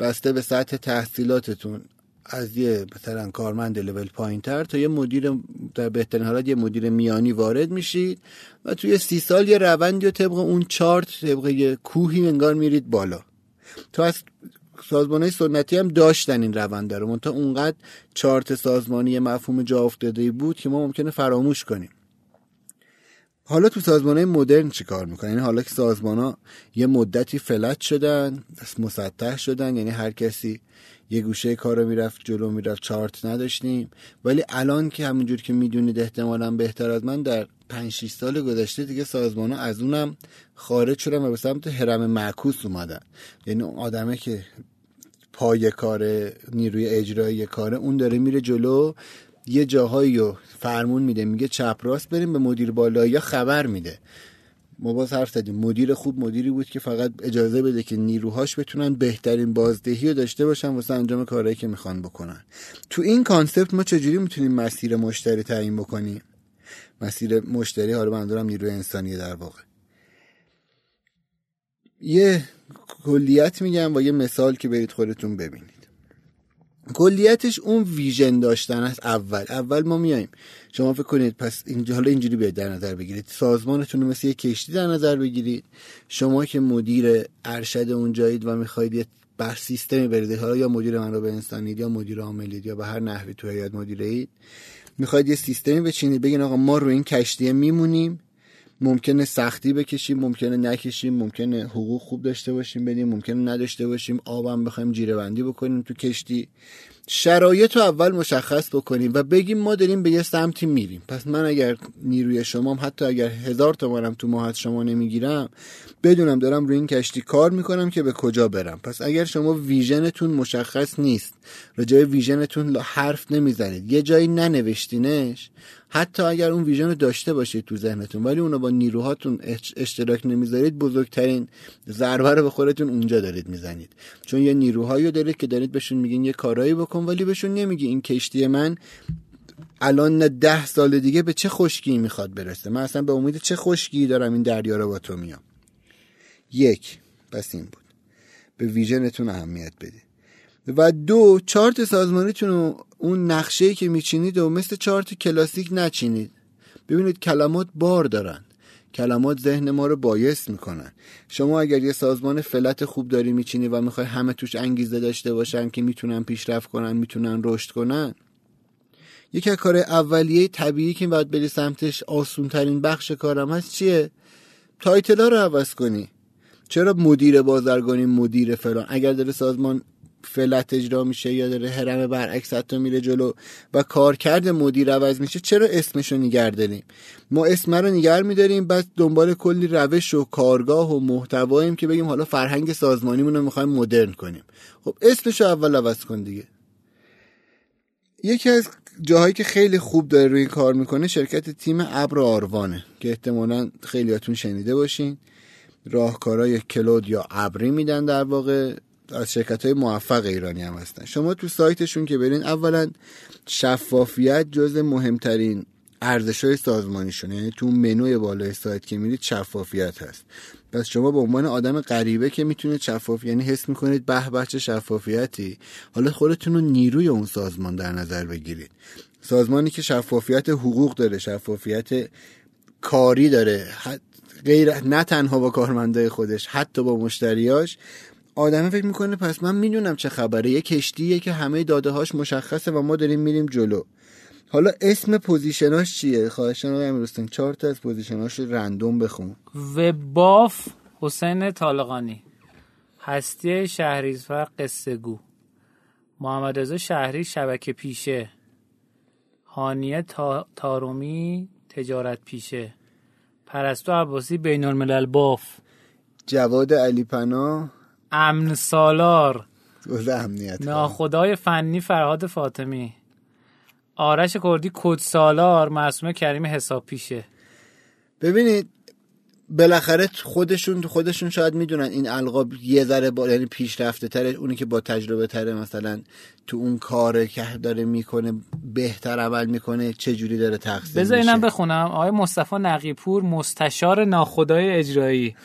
بسته به سطح تحصیلاتتون. از یه مثلا کارمند لول پایین تر تا یه مدیر در بهترین حالت یه مدیر میانی وارد میشید و توی سی سال یه روندی و طبق اون چارت طبق یه کوهی انگار میرید بالا. تو از سازمان های سنتی هم داشتن این روند رو. تا اونقدر چارت سازمانی مفهوم جا افتاده بود که ما ممکنه فراموش کنیم. حالا تو سازمان مدرن چی کار می‌کنن؟ یعنی حالا که سازمان ها یه مدتی فلت شدن مسطح شدن یعنی هر کسی یه گوشه کار رو می‌رفت جلو می‌رفت چارت نداشتیم. ولی الان که همونجور که می‌دونید احتمالا بهتر از من در 5 6 سال گذشته دیگه سازمان ها از اونم خارج شدن و به سمت حرم معکوس اومدن. یعنی اون آدمه که پای کار نیروی اجرایی کاره اون داره میره جلو یه جاهایی رو فرمون میده میگه چپ راست بریم به مدیر بالایی خبر میده. ما باز حرف زدیم. مدیر خوب مدیری بود که فقط اجازه بده که نیروهاش بتونن بهترین بازدهی رو داشته باشن واسه انجام کارهایی که می‌خوان بکنن. تو این کانسپت ما چجوری می‌تونیم مسیر مشتری تعیین بکنیم؟ مسیر مشتری حالا منظورم نیروی انسانی در واقع. یه کلیت میگم با یه مثال که برید خودتون ببینید. کلیتش اون ویژن داشتن است اول. اول ما میایم شما فکر کنید پس اینجا حالا اینجوری بیاید در نظر بگیرید. سازمانتون رو مثل یه کشتی در نظر بگیرید. شما که مدیر ارشد اونجایید و می‌خواید یه بر سیستمی برید حالا یا مدیر منابع انسانید یا مدیر عاملید یا به هر نحوی تو هیئت مدیره می‌خواید یه سیستمی بچینید بگین آقا ما رو این کشتی میمونیم. ممکنه سختی بکشیم ممکنه نکشیم ممکنه حقوق خوب داشته باشیم بدیم ممکنه نداشته باشیم آبم بخوایم جیره بندی بکنیم تو کشتی. شرایط رو اول مشخص بکنیم و بگیم ما داریم به یه سمتی میریم. پس من اگر نیروی شما حتی اگر هزار تومانم تو ماه شما نمی‌گیرم بدونم دارم روی این کشتی کار می‌کنم که به کجا برم. پس اگر شما ویژنتون مشخص نیست جای ویژنتون حرف نمی‌زنید یه جایی ننوشتینش حتی اگر اون ویژن رو داشته باشید تو ذهنتون ولی اونو با نیروهاتون اشتراک نمی‌ذارید بزرگترین ضربه رو به خودتون اونجا دارید می‌زنید. چون یه نیروهایی دارید که دارید بهشون میگین یه کارایی بکن ولی بهشون نمیگی این کشتی من الان نه ده سال دیگه به چه خشکی می‌خواد برسه. من اصلا به امید چه خشکی دارم این دریا رو با تو میام. یک پس این بود. به ویژنتون اهمیت بدید. و دو چارت سازمانیتون رو اون نقشه که میچینید و مثل چارت کلاسیک نچینید. ببینید کلمات بار دارن. کلمات ذهن ما رو بایست می‌کنن. شما اگر یه سازمان flat خوب داری میچینی و می‌خوای همه توش انگیزه داشته باشن که می‌تونن پیشرفت کنن می‌تونن رشد کنن یکی از کار اولیه طبیعی که باید بری سمتش آسون ترین بخش کارم هست چیه؟ title ها رو عوض کنی. چرا مدیر بازرگانی مدیر فلان؟ اگر داره سازمان flat اجرا میشه یا داره هرم برعکس حتی میره جلو و کارکرد مدیر عوض میشه چرا اسمش رو نگه داریم؟ ما اسم رو نگر میداریم بعد دنبال کلی روش و کارگاه و محتواییم که بگیم حالا فرهنگ سازمانیمون رو می‌خوایم مدرن کنیم. خب اسمش رو اول عوض کن دیگه. یکی از جاهایی که خیلی خوب داره روی کار می‌کنه شرکت تیم ابر آروانه که احتمالا خیلیاتون شنیده باشین. راهکارای کلود یا ابری میدن در واقع. از شرکت های موفق ایرانی هم هستن. شما تو سایتشون که برین اولا شفافیت جز مهمترین ارزش های سازمانیشون یعنی تو منوی بالای سایت که میرید شفافیت هست. پس شما به عنوان آدم غریبه که می‌تونید شفاف یعنی حس می‌کنید به بچه شفافیتی حالا خودتون رو نیروی اون سازمان در نظر بگیرید. سازمانی که شفافیت حقوق داره شفافیت کاری داره غیر نه تنها با کارمندای خودش حتی با مشتریاش آدمه فکر می‌کنه پس من می‌دونم چه خبره. یه کشتیه که همه داده هاش مشخصه و ما داریم میریم جلو. حالا اسم پوزیشناش چیه؟ خواهشان آقای امیرستان چهار تا از پوزیشناش رو رندوم بخون. وباف حسین طالقانی هستی شهریزفر قصه گو محمد رضا شهری شبکه پیشه هانیه تا... تارومی تجارت پیشه پرستو عباسی بین الملل باف. جواد علی پناه امن سالار. امنیت ناخدای فنی فرهاد فاطمی. آرش کردی کد سالار معصومه کریم حساب پیشه ببینید بالاخره خودشون خودشون شاید می‌دونن این القاب یه ذره با یعنی پیشرفته تره اونی که با تجربه تره مثلا تو اون کار که داره می‌کنه بهتر عمل می‌کنه چه جوری داره تقسیم بذار اینم بخونم. آقای مصطفی نقیپور مستشار ناخدای اجرایی.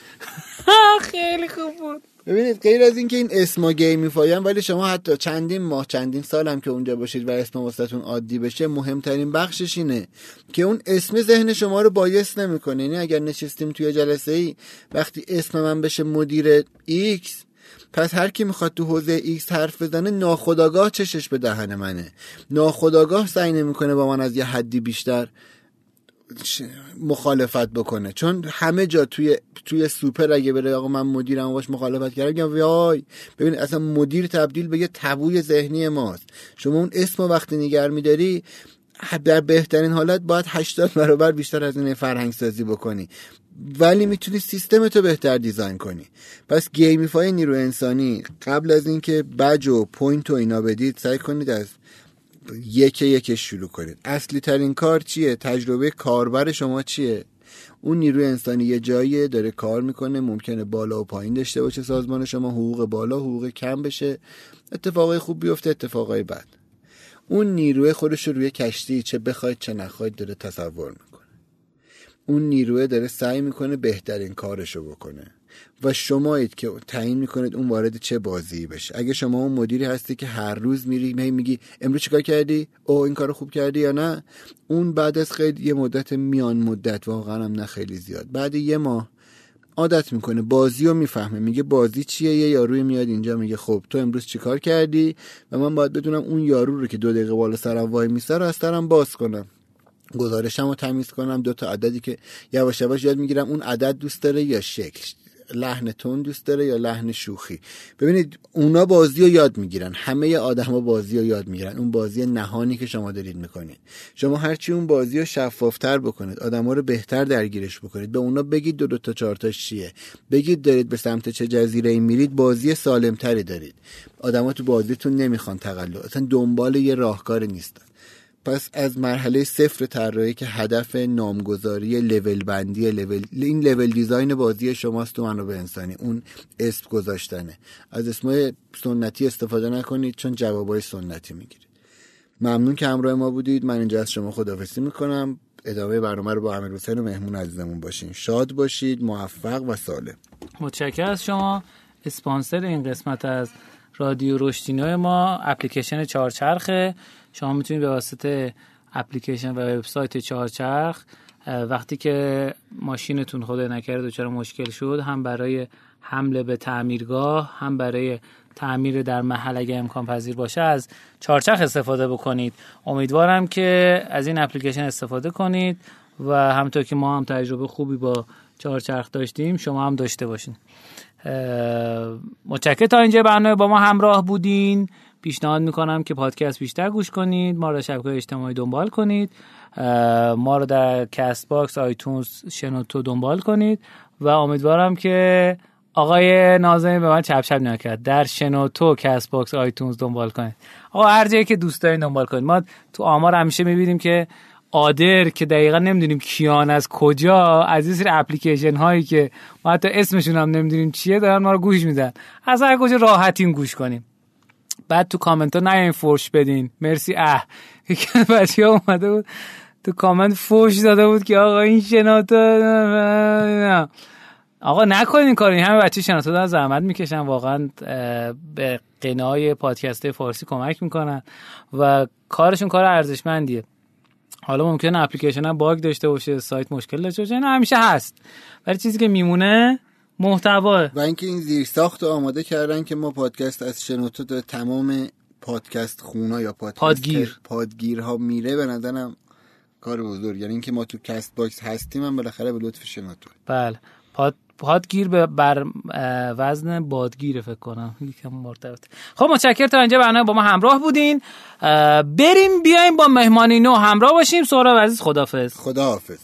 خیلی خوب بود. ببینید غیر از اینکه این اسما gamify ن ولی شما حتی چندین ماه چندین سال هم که اونجا باشید و اسم واسهتون عادی بشه مهمترین بخشش اینه که اون اسم ذهن شما رو bias نمی‌کنه. یعنی اگر نشستیم توی جلسه ای وقتی اسم من بشه مدیر X پس هر کی می‌خواد تو حوزه X حرف بزنه ناخودآگاه چشش به دهن منه. ناخودآگاه سعی نمی‌کنه با من از یه حدی بیشتر مخالفت بکنه. چون همه جا توی توی سوپر اگه بره آقا من مدیرم باش مخالفت کردم میگم وای ببین اصلا مدیر تبدیل به یه تابوی ذهنی ماست. شما اون اسم وقتی نگه میداری در بهترین حالت باید 80 برابر بیشتر از این فرهنگ سازی بکنی. ولی می‌تونی سیستم تو بهتر design کنی. پس gamify نیرو انسانی قبل از اینکه badge و point و اینا بدید سعی کنید از یک یکش شروع کنید. اصلی ترین کار چیه؟ تجربه کاربر شما چیه؟ اون نیروی انسانی یه جایی داره کار می‌کنه ممکنه بالا و پایین داشته باشه سازمان شما حقوق بالا حقوق کم بشه اتفاقای خوب بیفته اتفاقای بد. اون نیروی خودش رو روی کشتی چه بخواید چه نخواید داره تصور می‌کنه. اون نیروی داره سعی می‌کنه بهترین کارشو بکنه. و شمایید که تعیین می‌کنید اون وارد چه بازی بشه. اگه شما اون مدیری هستی که هر روز میری میگی امروز چیکار کردی؟ او این کارو خوب کردی یا نه؟ اون بعد از خیلی یه مدت میان مدت واقعا هم نه خیلی زیاد. بعد یه ماه عادت می‌کنه بازی رو می‌فهمه. میگه بازی چیه؟ یه یاروی میاد اینجا میگه خب تو امروز چیکار کردی؟ و من باید بدونم اون یارو رو که دو دقیقه بالا سرم وای میسه رو از سرم باز کنم. گزارشم رو تمیز کنم دو تا عددی که یواش یواش یاد می‌گیرم اون عدد دوست داره یا شکل لحن تون دوست داره یا لحن شوخی؟ ببینید اونا بازی رو یاد می‌گیرن. همه آدما بازی رو یاد می‌گیرن. اون بازی نهانی که شما دارید می‌کنید. شما هرچی اون بازی رو شفافتر بکنید آدما رو بهتر درگیرش بکنید. به اونا بگید دو دو تا چهار تا چیه. بگید دارید به سمت چه جزیره ای میرید بازی سالمتری دارید. آدما تو بازیتون نمی‌خوان تقلب. اصلا دنبال یه راهکار نیستن. پس از مرحله صفر طراحی که هدف نامگذاری لول بندی لول این لول دیزاین بازی شماست تو منابع انسانی. اون اسم گذاشتنه. از اسمای سنتی استفاده نکنید چون جوابای سنتی می‌گیرید. ممنون که همراه ما بودید. من اینجا از شما خدافزی می‌کنم. ادامه برنامه رو با امیر حسین و مهمون عزیزمون باشین. شاد باشید موفق و سالم. متشکرم از شما. اسپانسر این قسمت از رادیو رشدینو ما اپلیکیشن چهارچرخه. شما می‌تونید به واسطه اپلیکیشن و وبسایت چهارچرخ وقتی که ماشینتون خدا نکرده دچار مشکل شد هم برای حمله به تعمیرگاه هم برای تعمیر در محل اگه امکان پذیر باشه از چهارچرخ استفاده بکنید. امیدوارم که از این اپلیکیشن استفاده کنید و همطور که ما هم تجربه خوبی با چهارچرخ داشتیم شما هم داشته باشین. متشکر تا اینجا برنامه با ما همراه بودین. پیشنهاد می‌کنم که پادکست بیشتر گوش کنید ما رو شبکه اجتماعی دنبال کنید ما رو در Castbox iTunes شنوتو دنبال کنید و امیدوارم که آقای نازمی به من چپ چپ نکرد. در شنوتو Castbox iTunes دنبال کنید. آقا هر جایی که دوست دارین دنبال کنید. ما تو آمار همیشه می‌بینیم که other که دقیقا نمی‌دونیم کیان از کجا از این سری اپلیکیشن هایی که ما حتی اسمشون هم نمی‌دونیم چیه دارن ما رو گوش میدن. از هر کجا راحتیم گوش کنیم. بعد تو کامنت ها نیاین فوش بدین. مرسی. اه. که بچه ها اومده بود تو کامنت فوش داده بود که آقا این شناتا آقا نکنین این کار همه بچه شناتا دارن زحمت می‌کشن. واقعا به قنای پادکست فارسی کمک می‌کنن و کارشون کار ارزشمندیه. حالا ممکنه اپلیکیشن هم باگ داشته باشه سایت مشکل داشته باشه همیشه هست. ولی چیزی که میمونه محتوا. و اینکه این زیر ساخت آماده کردن که ما پادکست از شنوتو تا تمام پادکست خونا یا پادکست پادگیر. پادگیرها میره به نظرم کار بزرگ. یعنی اینکه ما تو کست باکس هستیم هم بالاخره به لطف شنوتو. بله. پاد پادگیر به بر وزن بادگیر فکر کنم. یکم مرتبط. خب متشکر تا اینجا برنامه با ما همراه بودین. بریم بیایم با مهمانی نو همراه باشیم. سهراب عزیز خدافظ خداحافظ.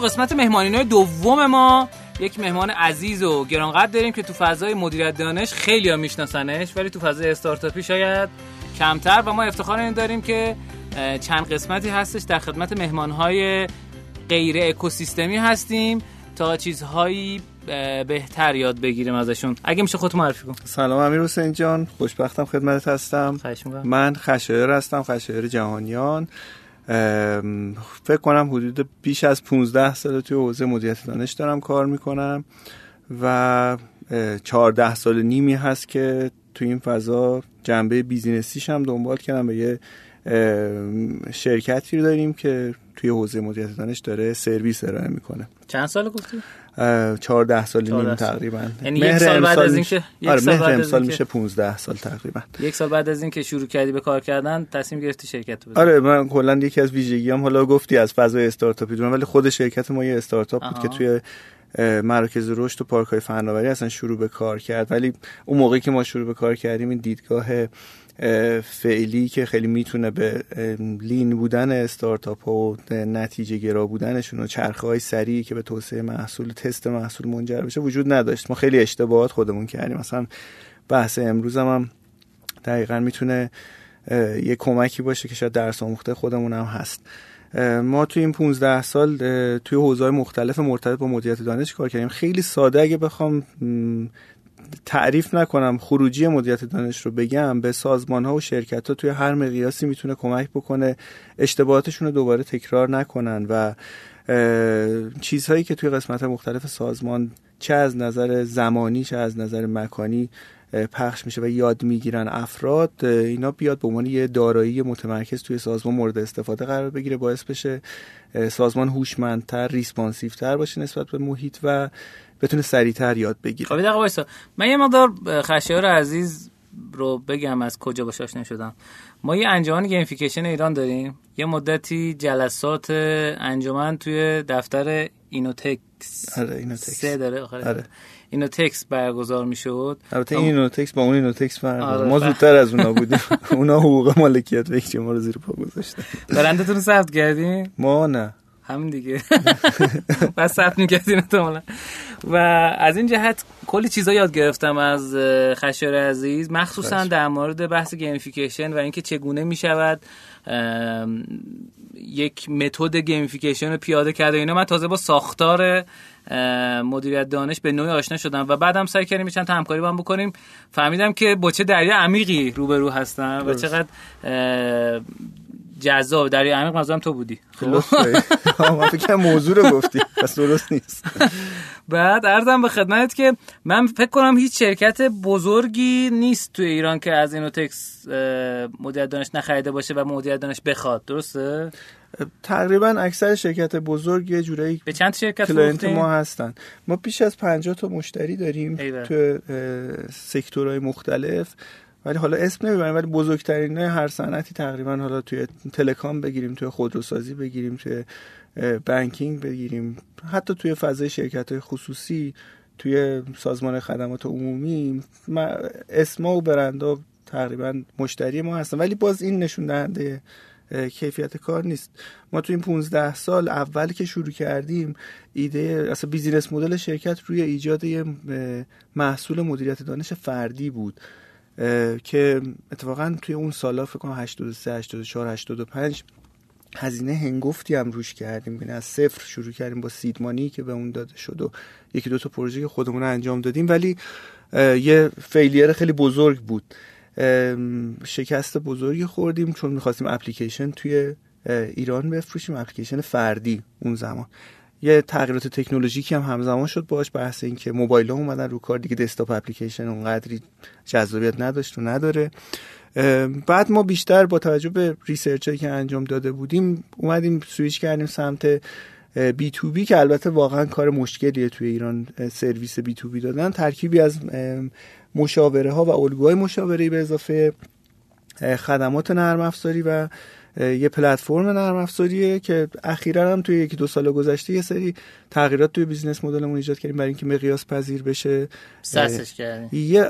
تو قسمت مهمانی دوم ما. یک مهمان عزیز و گرانقدر داریم که تو فضای مدیریت دانش خیلی ها میشناسنش ولی تو فضای استارتاپی شاید کمتر. و ما افتخار این داریم که چند قسمتی هستش در خدمت مهمانهای غیر اکوسیستمی هستیم تا چیزهایی بهتر یاد بگیریم ازشون. اگه میشه خودت معرفی کن سلام امیر حسین جان. خوشبختم خدمت هستم. من خشایر هستم خشایر جهانیان. فکر کنم حدود بیش از 15 سال توی حوزه مدیریت دانش دارم کار می‌کنم و 14 سال نیمی هست که توی این فضا جنبه بیزینسیش هم دنبال کردم به یه شرکتی رو داریم که توی حوزه مدیریت دانش داره سرویس ارائه می‌کنه. چند سال گفتی؟ 14 سال نیم تقریبا. یعنی یک سال بعد از اینکه آره مهر امسال میشه 15 سال تقریبا. یک سال بعد از اینکه شروع کردی به کار کردن تصمیم گرفتی شرکت بزنی آره من کلا یکی از ویژگیام حالا گفتی از فضای استارتاپی دونم ولی خود شرکت ما یه استارتاپ بود که توی مراکز رشد و پارک های فناوری اصلا شروع به کار کرد. ولی اون موقعی که ما شروع به کار کردیم این دیدگاه فعلی که خیلی می‌تونه به لین بودن استارتاپ و نتیجه گرا بودنشون و چرخه های سریعی که به توسعه محصول تست محصول منجر بشه وجود نداشت. ما خیلی اشتباهات خودمون کردیم. مثلا بحث امروز هم, هم دقیقا می‌تونه یه کمکی باشه که شاید درس آموخته خودمون هم هست. ما توی این 15 سال توی حوزه‌های مختلف مرتبط با مدیریت دانش کار کردیم. خیلی ساده اگه بخوام تعریف نکنم خروجی مدیریت دانش رو بگم به سازمان ها و شرکت ها توی هر مقیاسی می‌تونه کمک بکنه اشتباهاتشون رو دوباره تکرار نکنن و چیزهایی که توی قسمت مختلف سازمان چه از نظر زمانی چه از نظر مکانی پخش میشه و یاد می‌گیرن افراد اینا بیاد به عنوان یه دارایی متمرکز توی سازمان مورد استفاده قرار بگیره باعث بشه سازمان هوشمندتر responsive باشه نسبت به محیط و بتونه سریعتر یاد بگیره. خب دقیقه وایسا. من یه مقدار خشایار عزیز رو بگم از کجا باش آشنا شدم ما یه انجمن gamification ایران داریم. یه مدتی جلسات انجمن توی دفتر Inotex آره Inotex. سه داره آره. Inotex برگزار می‌شد البته این اینوتکس با اون Inotex فرق آره ما زودتر از اونا بودیم. اونا حقوق مالکیت به ما رو زیر پا گذاشتن. برندتون ثبت کردین؟ ما نه. همین دیگه. بس ثبت می‌کردین و از این جهت کلی چیزا یاد گرفتم از خشایار عزیز. مخصوصا در مورد بحث gamification و اینکه چگونه می‌شود یک متد gamification رو پیاده کرده اینا. من تازه با ساختار مدیریت دانش به نوعی آشنا شدم و بعدم سعی کردیم چند تا همکاری با بکنیم. فهمیدم که با چه دریا عمیقی روبرو هستن و چقدر جذاب. دریا عمیق منظورم تو بودی. خب. من فکر موضوع رو گفتی. پس درست نیست. بعد ارزم به خدمت که من فکر کنم هیچ شرکت بزرگی نیست تو ایران که از اینوتکس مدیریت دانش نخریده باشه و مدیریت دانش بخواد. درسته؟ تقریبا اکثر شرکت بزرگ یه جورایی به چند شرکت client ما هستن. ما بیش از 50 تا مشتری داریم تو sector های مختلف. ولی حالا اسم نمی‌بریم ولی بزرگترین هر صنعتی تقریبا حالا توی telecom بگیریم توی خودروسازی بگیریم توی banking بگیریم. حتی توی فضای شرکت های خصوصی توی سازمان خدمات عمومی اسما و برندا تقریبا مشتری ما هستن. ولی باز این نشون دهنده کیفیت کار نیست. ما تو این 15 سال اول که شروع کردیم ایده اصلا business model شرکت روی ایجاد یه محصول مدیریت دانش فردی بود. که اتفاقا توی اون سالا فکر کنم 83 84 85 هزینه هنگفتی هم روش کردیم. یعنی از صفر شروع کردیم با seed money که به اون داده شد و یکی دو تا پروژه که خودمون انجام دادیم. ولی یه failure خیلی بزرگ بود. شکست بزرگی خوردیم چون می‌خواستیم اپلیکیشن توی ایران بفروشیم اپلیکیشن فردی اون زمان. یه تغییرات تکنولوژیکی هم همزمان شد باش بحث این که موبایل ها اومدن رو کار دیگه desktop application اونقدری جذابیت نداشت و نداره. بعد ما بیشتر با توجه به research که انجام داده بودیم اومدیم سویچ کردیم سمت B2B که البته واقعا کار مشکلیه توی ایران سرویس B2B دادن. ترکیبی از مشاوره ها و الگوهای مشاوره به اضافه خدمات نرم افزاری و یه پلتفرم نرم افزاریه که اخیرا هم توی یکی دو سال گذشته یه سری تغییرات توی business model مون ایجاد کردیم برای اینکه مقیاس پذیر بشه SaaS ش کردیم یه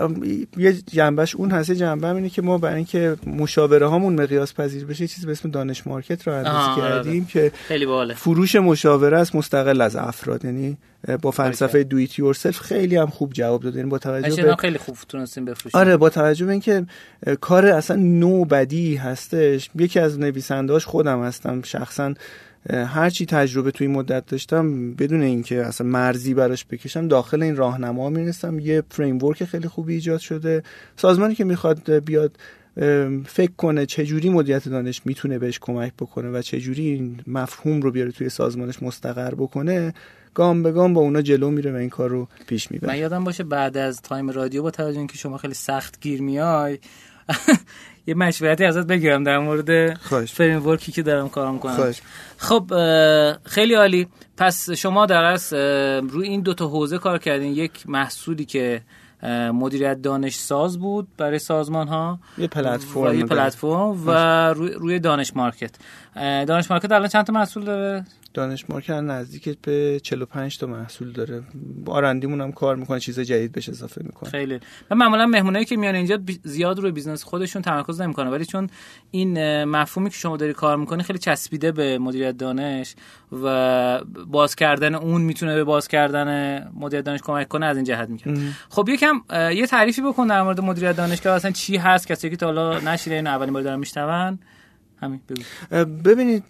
یه جنبش اون هست جنبه اینه که ما برای اینکه مشاوره هامون مقیاس پذیر بشه چیزی به اسم دانش مارکت راه اندازی آره، کردیم. که خیلی باحاله. فروش مشاوره است مستقل از افراد یعنی با فلسفه دو ایت یورسلف خیلی هم خوب جواب داد. یعنی با توجه به خیلی خوب تونستیم بفروشیم. آره با توجه به اینکه کار اصلا نو بدی هستش. یکی از نویسندهاش خودم هستم. شخصا هرچی تجربه توی مدت داشتم بدون اینکه اصلا مرزی براش بکشم داخل این راهنما می‌رسم یه فریم خیلی خوبی ایجاد شده. سازمانی که می‌خواد بیاد فکر کنه چجوری مدیریت دانش می‌تونه بهش کمک بکنه و چجوری این مفهوم رو بیاره توی سازمانش مستقر بکنه گام به گام با اونا جلو میره و این کار رو پیش می‌بره. من یادم باشه بعد از تایم رادیو با توجه اینکه شما خیلی سخت گیر میای یه مشورتی ازت بگیرم در مورد framework ی که دارم کار می‌کنم خب خیلی عالی. پس شما در از روی این دوتا حوزه کار کردین. یک محصولی که مدیریت دانش ساز بود برای سازمان ها یه پلتفرم یه پلتفرم و روی دانش مارکت. دانش مارکت الان چند تا محصول داره؟ دانش مارکت نزدیک به 45 تا محصول داره. R&D مون هم کار می‌کنه چیز جدید بهش اضافه می‌کنه. خیلی. من معمولا مهمونایی که میان اینجا زیاد روی business خودشون تمرکز نمی‌کنه ولی چون این مفهومی که شما داری کار می‌کنی خیلی چسبیده به مدیریت دانش و باز کردن اون می‌تونه به باز کردن مدیریت دانش کمک کنه از این جهت میگم خب یکم یه تعریفی بکن در مورد مدیریت دانش که اصلا چی هست؟ کسی که تا حالا نشنیده این اولین بار دارن میشنون. همین ببینید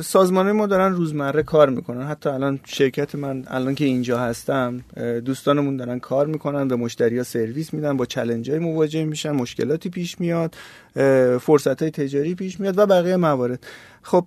سازمان ما دارن روزمره کار می‌کنن. حتی الان شرکت من الان که اینجا هستم دوستانمون دارن کار می‌کنن به مشتری ها سرویس میدن با چلنج های مواجه میشن مشکلاتی پیش میاد فرصت های تجاری پیش میاد و بقیه موارد. خب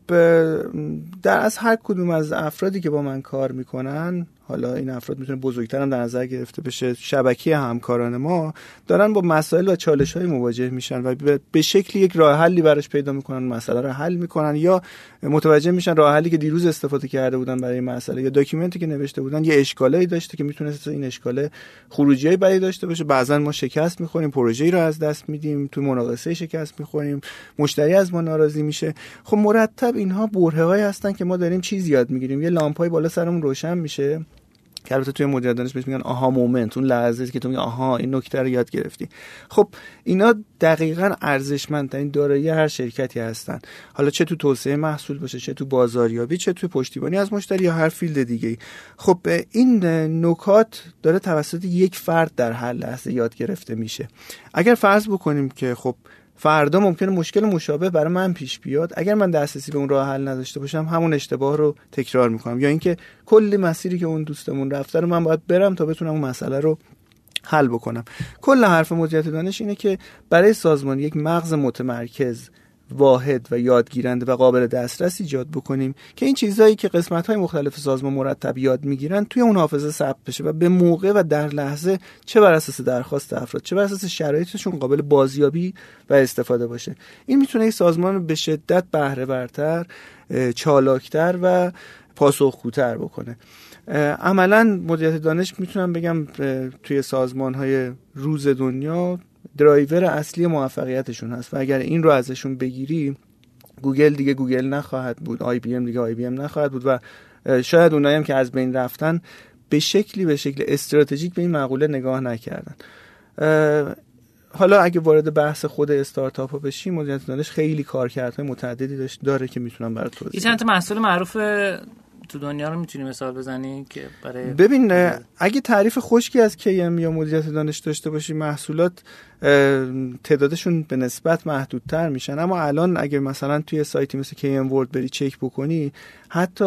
در از هر کدوم از افرادی که با من کار می‌کنن حالا این افراد می‌تونه بزرگتر هم در نظر گرفته بشه. شبکه همکاران ما دارن با مسائل و چالش های مواجه میشن و به شکلی یک راه حلی براش پیدا می‌کنن مسئله رو حل می‌کنن یا متوجه میشن راه حلی که دیروز استفاده کرده بودن برای مسئله یا داکیومنتی که نوشته بودن یه اشکالایی داشته که می‌تونست این اشکاله خروجی برای داشته باشه. بعضا ما شکست می‌خوریم پروژه‌ای رو از دست میدیم تو مناقصه شکست می‌خوریم مشتری از ما ناراضی میشه. خب مرتب اینها برهه‌ای هستن که ما داریم چیز یاد می‌گیریم. یه لامپای بالا سرمون روشن میشه. که البته توی مدیریت بهش میگن aha moment اون لحظه که تو میگی آها این نکته رو یاد گرفتی. خب اینا دقیقا ارزشمندترین دارایی هر شرکتی هستن. حالا چه تو توسعه محصول باشه چه تو بازاریابی چه تو پشتیبانی از مشتری یا هر field دیگه خب این نکات داره توسط یک فرد در هر لحظه یاد گرفته میشه. اگر فرض بکنیم که خب فردا ممکنه مشکل مشابه برای من پیش بیاد. اگر من دسترسی به اون راه حل نداشته باشم همون اشتباه رو تکرار می‌کنم. یا اینکه کلی مسیری که اون دوستمون رفته رو من باید برم تا بتونم اون مسئله رو حل بکنم. کل حرف مدیریت دانش اینه که برای سازمان یک مغز متمرکز واحد و یادگیرنده و قابل دسترس ایجاد بکنیم که این چیزهایی که قسمت های مختلف سازمان مرتب یاد می‌گیرن توی اون حافظه ثبت بشه و به موقع و در لحظه چه بر اساس درخواست افراد چه بر اساس شرایطشون قابل بازیابی و استفاده باشه. این می‌تونه یک سازمان به شدت بهره برتر چالاکتر و پاسخگوتر بکنه. عملا مدیریت دانش می‌تونم بگم توی سازمان های روز دنیا درایور اصلی موفقیتشون هست و اگر این رو ازشون بگیری گوگل دیگه گوگل نخواهد بود IBM دیگه IBM نخواهد بود و شاید اونایی هم که از بین رفتن به شکلی به شکل استراتژیک به این مقوله نگاه نکردن. حالا اگه وارد بحث خود استارتاپ ها بشیم مدیریت دانش خیلی کارکردهای متعددی داشت داره که می‌تونم برات توضیح چند تا محصول معروف تو دنیا رو می‌تونی مثال بزنی که برای ببین اگه تعریف خشکی از KM یا مدیریت دانش داشته باشی محصولات تعدادشون به نسبت محدودتر میشن. اما الان اگه مثلا توی سایتی مثل KMWorld بری چک بکنی حتی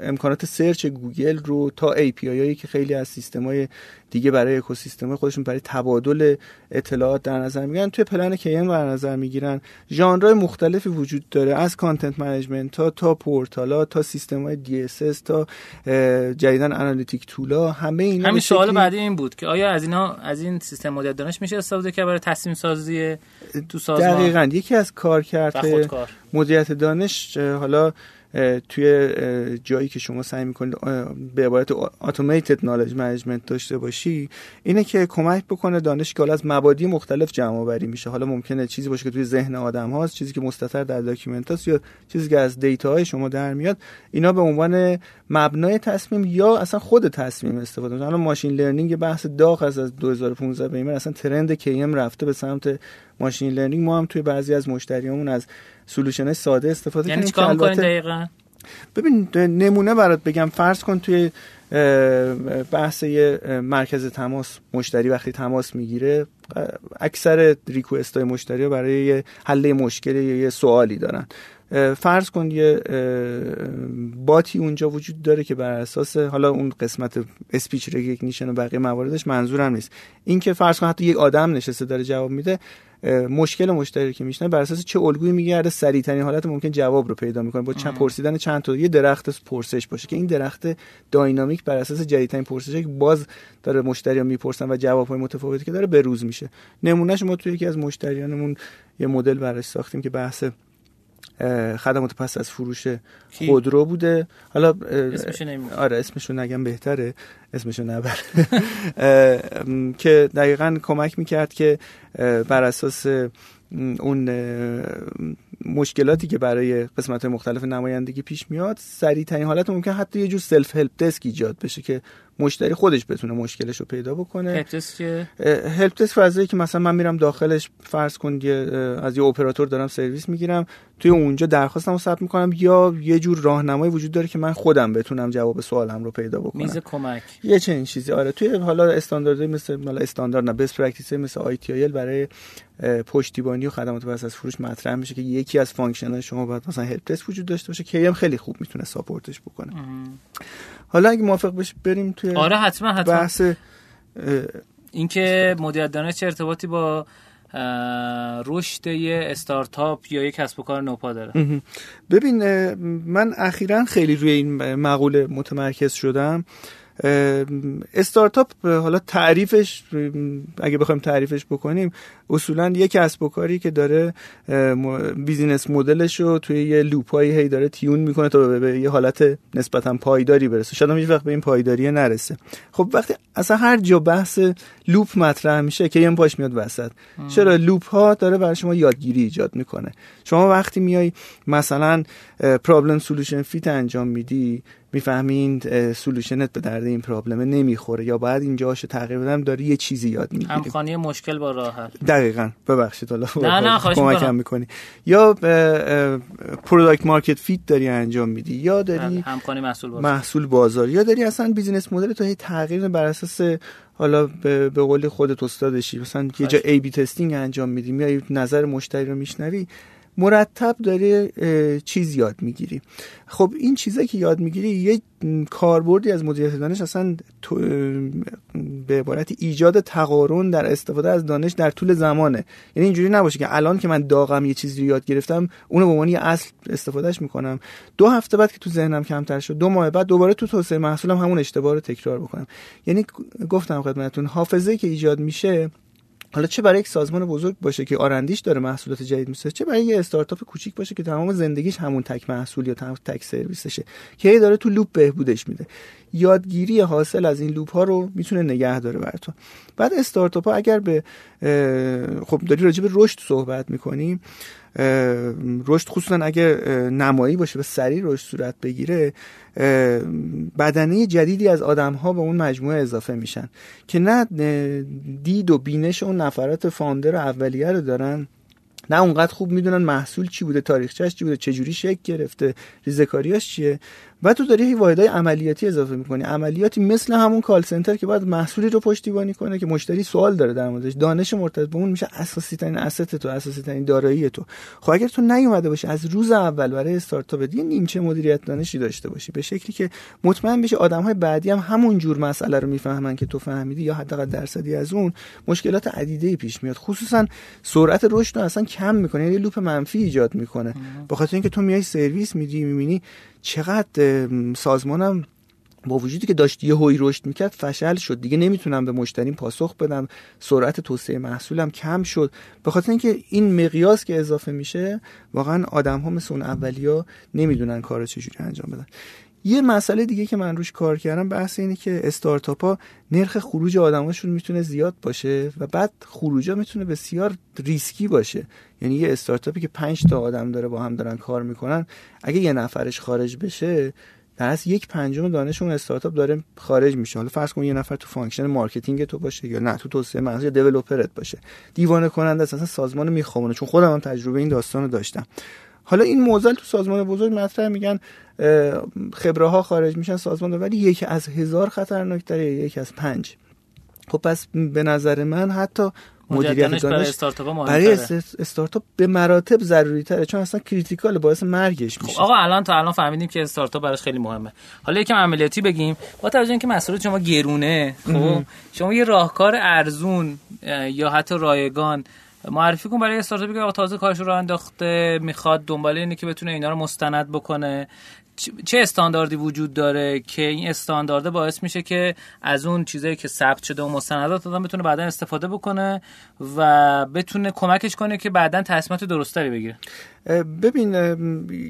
امکانات search گوگل رو تا API هایی که خیلی از سیستم های دیگه برای اکوسیستم خودشون برای تبادل اطلاعات در نظر می‌گیرن توی plan KM در نظر می‌گیرن. ژانرهای مختلفی وجود داره از content management تا تا پورتالا تا سیستم های DSS تا جدیدن analytic tool ا همه اینا همین سوال بعدی این بود که آیا از اینا از این سیستم مدیریت دانش میشه استفاده کرد برای تصمیم سازی تو سازمان؟ دقیقاً. یکی از کارکردهای مدیریت دانش حالا توی جایی که شما سعی می‌کنید به عبارت automated knowledge management داشته باشی اینه که کمک بکنه دانش که از مبادی مختلف جمع آوری میشه. حالا ممکنه چیزی باشه که توی ذهن آدم هاست چیزی که مستتر در document یا چیزی که از data های شما در میاد اینا به عنوان مبنای تصمیم یا اصلا خود تصمیم استفاده می‌کنه حالا machine learning بحث داغ از از 2015 به این اصلا trend KM رفته به سمت machine learning ما هم توی بعضی از مشتریامون از solution ساده استفاده یعنی کنیم که دقیقاً؟ ببین نمونه برات بگم فرض کن توی بحث مرکز تماس مشتری وقتی تماس می‌گیره اکثر request های مشتری برای حل مشکل یا یه سوالی دارن. فرض کن یه bot ی اونجا وجود داره که بر اساس حالا اون قسمت speech recognition و بقیه مواردش منظورم نیست. این که فرض کن حتی یک آدم نشسته داره جواب میده مشکل مشتری که میشنوه بر اساس چه الگویی میگرده سریع ترین حالت ممکن جواب رو پیدا می‌کنه. با چند پرسیدن چند تا یه درخت پرسش باشه که این درخت dynamic بر اساس جدیدترین پرسش که باز داره مشتری ها می‌پرسن و جوابهای متفاوتی که داره بروز میشه. نمونهش ما توی یکی از مشتریانمون یه مدل براش ساختیم که بحث خدمات پس از فروش خودرو بوده. حالا اسمشو آره اسمشو نگم بهتره. اسمشو نبر. که دقیقا کمک می‌کرد که بر اساس اون مشکلاتی که برای قسمت مختلف نمایندگی پیش میاد سریع ترین حالت ممکن حتی یه جور سلف هلپ دسک ایجاد بشه که مشتری خودش بتونه مشکلش رو پیدا بکنه. هلپ دسک help desk فضایی که مثلا من میرم داخلش فرض کن از یه اپراتور دارم سرویس می‌گیرم توی اونجا درخواستم رو ثبت می‌کنم یا یه جور راهنمایی وجود داره که من خودم بتونم جواب سوالم رو پیدا بکنم. میز کمک. یه چنین چیزی. آره توی حالا استانداردهای مثل حالا استاندارد نه best practice مثل ITIL برای پشتیبانی و خدمات پس از فروش مطرح میشه که یکی از function های شما باید مثلا help وجود داشته باشه KM خیلی خوب می‌تونه support ش بکنه. حالا اگه موافق بشی بریم توی آره حتما حتما. بحث اینکه مدیریت دانش چه ارتباطی با رشد یه استارتاپ یا یک کسب و کار نوپا داره؟ ببین من اخیرا خیلی روی این مقوله متمرکز شدم. استارتاپ حالا تعریفش اگه بخوایم تعریفش بکنیم اصولا یک کسب و کاری که داره business model ش رو توی یه loop ایی هی داره tune می‌کنه تا به یه حالت نسبتا پایداری برسه. شاید هیچ وقت به این پایداری نرسه. خب وقتی اصلا هر جا بحث loop مطرح میشه که یه پاش میاد وسط. چرا loop ها داره برای شما یادگیری ایجاد می‌کنه؟ شما وقتی میای مثلا problem solution fit انجام میدی می‌فهمین solution ت به درد این problem نمی‌خوره یا باید اینجاشو تغییر بدم داری یه چیزی یاد می‌گیری. همخوانی مشکل با راه حل. دقیقاً. ببخشید حالا نه نه کمکم می‌کنی. یا product market fit داری انجام میدی یا داری همخوانی محصول بازار. محصول بازار یا داری اصلا business model تو هی تغییر بر اساس حالا به قول خودت استادشی مثلا یه جا ای بی تستینگ انجام میدی میای نظر مشتری رو میشنوی مرتب داره چیز یاد می‌گیری. خب این چیزایی که یاد می‌گیری یه کاربردی از مدیریت دانش اصلا به عبارت ایجاد تقارن در استفاده از دانش در طول زمانه. یعنی اینجوری نباشه که الان که من داغم یه چیزی رو یاد گرفتم اونو به عنوان یه اصل استفادهش می‌کنم. دو هفته بعد که تو ذهنم کمتر شد دو ماه بعد دوباره تو توسعه محصولم همون اشتباه رو تکرار بکنم. یعنی گفتم خدمتتون حافظه که ایجاد میشه حالا چه برای یک سازمان بزرگ باشه که آرندیش داره محصولات جدید می‌سازه چه برای یه استارتاپ کوچیک باشه که تمام زندگیش همون تک محصول یا تک سرویسشه که داره تو لوپ بهبودش میده. یادگیری حاصل از این لوپ ها رو می‌تونه نگه داره براتون بعد استارتاپ ها اگر به خب داری راجع به رشد صحبت می‌کنیم رشد خصوصا اگر نمایی باشه و سریع رشد صورت بگیره بدنه جدیدی از آدم ها به اون مجموعه اضافه میشن که نه دید و بینش اون نفرات فاندر اولیه رو دارن نه اونقدر خوب می‌دونن محصول چی بوده تاریخچهش چی بوده چجوری شکل گرفته ریزکاریاش چیه. و تو داری واحدهای عملیاتی اضافه می‌کنی. عملیاتی مثل همون کال سنتر که باید محصولی رو پشتیبانی کنه که مشتری سوال داره در موردش. دانش مرتبط به اون میشه اساسی ترین اسست تو اساسی ترین دارایی تو. خب اگر تو نیومده باشی از روز اول برای استارتاپ یه نیمچه مدیریت دانشی داشته باشی به شکلی که مطمئن بشی آدم های بعدی هم همون جور مسئله رو می‌فهمن که تو فهمیدی یا حداقل درصدی از اون مشکلات عدیده پیش میاد. خصوصا سرعت رشد رو اصلا کم می‌کنه یعنی لوپ منفی ایجاد می‌کنه. به خاطر اینکه تو میای سرویس میدی می‌بینی چقدر سازمانم با وجودی که داشت یه هوی رشد می‌کرد فشل شد. دیگه نمی‌تونم به مشتریم پاسخ بدم. سرعت توسعه محصولم کم شد. به خاطر اینکه این مقیاس که اضافه میشه واقعا آدم ها مثل اون اولیا نمی‌دونن کار چجوری انجام بدن. یه مسئله دیگه که من روش کار کردم بحث اینه که استارتاپ ها نرخ خروج آدماشون می‌تونه زیاد باشه و بعد خروجا می‌تونه بسیار ریسکی باشه. یعنی یه استارتاپی که پنج تا آدم داره با هم دارن کار می‌کنن اگه یه نفرش خارج بشه در از یک پنجم دانش اون استارتاپ داره خارج میشه. حالا فرض کن یه نفر تو function marketing تو باشه یا نه تو توسعه محصول یا developer ت باشه. دیوانه کننده اصلا سازمان می‌خوابونه چون خودم هم تجربه این داستان رو داشتم. حالا این معضل تو سازمان بزرگ مطرح میگن خبره ها خارج میشن سازمان ولی یکی از هزار خطرناکتره یکی از پنج. خب پس به نظر من حتی مدیریت برای استارتاپ برای استارتاپ به مراتب ضروری تره چون اصلا critical باعث مرگش میشه. خب آقا الان تا الان فهمیدیم که استارتاپ براش خیلی مهمه. حالا یکم عملیاتی بگیم. با توجه اینکه مسئله شما گرونه خب؟ شما یه راهکار ارزون یا حتی رایگان معرفی کن برای استارتاپی که تازه کارش رو انداخته می‌خواد دنبال اینه که بتونه اینا رو مستند بکنه. چه استانداردی وجود داره که این استاندارده باعث میشه که از اون چیزایی که ثبت شده و مستندات آدم بتونه بعدا استفاده بکنه و بتونه کمکش کنه که بعدا تصمیمات درستری بگیره. ببین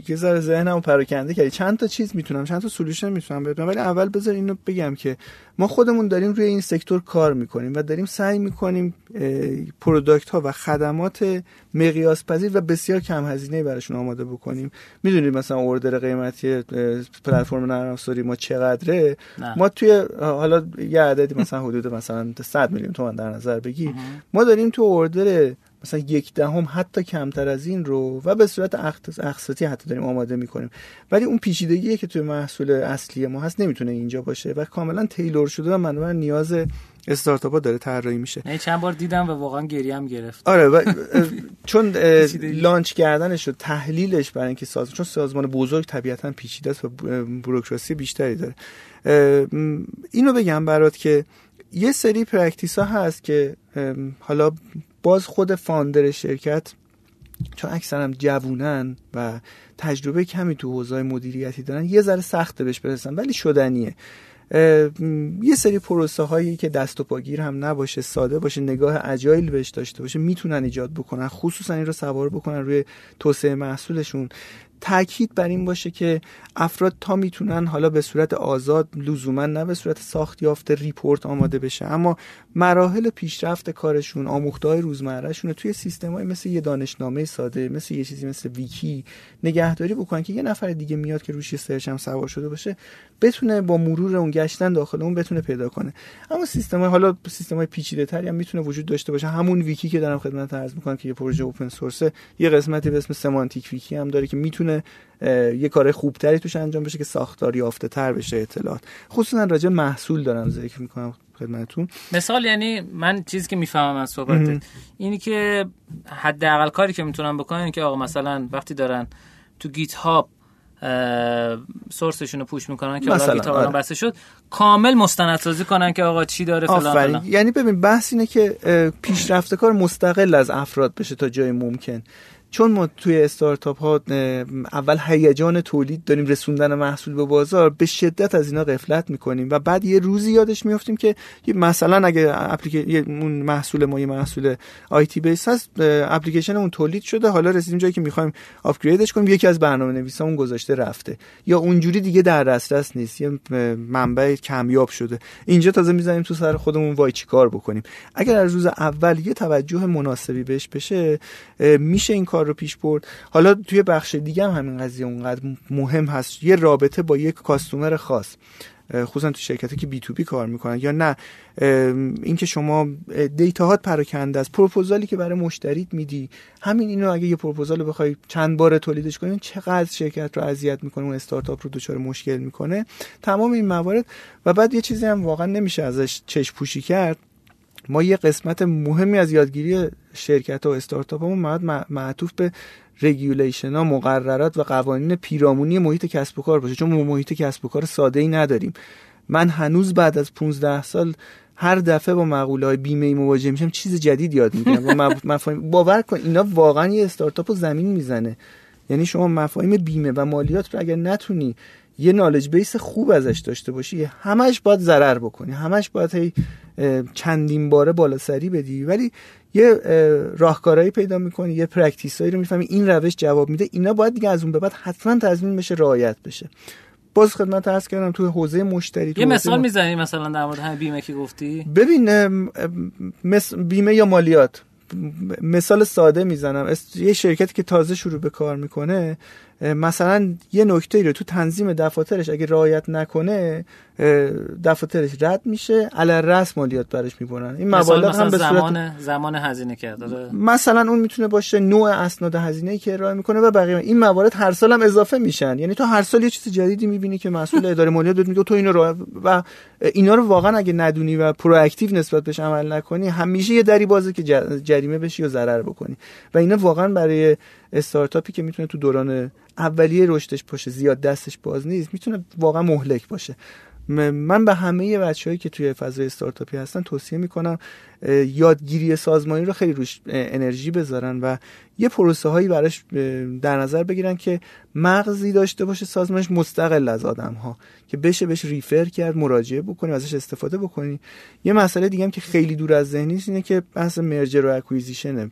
یه ذره ذهنمو پراکنده کردی. چند تا چیز می‌تونم چند تا سولوشن می‌تونم بدم. ولی اول بذار اینو بگم که ما خودمون داریم روی این sector کار می‌کنیم و داریم سعی می‌کنیم product ها و خدمات مقیاس پذیر و بسیار کم هزینه براشون آماده بکنیم. می‌دونید مثلا order قیمتی پلتفرم نرم افزاری ما چقدره؟ نه. ما توی حالا یه عددی مثلا حدود مثلا 100 میلیون تومان در نظر بگیر ما داریم تو order مثلا یک دهم حتی کمتر از این رو و به صورت اقساطی حتی داریم آماده می‌کنیم. ولی اون پیچیدگی که توی محصول اصلی ما هست نمی‌تونه اینجا باشه و کاملا tailor شده بر مبنای نیاز استارتاپ ها داره طراحی میشه. نه چند بار دیدم و واقعا گریم گرفت. آره و چون launch کردنش و تحلیلش برای اینکه ساز چون سازمان بزرگ طبیعتا پیچیده است و بوروکراسی بیشتری داره. اینو بگم برات که یه سری practice ها هست که حالا باز خود founder شرکت چون اکثرا جوونن و تجربه کمی تو حوزه مدیریتی دارن یه ذره سخته بهش برسن ولی شدنیه. یه سری پروسه هایی که دست و پاگیر هم نباشه ساده باشه نگاه اجایل بهش داشته باشه می‌تونن ایجاد بکنن خصوصا این رو سوار بکنن روی توسعه محصولشون. تاکید بر این باشه که افراد تا می‌تونن حالا به صورت آزاد لزوما نه به صورت ساخت یافته ریپورت آماده بشه اما مراحل پیشرفت کارشون آموخته های روزمرهشون توی های مثل یه دانشنامه ساده مثل یه چیزی مثل ویکی نگهداری بکنن که یه نفر دیگه میاد که روش سرچ هم سوار شده باشه. بتونه با مرور اون گشتن داخل اون بتونه پیدا کنه. اما سیستم حالا سیستم های پیچیده تری هم می‌تونه وجود داشته باشه. همون ویکی که دارم خدمت عرض می‌کنم که یه پروژه اوپن سورس یه قسمتی به اسم سمانتیک ویکی هم داره که می‌تونه یه کار خوبتری توش انجام بشه که ساختار یافته تر بشه اطلاعات. خصوصا راجع محصول دارم ذکر می‌کنم خدمتتون. مثال یعنی من چیزی که می‌فهمم از صحبت اینی که حداقل کاری که می‌تونم بکنن که آقا مثلا وقتی دارن تو گیت هاب سورسشون رو پوش می‌کنن که مثلا گیت آره. بسته شد کامل مستندسازی کنن که آقا چی داره فلان, فلان. یعنی ببین بحث اینه که پیشرفت کار مستقل از افراد بشه تا جای ممکن چون ما توی استارتاپ ها اول هیجان تولید داریم رسوندن محصول به بازار به شدت از اینا غفلت می‌کنیم و بعد یه روزی یادش میافتیم که مثلا اگه اون محصول ما یه محصول تی بیس هست اپلیکیشن اون تولید شده. حالا رسیدیم جایی که می‌خوایم آپگریدش کنیم. یکی از برنامه اون گذاشته رفته. یا اونجوری دیگه در دسترس نیست. یه منبع کمیاب شده. اینجا تازه می‌زنیم تو سر خودمون وای چیکار بکنیم. اگر از روز اول یه توجه مناسبی بهش بشه میشه این کار رو پیش برد. حالا توی بخش دیگه هم همین قضیه اونقدر مهم هست. یه رابطه با یک کاستومر خاص خصوصا تو شرکتی که B to B کار می‌کنن یا نه. اینکه شما data هات پراکنده از پروپوزالی که برای مشتریت میدی همین اینو اگه یه پروپوزال بخوای چند بار تولیدش کنی چقدر شرکت رو اذیت می‌کنه اون استارتاپ رو دچار مشکل می‌کنه. تمام این موارد. و بعد یه چیزی هم واقعا نمیشه ازش چشم پوشی کرد. ما یه قسمت مهمی از یادگیری شرکت و استارتاپ همون معطوف به regulation ها مقررات و قوانین پیرامونی محیط کسب و کار باشه. چون ما محیط کسب و کار ساده ای نداریم. من هنوز بعد از 15 سال هر دفعه با مقوله های بیمه ای مواجه میشم چیز جدید یاد می‌گیرم. مفاهیم. باور کن اینا واقعا یه استارتاپ رو زمین می‌زنه. یعنی شما مفاهیم بیمه و مالیات رو اگر نتونی یه نالج بیس خوب ازش داشته باشی همش باید ضرر بکنی. همش باید هی چندین باره بالا سری بدی. ولی یه راهکارهایی پیدا می‌کنی یه پرکتیسایی رو می‌فهمی این روش جواب میده اینا باید دیگه از اون به بعد حتما تضمین بشه رعایت بشه. باز خدمت عرض کردم تو حوزه مشتری یه مثال می‌زنی مثلا در مورد همین بیمه که گفتی؟ ببین بیمه یا مالیات. مثال ساده می‌زنم. یه شرکتی که تازه شروع به کار می‌کنه مثلا یه نکته رو تو تنظیم دفاترش اگه رعایت نکنه دفاترش رد میشه علی رسم مالیات برش می‌برن. این مبالغ هم به زمان زمان هزینه کرده مثلا اون می‌تونه باشه نوع اسناد هزینه که ارائه می‌کنه و بقیه. این موارد هر سال هم اضافه میشن. یعنی تو هر سال یه چیز جدیدی می‌بینی که مسئول اداره مالیات بهت میگه تو اینو رو و اینا رو واقعا اگه ندونی و پرواکتیو نسبت بهش عمل نکنی همیشه یه دری بازه که جریمه بشی یا ضرر بکنی. و اینا واقعا برای استارتاپی که می‌تونه تو دوران اولیه رشدش باشه زیاد دستش باز نیست می‌تونه واقعا مهلک باشه. من به همه بچههایی که توی فضای استارتاپی هستن توصیه می‌کنم یادگیری سازمانی رو خیلی روش انرژی بذارن و یه پروسه هایی براش در نظر بگیرن که مغزی داشته باشه سازمانش مستقل از آدم ها که بشه بهش refer کرد مراجعه بکنی ازش استفاده بکنی. یه مسئله دیگه هم که خیلی دور از ذهنی اینه که بحث merger و acquisition ه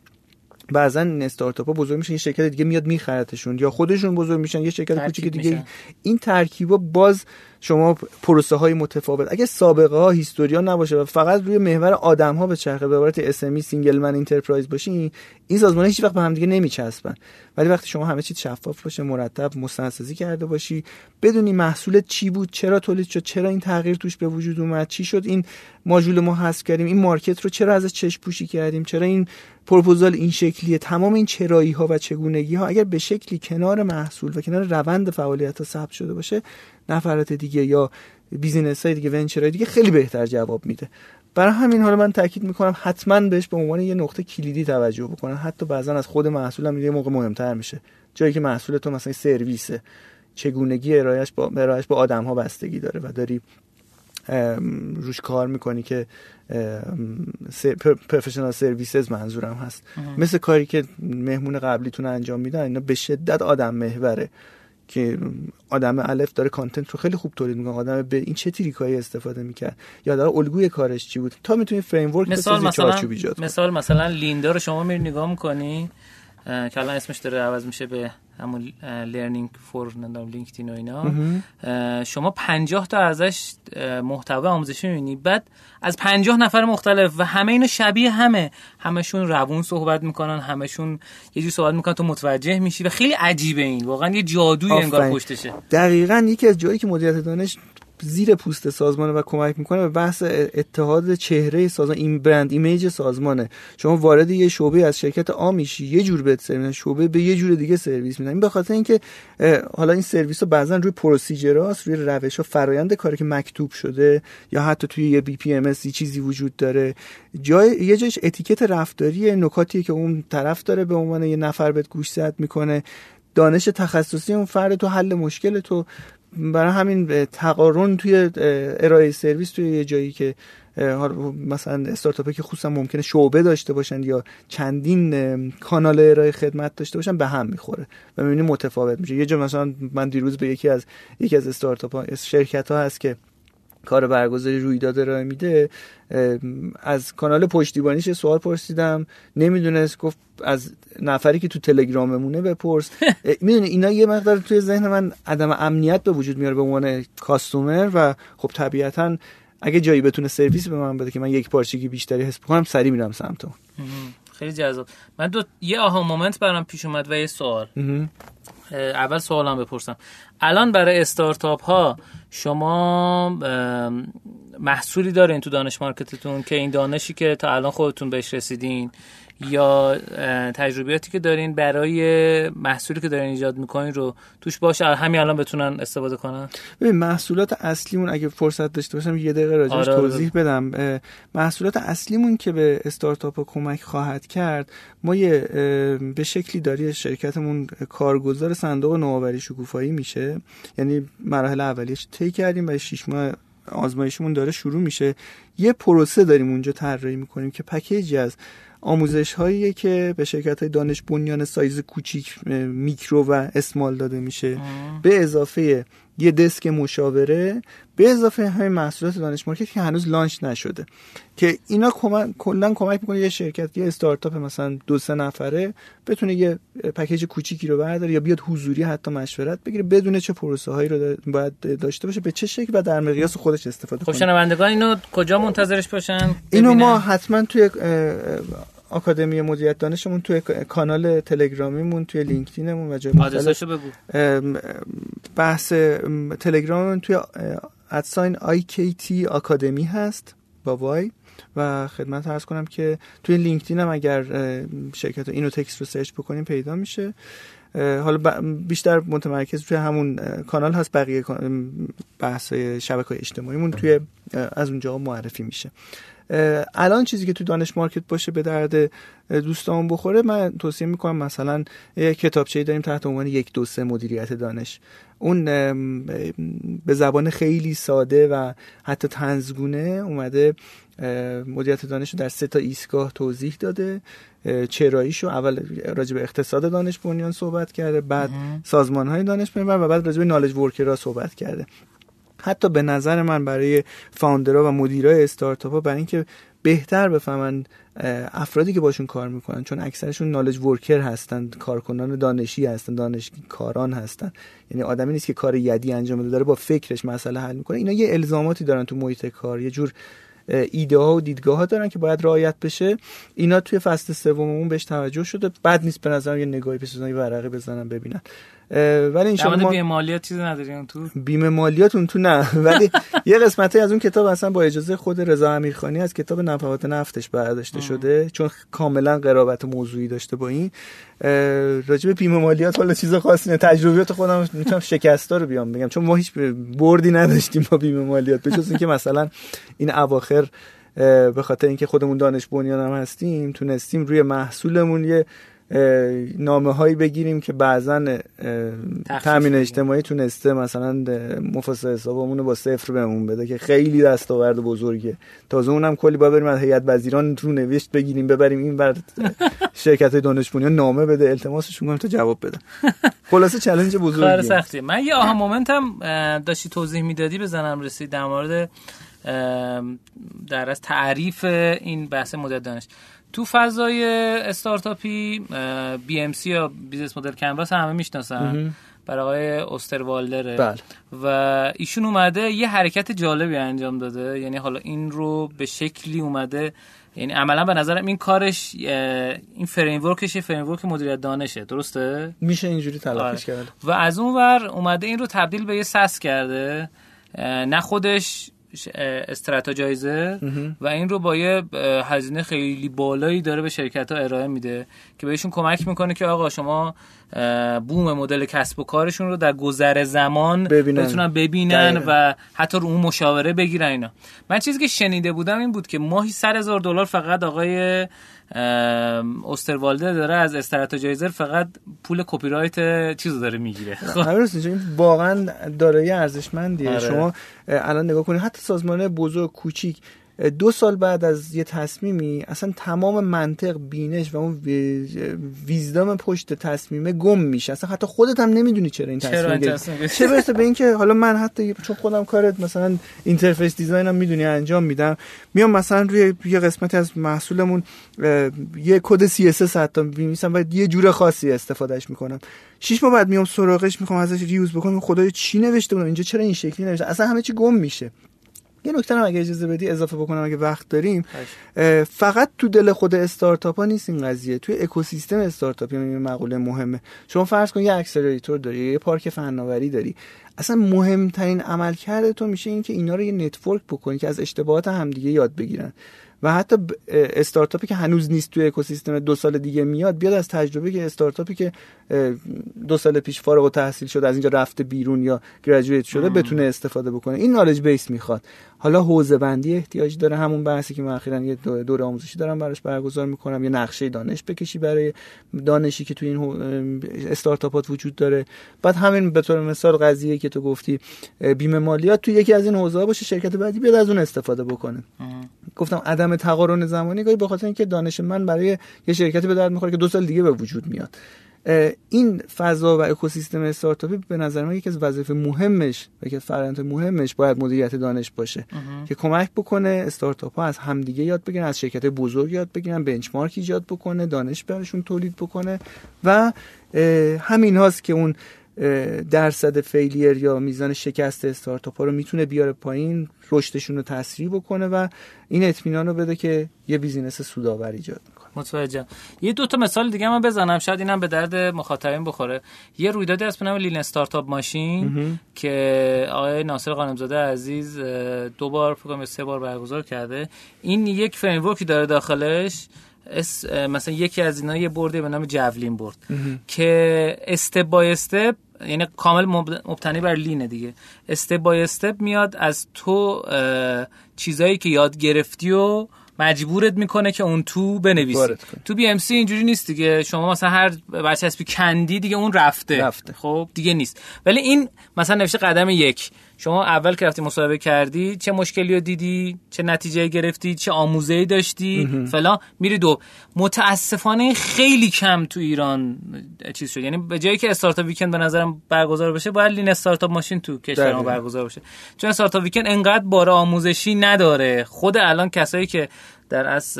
بعضا این استارتاپ ها بزرگ میشن یه شرکت دیگه میاد میخرتشون یا خودشون بزرگ میشن یه شرکت کوچیک دیگه. این ترکیبا باز شما پروسه های متفاوت. اگه سابقه ها history ا نباشه و فقط روی محور آدم ها بچرخه به عبارت اسمی single man enterprise باشین این سازمان هیچ وقت به هم دیگه نمیچسبن. ولی وقتی شما همه چیز شفاف باشه مرتب مستندسازی کرده باشی بدونی محصول چی بود چرا تولید شد چرا این تغییر توش به وجود اومد چی شد این ماژول ما حذف کردیم این market رو چرا ازش چشم پوشی کردیم چرا این پروپوزال این شکلیه تمام این چرایی ها و چگونگی ها اگر به شکلی کنار محصول و کنار روند فعالیت ها ثبت شده باشه نفرات دیگه یا business های دیگه venture دیگه خیلی بهتر جواب میده. برای همین حالا من تاکید می‌کنم حتما بهش به عنوان یه نقطه کلیدی توجه بکنن. حتی بعضا از خود محصول هم یه موقع مهمتر میشه. جایی که محصول تو مثلا سرویسه. چگونگی ارائهش با ارائهش با آدم ها بستگی داره و داری روش کار می‌کنی که پروفشنال سرویسز منظورم هست. مثل کاری که مهمون قبلیتون انجام میدن اینا به شدت آدم محوره. که آدم الف داره کانتنت رو خیلی خوب تولید می‌کنه. آدم به این چه تریکایی استفاده می‌کرد؟ یا داره الگوی کارش چی بود؟ تا می‌تونی فریم ورک مثال مثلا مثال مثلا لیندا رو شما میری نگاه می‌کنی؟ که الان اسمش داره عوض میشه به همون لرنینگ فور نمی‌دونم لینکدین و اینا. شما 50 تا ازش محتوا آموزشی می‌بینی. بعد از 50 نفر مختلف و همه اینو شبیه همه. همشون روون صحبت می‌کنن همشون یه جور صحبت می‌کنن تو متوجه میشی و خیلی عجیبه این. واقعا یه جادوی انگار پشتشه. دقیقا یکی از جایی که مدیریت دانش زیر پوست سازمانه و کمک می‌کنه به بحث اتحاد چهره سازمان این brand image سازمانه. شما وارد یه شعبه از شرکت A میشی یه جور بهت سرویس شعبه ب یه جور دیگه سرویس میدن. این به خاطر اینکه حالا این سرویس ها بعضا روی procedure است روی روش ها فرایند کاری که مکتوب شده یا حتی توی یه BPM چیزی وجود داره. جای یه جایش اتیکت رفتاری نکاتی که اون طرف داره به عنوان یه نفر بهت گوش می‌کنه. دانش تخصصی اون فرد تو حل مشکل تو. برای همین تقارن توی ارائه سرویس توی یه جایی که مثلا استارتاپی که خصوصا ممکنه شعبه داشته باشن یا چندین کانال ارائه خدمت داشته باشن به هم می‌خوره و می‌بینی متفاوت میشه. یه جا مثلا من دیروز به یکی از یکی از استارتاپ ها شرکت ها هست که کار برگزاری رویداد ارائه میده از کانال پشتیبانیش سوال پرسیدم نمی‌دونست گفت از نفری که تو تلگراممونه بپرس. می‌دونی اینا یه مقدار توی ذهن من عدم امنیت به وجود میاره به عنوان کاستومر و خب طبیعتا اگه جایی بتونه سرویس به من بده که من یک پارچگی بیشتری حس بکنم سری میرم سمت خیلی جذاب. من دو یه آها مومنت برام پیش اومد و یه سوال. اول سوالم بپرسم. الان برای استارتاپ ها شما محصولی دارین تو دانش مارکتتون که این دانشی که تا الان خودتون بهش رسیدین یا تجربیاتی که دارین برای محصولی که دارین ایجاد می‌کنین رو توش باشه همین الان بتونن استفاده کنن؟ ببین محصولات اصلیمون اگه فرصت داشته باشم یه دقیقه راجعش آره, آره، توضیح بدم. محصولات اصلیمون که به استارتاپ کمک خواهد کرد ما یه به شکلی داری شرکتمون کارگزار صندوق نوآوری شکوفایی میشه. یعنی مراحل اولیش طی کردیم و 6 ماه آزمایشمون داره شروع میشه. یه پروسه داریم اونجا طراحی می‌کنیم که پکیجی از آموزش هایی که به شرکت های دانش بنیان سایز کوچیک میکرو و small داده میشه. به اضافه یه desk مشاوره به اضافه همین محصولات دانش مارکت که هنوز launch نشده. که اینا کلا کمک می‌کنه یه شرکت یه استارتاپ مثلا دو سه نفره بتونه یه پکیج کوچیکی رو برداره یا بیاد حضوری حتی مشورت بگیره بدونه چه پروسه هایی رو باید داشته باشه به چه شکل و در مقیاس خودش استفاده خب کنه. خب شنوندگان اینو کجا منتظرش باشن؟ اینو ما حتما توی آکادمی مدیریت دانشمون توی کانال تلگرامیمون توی لینکدینمون و جای مختلف. بگو. بحث تلگراممون توی at sign IK academy هست با Y. و خدمت عرض کنم که توی LinkedIn هم اگر شرکت اینو تکس رو سرچ بکنیم پیدا میشه. حالا بیشتر متمرکز توی همون کانال هست. بقیه بحث شبکه اجتماعیمون توی از اونجا معرفی میشه. الان چیزی که تو دانش مارکت باشه به درد دوستان بخوره من توصیه می‌کنم مثلا یک کتابچه‌ای داریم تحت عنوان یک دو سه مدیریت دانش. اون به زبان خیلی ساده و حتی تنزگونه اومده مدیریت دانش رو در سه تا ایستگاه توضیح داده. چراییشو اول راجع به اقتصاد دانش بنیان صحبت کرده بعد سازمان های دانش بنیان و بعد راجع به نالج ورکرها صحبت کرده. حتی به نظر من برای فاوندرها و مدیرای استارتاپ ها برای اینکه بهتر بفهمن افرادی که باشون کار می‌کنن چون اکثرشون نالج ورکر هستن کارکنان دانشی هستن دانش کاران هستن. یعنی آدمی نیست که کار یدی انجام بده داره با فکرش مسئله حل می‌کنه. اینا یه الزاماتی دارن تو محیط کار یه جور ایده ها و دیدگاه ها دارن که باید رعایت بشه. اینا توی فصل سوممون بهش توجه شده. بعد نیست به نظر یه نگاهی بسازن ورقه بزنن ببینن. ولی این شما بیمه مالیات چیزی نداری تو؟ بیمه مالیات اون تو نه. ولی یه قسمتی از اون کتاب اصلا با اجازه خود رضا امیرخانی از کتاب نفحات نفتش برداشته شده چون کاملا قرابت موضوعی داشته با این. راجب بیمه مالیات حالا چیز خاصی نه تجربیات خودم می‌تونم شکستا رو بیام بگم چون ما هیچ بردی نداشتیم با بیمه مالیات به اینکه مثلا این اواخر به خاطر اینکه خودمون دانش بنیان هم هستیم تونستیم روی محصولمون یه نامه هایی بگیریم که بعضا تامین اجتماعی تونسته مثلا مفاسد حسابمون با صفر بهمون بده که خیلی دستاورد بزرگه. تازه اونم کلی با بریم از هیئت وزیران رو نوشت بگیریم ببریم این بر شرکت دانش نامه بده التماسشون کنیم تا جواب بدن. خلاصه چالش بزرگیه. سختی من یه aha moment م داشتی توضیح می‌دادی به ذهنم رسید در مورد در از تعریف این بحث مدل دانش. تو فضای استارتاپی BMC یا business model canvas همه می‌شناسن. برای آقای اوستروالدره بله. و ایشون اومده یه حرکت جالبی انجام داده. یعنی حالا این رو به شکلی اومده. یعنی عملا به نظرم این کارش این فریم ورکش یه فریم ورک مدیریت دانشه. درسته؟ میشه اینجوری تلقیش آره. کرد. و از اون ور اومده این رو تبدیل به یه سس کرده. نه خودش استراتژایزر و این رو با یه هزینه خیلی بالایی داره به شرکت ها ارائه میده که بهشون کمک می‌کنه که آقا شما بوم مدل کسب و کارشون رو در گذر زمان ببینن. بتونن ببینن و حتی رو اون مشاوره بگیرن اینا. من چیزی که شنیده بودم این بود که ماهی سر هزار دلار فقط آقای اوستروالده داره از استراتژایزر فقط پول کپی رایت چیزو داره می‌گیره. خب. واقعا دارایی ارزشمندیه. آره. شما الان نگاه کنید حتی سازمان بزرگ کوچیک دو سال بعد از یه تصمیمی اصلا تمام منطق بینش و اون ویزدام پشت تصمیمه گم میشه. اصلا حتی خودت هم نمی‌دونی چرا این تصمیم گرفتی. چه برسه به اینکه حالا من حتی چون خودم کارت مثلا interface design هم می‌دونی انجام میدم میام مثلا روی یه قسمتی از محصولمون یه کد CSS حتی می‌نویسم و یه جور خاصی استفادهش می‌کنم. شش ماه بعد میام سراغش می‌خوام ازش reuse بکنم خدایا چی نوشته بودم؟ اینجا چرا این شکلی نوشته؟ اصلا همه چی گم میشه. یه نکته هم اگه اجازه بدی اضافه بکنم اگه وقت داریم. فقط تو دل خود استارتاپ ها نیست این قضیه. توی اکوسیستم استارتاپ یعنی مقوله مهمه. شما فرض کن یه accelerator داری یه پارک فناوری داری. اصلا مهمترین عملکرد تو میشه اینکه اینا رو یه network بکنی که از اشتباهات همدیگه یاد بگیرن. و حتی استارتاپی که هنوز نیست توی اکوسیستم دو سال دیگه میاد بیاد از تجربه که استارتاپی که دو سال پیش فارغ‌التحصیل شده از اینجا رفته بیرون یا graduate شده بتونه استفاده بکنه. این knowledge base می‌خواد. حالا حوزه بندی احتیاج داره. همون بحثی که من اخیرا یه دوره آموزشی دارم براش برگزار می‌کنم. یه نقشه دانش بکشی برای دانشی که تو این استارتاپات وجود داره. بعد همین به طور مثال قضیه که تو گفتی بیمه مالیات تو یکی از این حوزه باشه شرکت بعدی بیاد از اون استفاده بکنه. گفتم عدم تقارن زمانی گاهی به خاطر اینکه دانش من برای یه شرکتی به درد می‌خوره که دو سال دیگه به وجود میاد. این فضا و اکوسیستم استارتاپی به نظر من یکی از وظایف مهمش و یکی از فرآیند مهمش باید مدیریت دانش باشه که کمک بکنه استارتاپ ها از همدیگه یاد بگیرن از شرکت بزرگ یاد بگیرن بنچمارک ایجاد بکنه دانش براشون تولید بکنه و همین هاست که اون درصد failure یا میزان شکست استارتاپ ها رو می‌تونه بیاره پایین رشدشون رو تسریع بکنه و این اطمینان رو بده که یه business سودآور ایجاد می‌کنه. متوجه. یه دو تا مثال دیگه من بزنم. شاید اینم به درد مخاطبین بخوره. یه رویدادی به نام Lean Startup Machine که آقای ناصر قانمزاده عزیز دو بار فکر سه بار برگزار کرده. این یک فریم داره داخلش. مثلا یکی از اینا یه برده به نام جولین برد که استپ بای استپ یعنی کامل مبتنی بر لینه دیگه. استپ بای استپ میاد از تو چیزایی که یاد گرفتی و مجبورت می‌کنه که اون تو بنویسی. تو بی ام سی اینجوری نیست دیگه. شما مثلا هر برچسبی کندی دیگه اون رفته. رفته. خب دیگه نیست. ولی این مثلا نوشته قدم یک. شما اول که رفتی مصاحبه کردی چه مشکلی رو دیدی؟ چه نتیجه گرفتی؟ چه آموزه داشتی؟ فلان. میری دو. متاسفانه خیلی کم تو ایران چیز شد. یعنی به جای که Startup Weekend به نظرم برگزار بشه باید Lean Startup Machine تو کشور ما برگزار بشه. چون Startup Weekend انقدر بار آموزشی نداره. خود الان کسایی که در از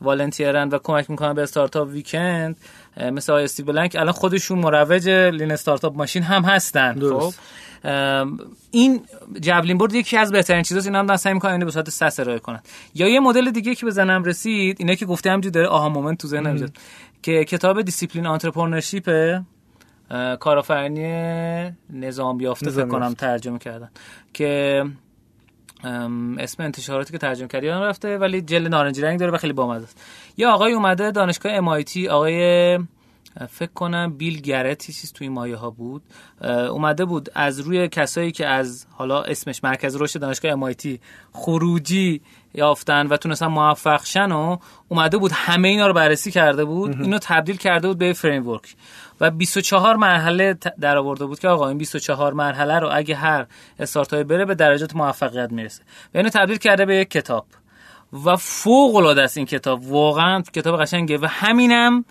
volunteer ن و کمک می‌کنن به Startup Weekend مثل آقای Steve Blank الان خودشون مروج Lean Startup Machine هم هستن. خب؟ این Javelin Board یکی از بهترین چیزاست اینا هم سعی می‌کنن اینو به صورت SaaS ارائه کنن. یا یه مدل دیگه که به ذهنم رسید اینا که گفته همینجوری داره aha moment تو ذهنم میاد که کتاب Disciplined Entrepreneurship کارآفرینی نظام یافته فکر کنم ترجمه کردن. که اسم انتشاراتی که ترجمه کرد یادم رفته ولی جلد نارنجی رنگ داره و خیلی بامزه است. یه آقای اومده دانشگاه MIT آقای فکر کنم بیل گرتی چیز توی مایه ها بود. اومده بود از روی کسایی که از حالا اسمش مرکز رشد دانشگاه MIT خروجی یافتن و تونستن موفق شن و اومده بود همه اینا رو بررسی کرده بود اینو تبدیل کرده بود به فریم ورک و 24 مرحله در آورده بود که آقا این 24 مرحله رو اگه هر استارتاپی بره به درجات موفقیت می‌رسه. و اینو تبدیل کرده به یک کتاب. و فوق العاده است این کتاب. واقعا کتاب قشنگه و همینم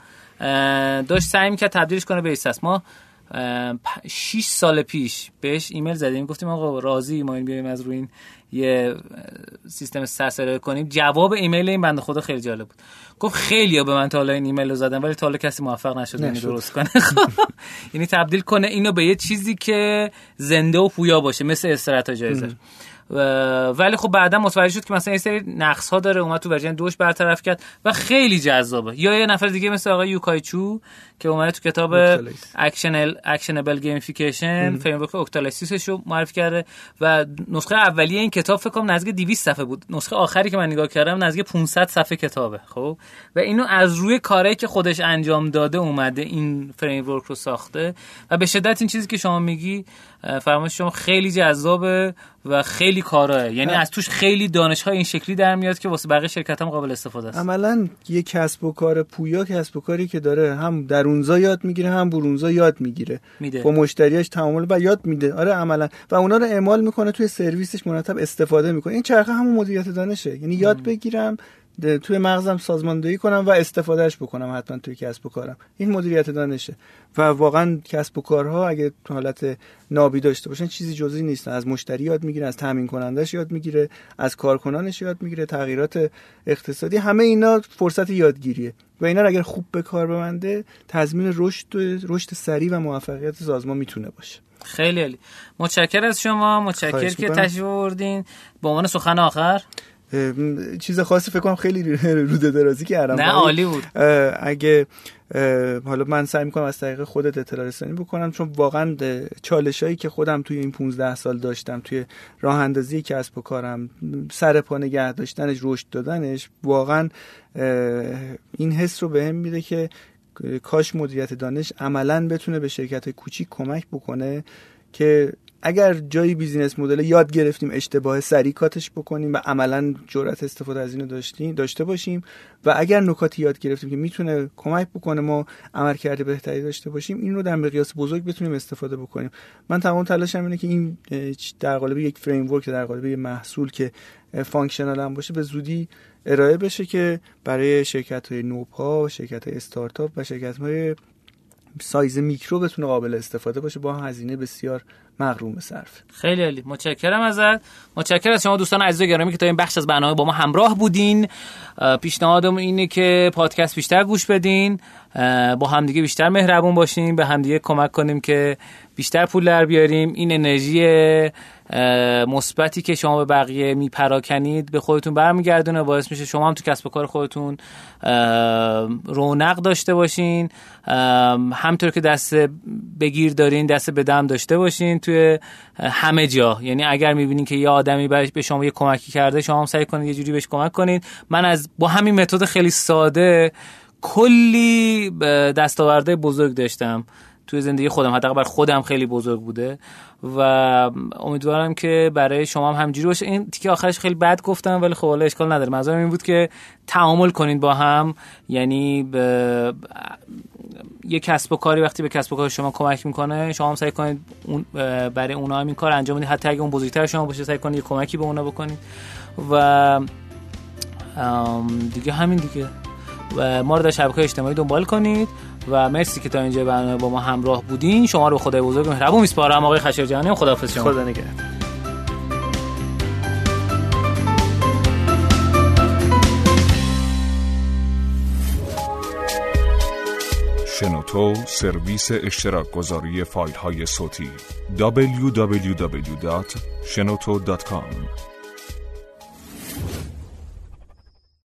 داشت سعی می‌کرد تبدیلش کنه به ایساس ما 6 سال پیش بهش ایمیل زدیم. گفتیم آقا راضی ما این بیایم از روی این یه سیستم سرسره کنیم. جواب ایمیل این بنده خدا خیلی جالب بود. گفت خیلی به من تا حالا این ایمیل رو زدن ولی تا حالا کسی موفق نشد اینو درست کنه. خب. یعنی تبدیل کنه اینو به یه چیزی که زنده و پویا باشه مثل استراتژی ولی خب بعدا متوجه شد که مثلا یه سری نقص ها داره اومد تو version دوش برطرف کرد و خیلی جذابه. یا یه نفر دیگه مثل آقای Yu-kai Chou که اومده تو کتاب action... Actionable Gamification framework Octalysis ش رو معرفی کرده و نسخه اولیه این کتاب فکر کنم نزدیک 200 صفحه بود. نسخه آخری که من نگاه کردم نزدیک 500 صفحه کتابه خب؟ و اینو از روی کاری که خودش انجام داده اومده این فریم ورک رو ساخته و به شدت این چیزی که شما میگی فرمایش شما خیلی جذابه و خیلی کاراه یعنی از توش خیلی دانش های این شکلی در میاد که واسه بقیه شرکت هم قابل استفاده است. عملا یه کسب و کار پویا کسب و کاری که داره هم درونزا یاد می‌گیره هم برونزا یاد می‌گیره. با مشتریاش تعامل و یاد میده. آره عملا. و اونا رو اعمال می‌کنه توی سرویسش مرتب استفاده می‌کنه. این چرخه همون مدیریت دانشه. یعنی یاد بگیرم توی مغزم سازماندهی کنم و استفادهش بکنم حتما توی کسب و کارم. این مدیریت دانشه. و واقعا کسب و کارها اگه تو حالت نابی داشته باشن چیزی جزئی نیست. از مشتری یاد می‌گیره از تامین کنندش یاد می‌گیره از کارکنانش یاد می‌گیره تغییرات اقتصادی همه اینا فرصت یادگیریه. و اینا اگر خوب به کار ببنده تضمین رشد رشد سریع و موفقیت سازمان می‌تونه باشه. خیلی عالی. متشکر از شما. متشکر که تشریف آوردین. به عنوان سخن آخر. چیز خاصی فکر کنم خیلی روده درازی کردم. نه عالی بود. اگه حالا من سعی می‌کنم از طریق خودت اطلاع رسانی بکنم چون واقعا چالش هایی که خودم توی این 15 سال داشتم توی راه اندازی کسب و کارم سر پا نگه داشتنش رشد دادنش واقعا این حس رو بهم میده که کاش مدیریت دانش عملا بتونه به شرکت کوچیک کمک بکنه که اگر جایی بیزینس مدل یاد گرفتیم اشتباه سریع کاتش بکنیم و عملا جرأت استفاده از اینو داشتیم داشته باشیم و اگر نکاتی یاد گرفتیم که می‌تونه کمک بکنه ما عملکرد بهتری داشته باشیم این رو در مقیاس بزرگ بتونیم استفاده بکنیم. من تمام تلاشم اینه که این در قالب یک framework در قالب یک محصول که functional هم باشه به زودی ارائه بشه که برای شرکت های نوپا شرکت های استارتاپ و شرکت های سایز میکرو بتونه قابل استفاده باشه با هزینه بسیار مقرون به صرفه. خیلی عالی. متشکرم ازت. متشکرم از شما دوستان عزیز و گرامی که تا این بخش از برنامه با ما همراه بودین. پیشنهادم اینه که پادکست بیشتر گوش بدین. با همدیگه بیشتر مهربون باشیم به همدیگه کمک کنیم که بیشتر پول در بیاریم. این انرژی مثبتی که شما به بقیه میپراکنید به خودتون برمیگردونه. باعث میشه شما هم تو کسب و کار خودتون رونق داشته باشین. همطور که دست بگیر دارین دست به داشته باشین توی همه جا. یعنی اگر می‌بینین که یه آدمی به شما یه کمکی کرده شما هم سعی کنید یه جوری بهش کمک کنید من از با همین متد خیلی ساده کلی دستاورده بزرگ داشتم. توی زندگی خودم حداقل بر خودم خیلی بزرگ بوده و امیدوارم که برای شما هم همجوری باشه. این تیکه آخرش خیلی بد گفتم ولی خب حالا اشکال نداره. منظورم این بود که تعامل کنید با هم یعنی به یه کسب و کاری وقتی به کسب و کار شما کمک می‌کنه شما هم سعی کنید اون برای اونها هم این کار انجام بدید. حتی اگه اون بزرگتر شما باشه سعی کنید یه کمکی به اونا بکنید. و دیگه همین دیگه. و ما رو در شبکه اجتماعی دنبال کنید. و مرسی که تا اینجا برنامه با ما همراه بودین. شما رو خدای بزرگ مهربون میسپارم. آقای خشایارجانی خداحافظ شما. خدا نگهدار. شنوتو سرویس اشتراک گذاری فایل های صوتی www.shenoto.com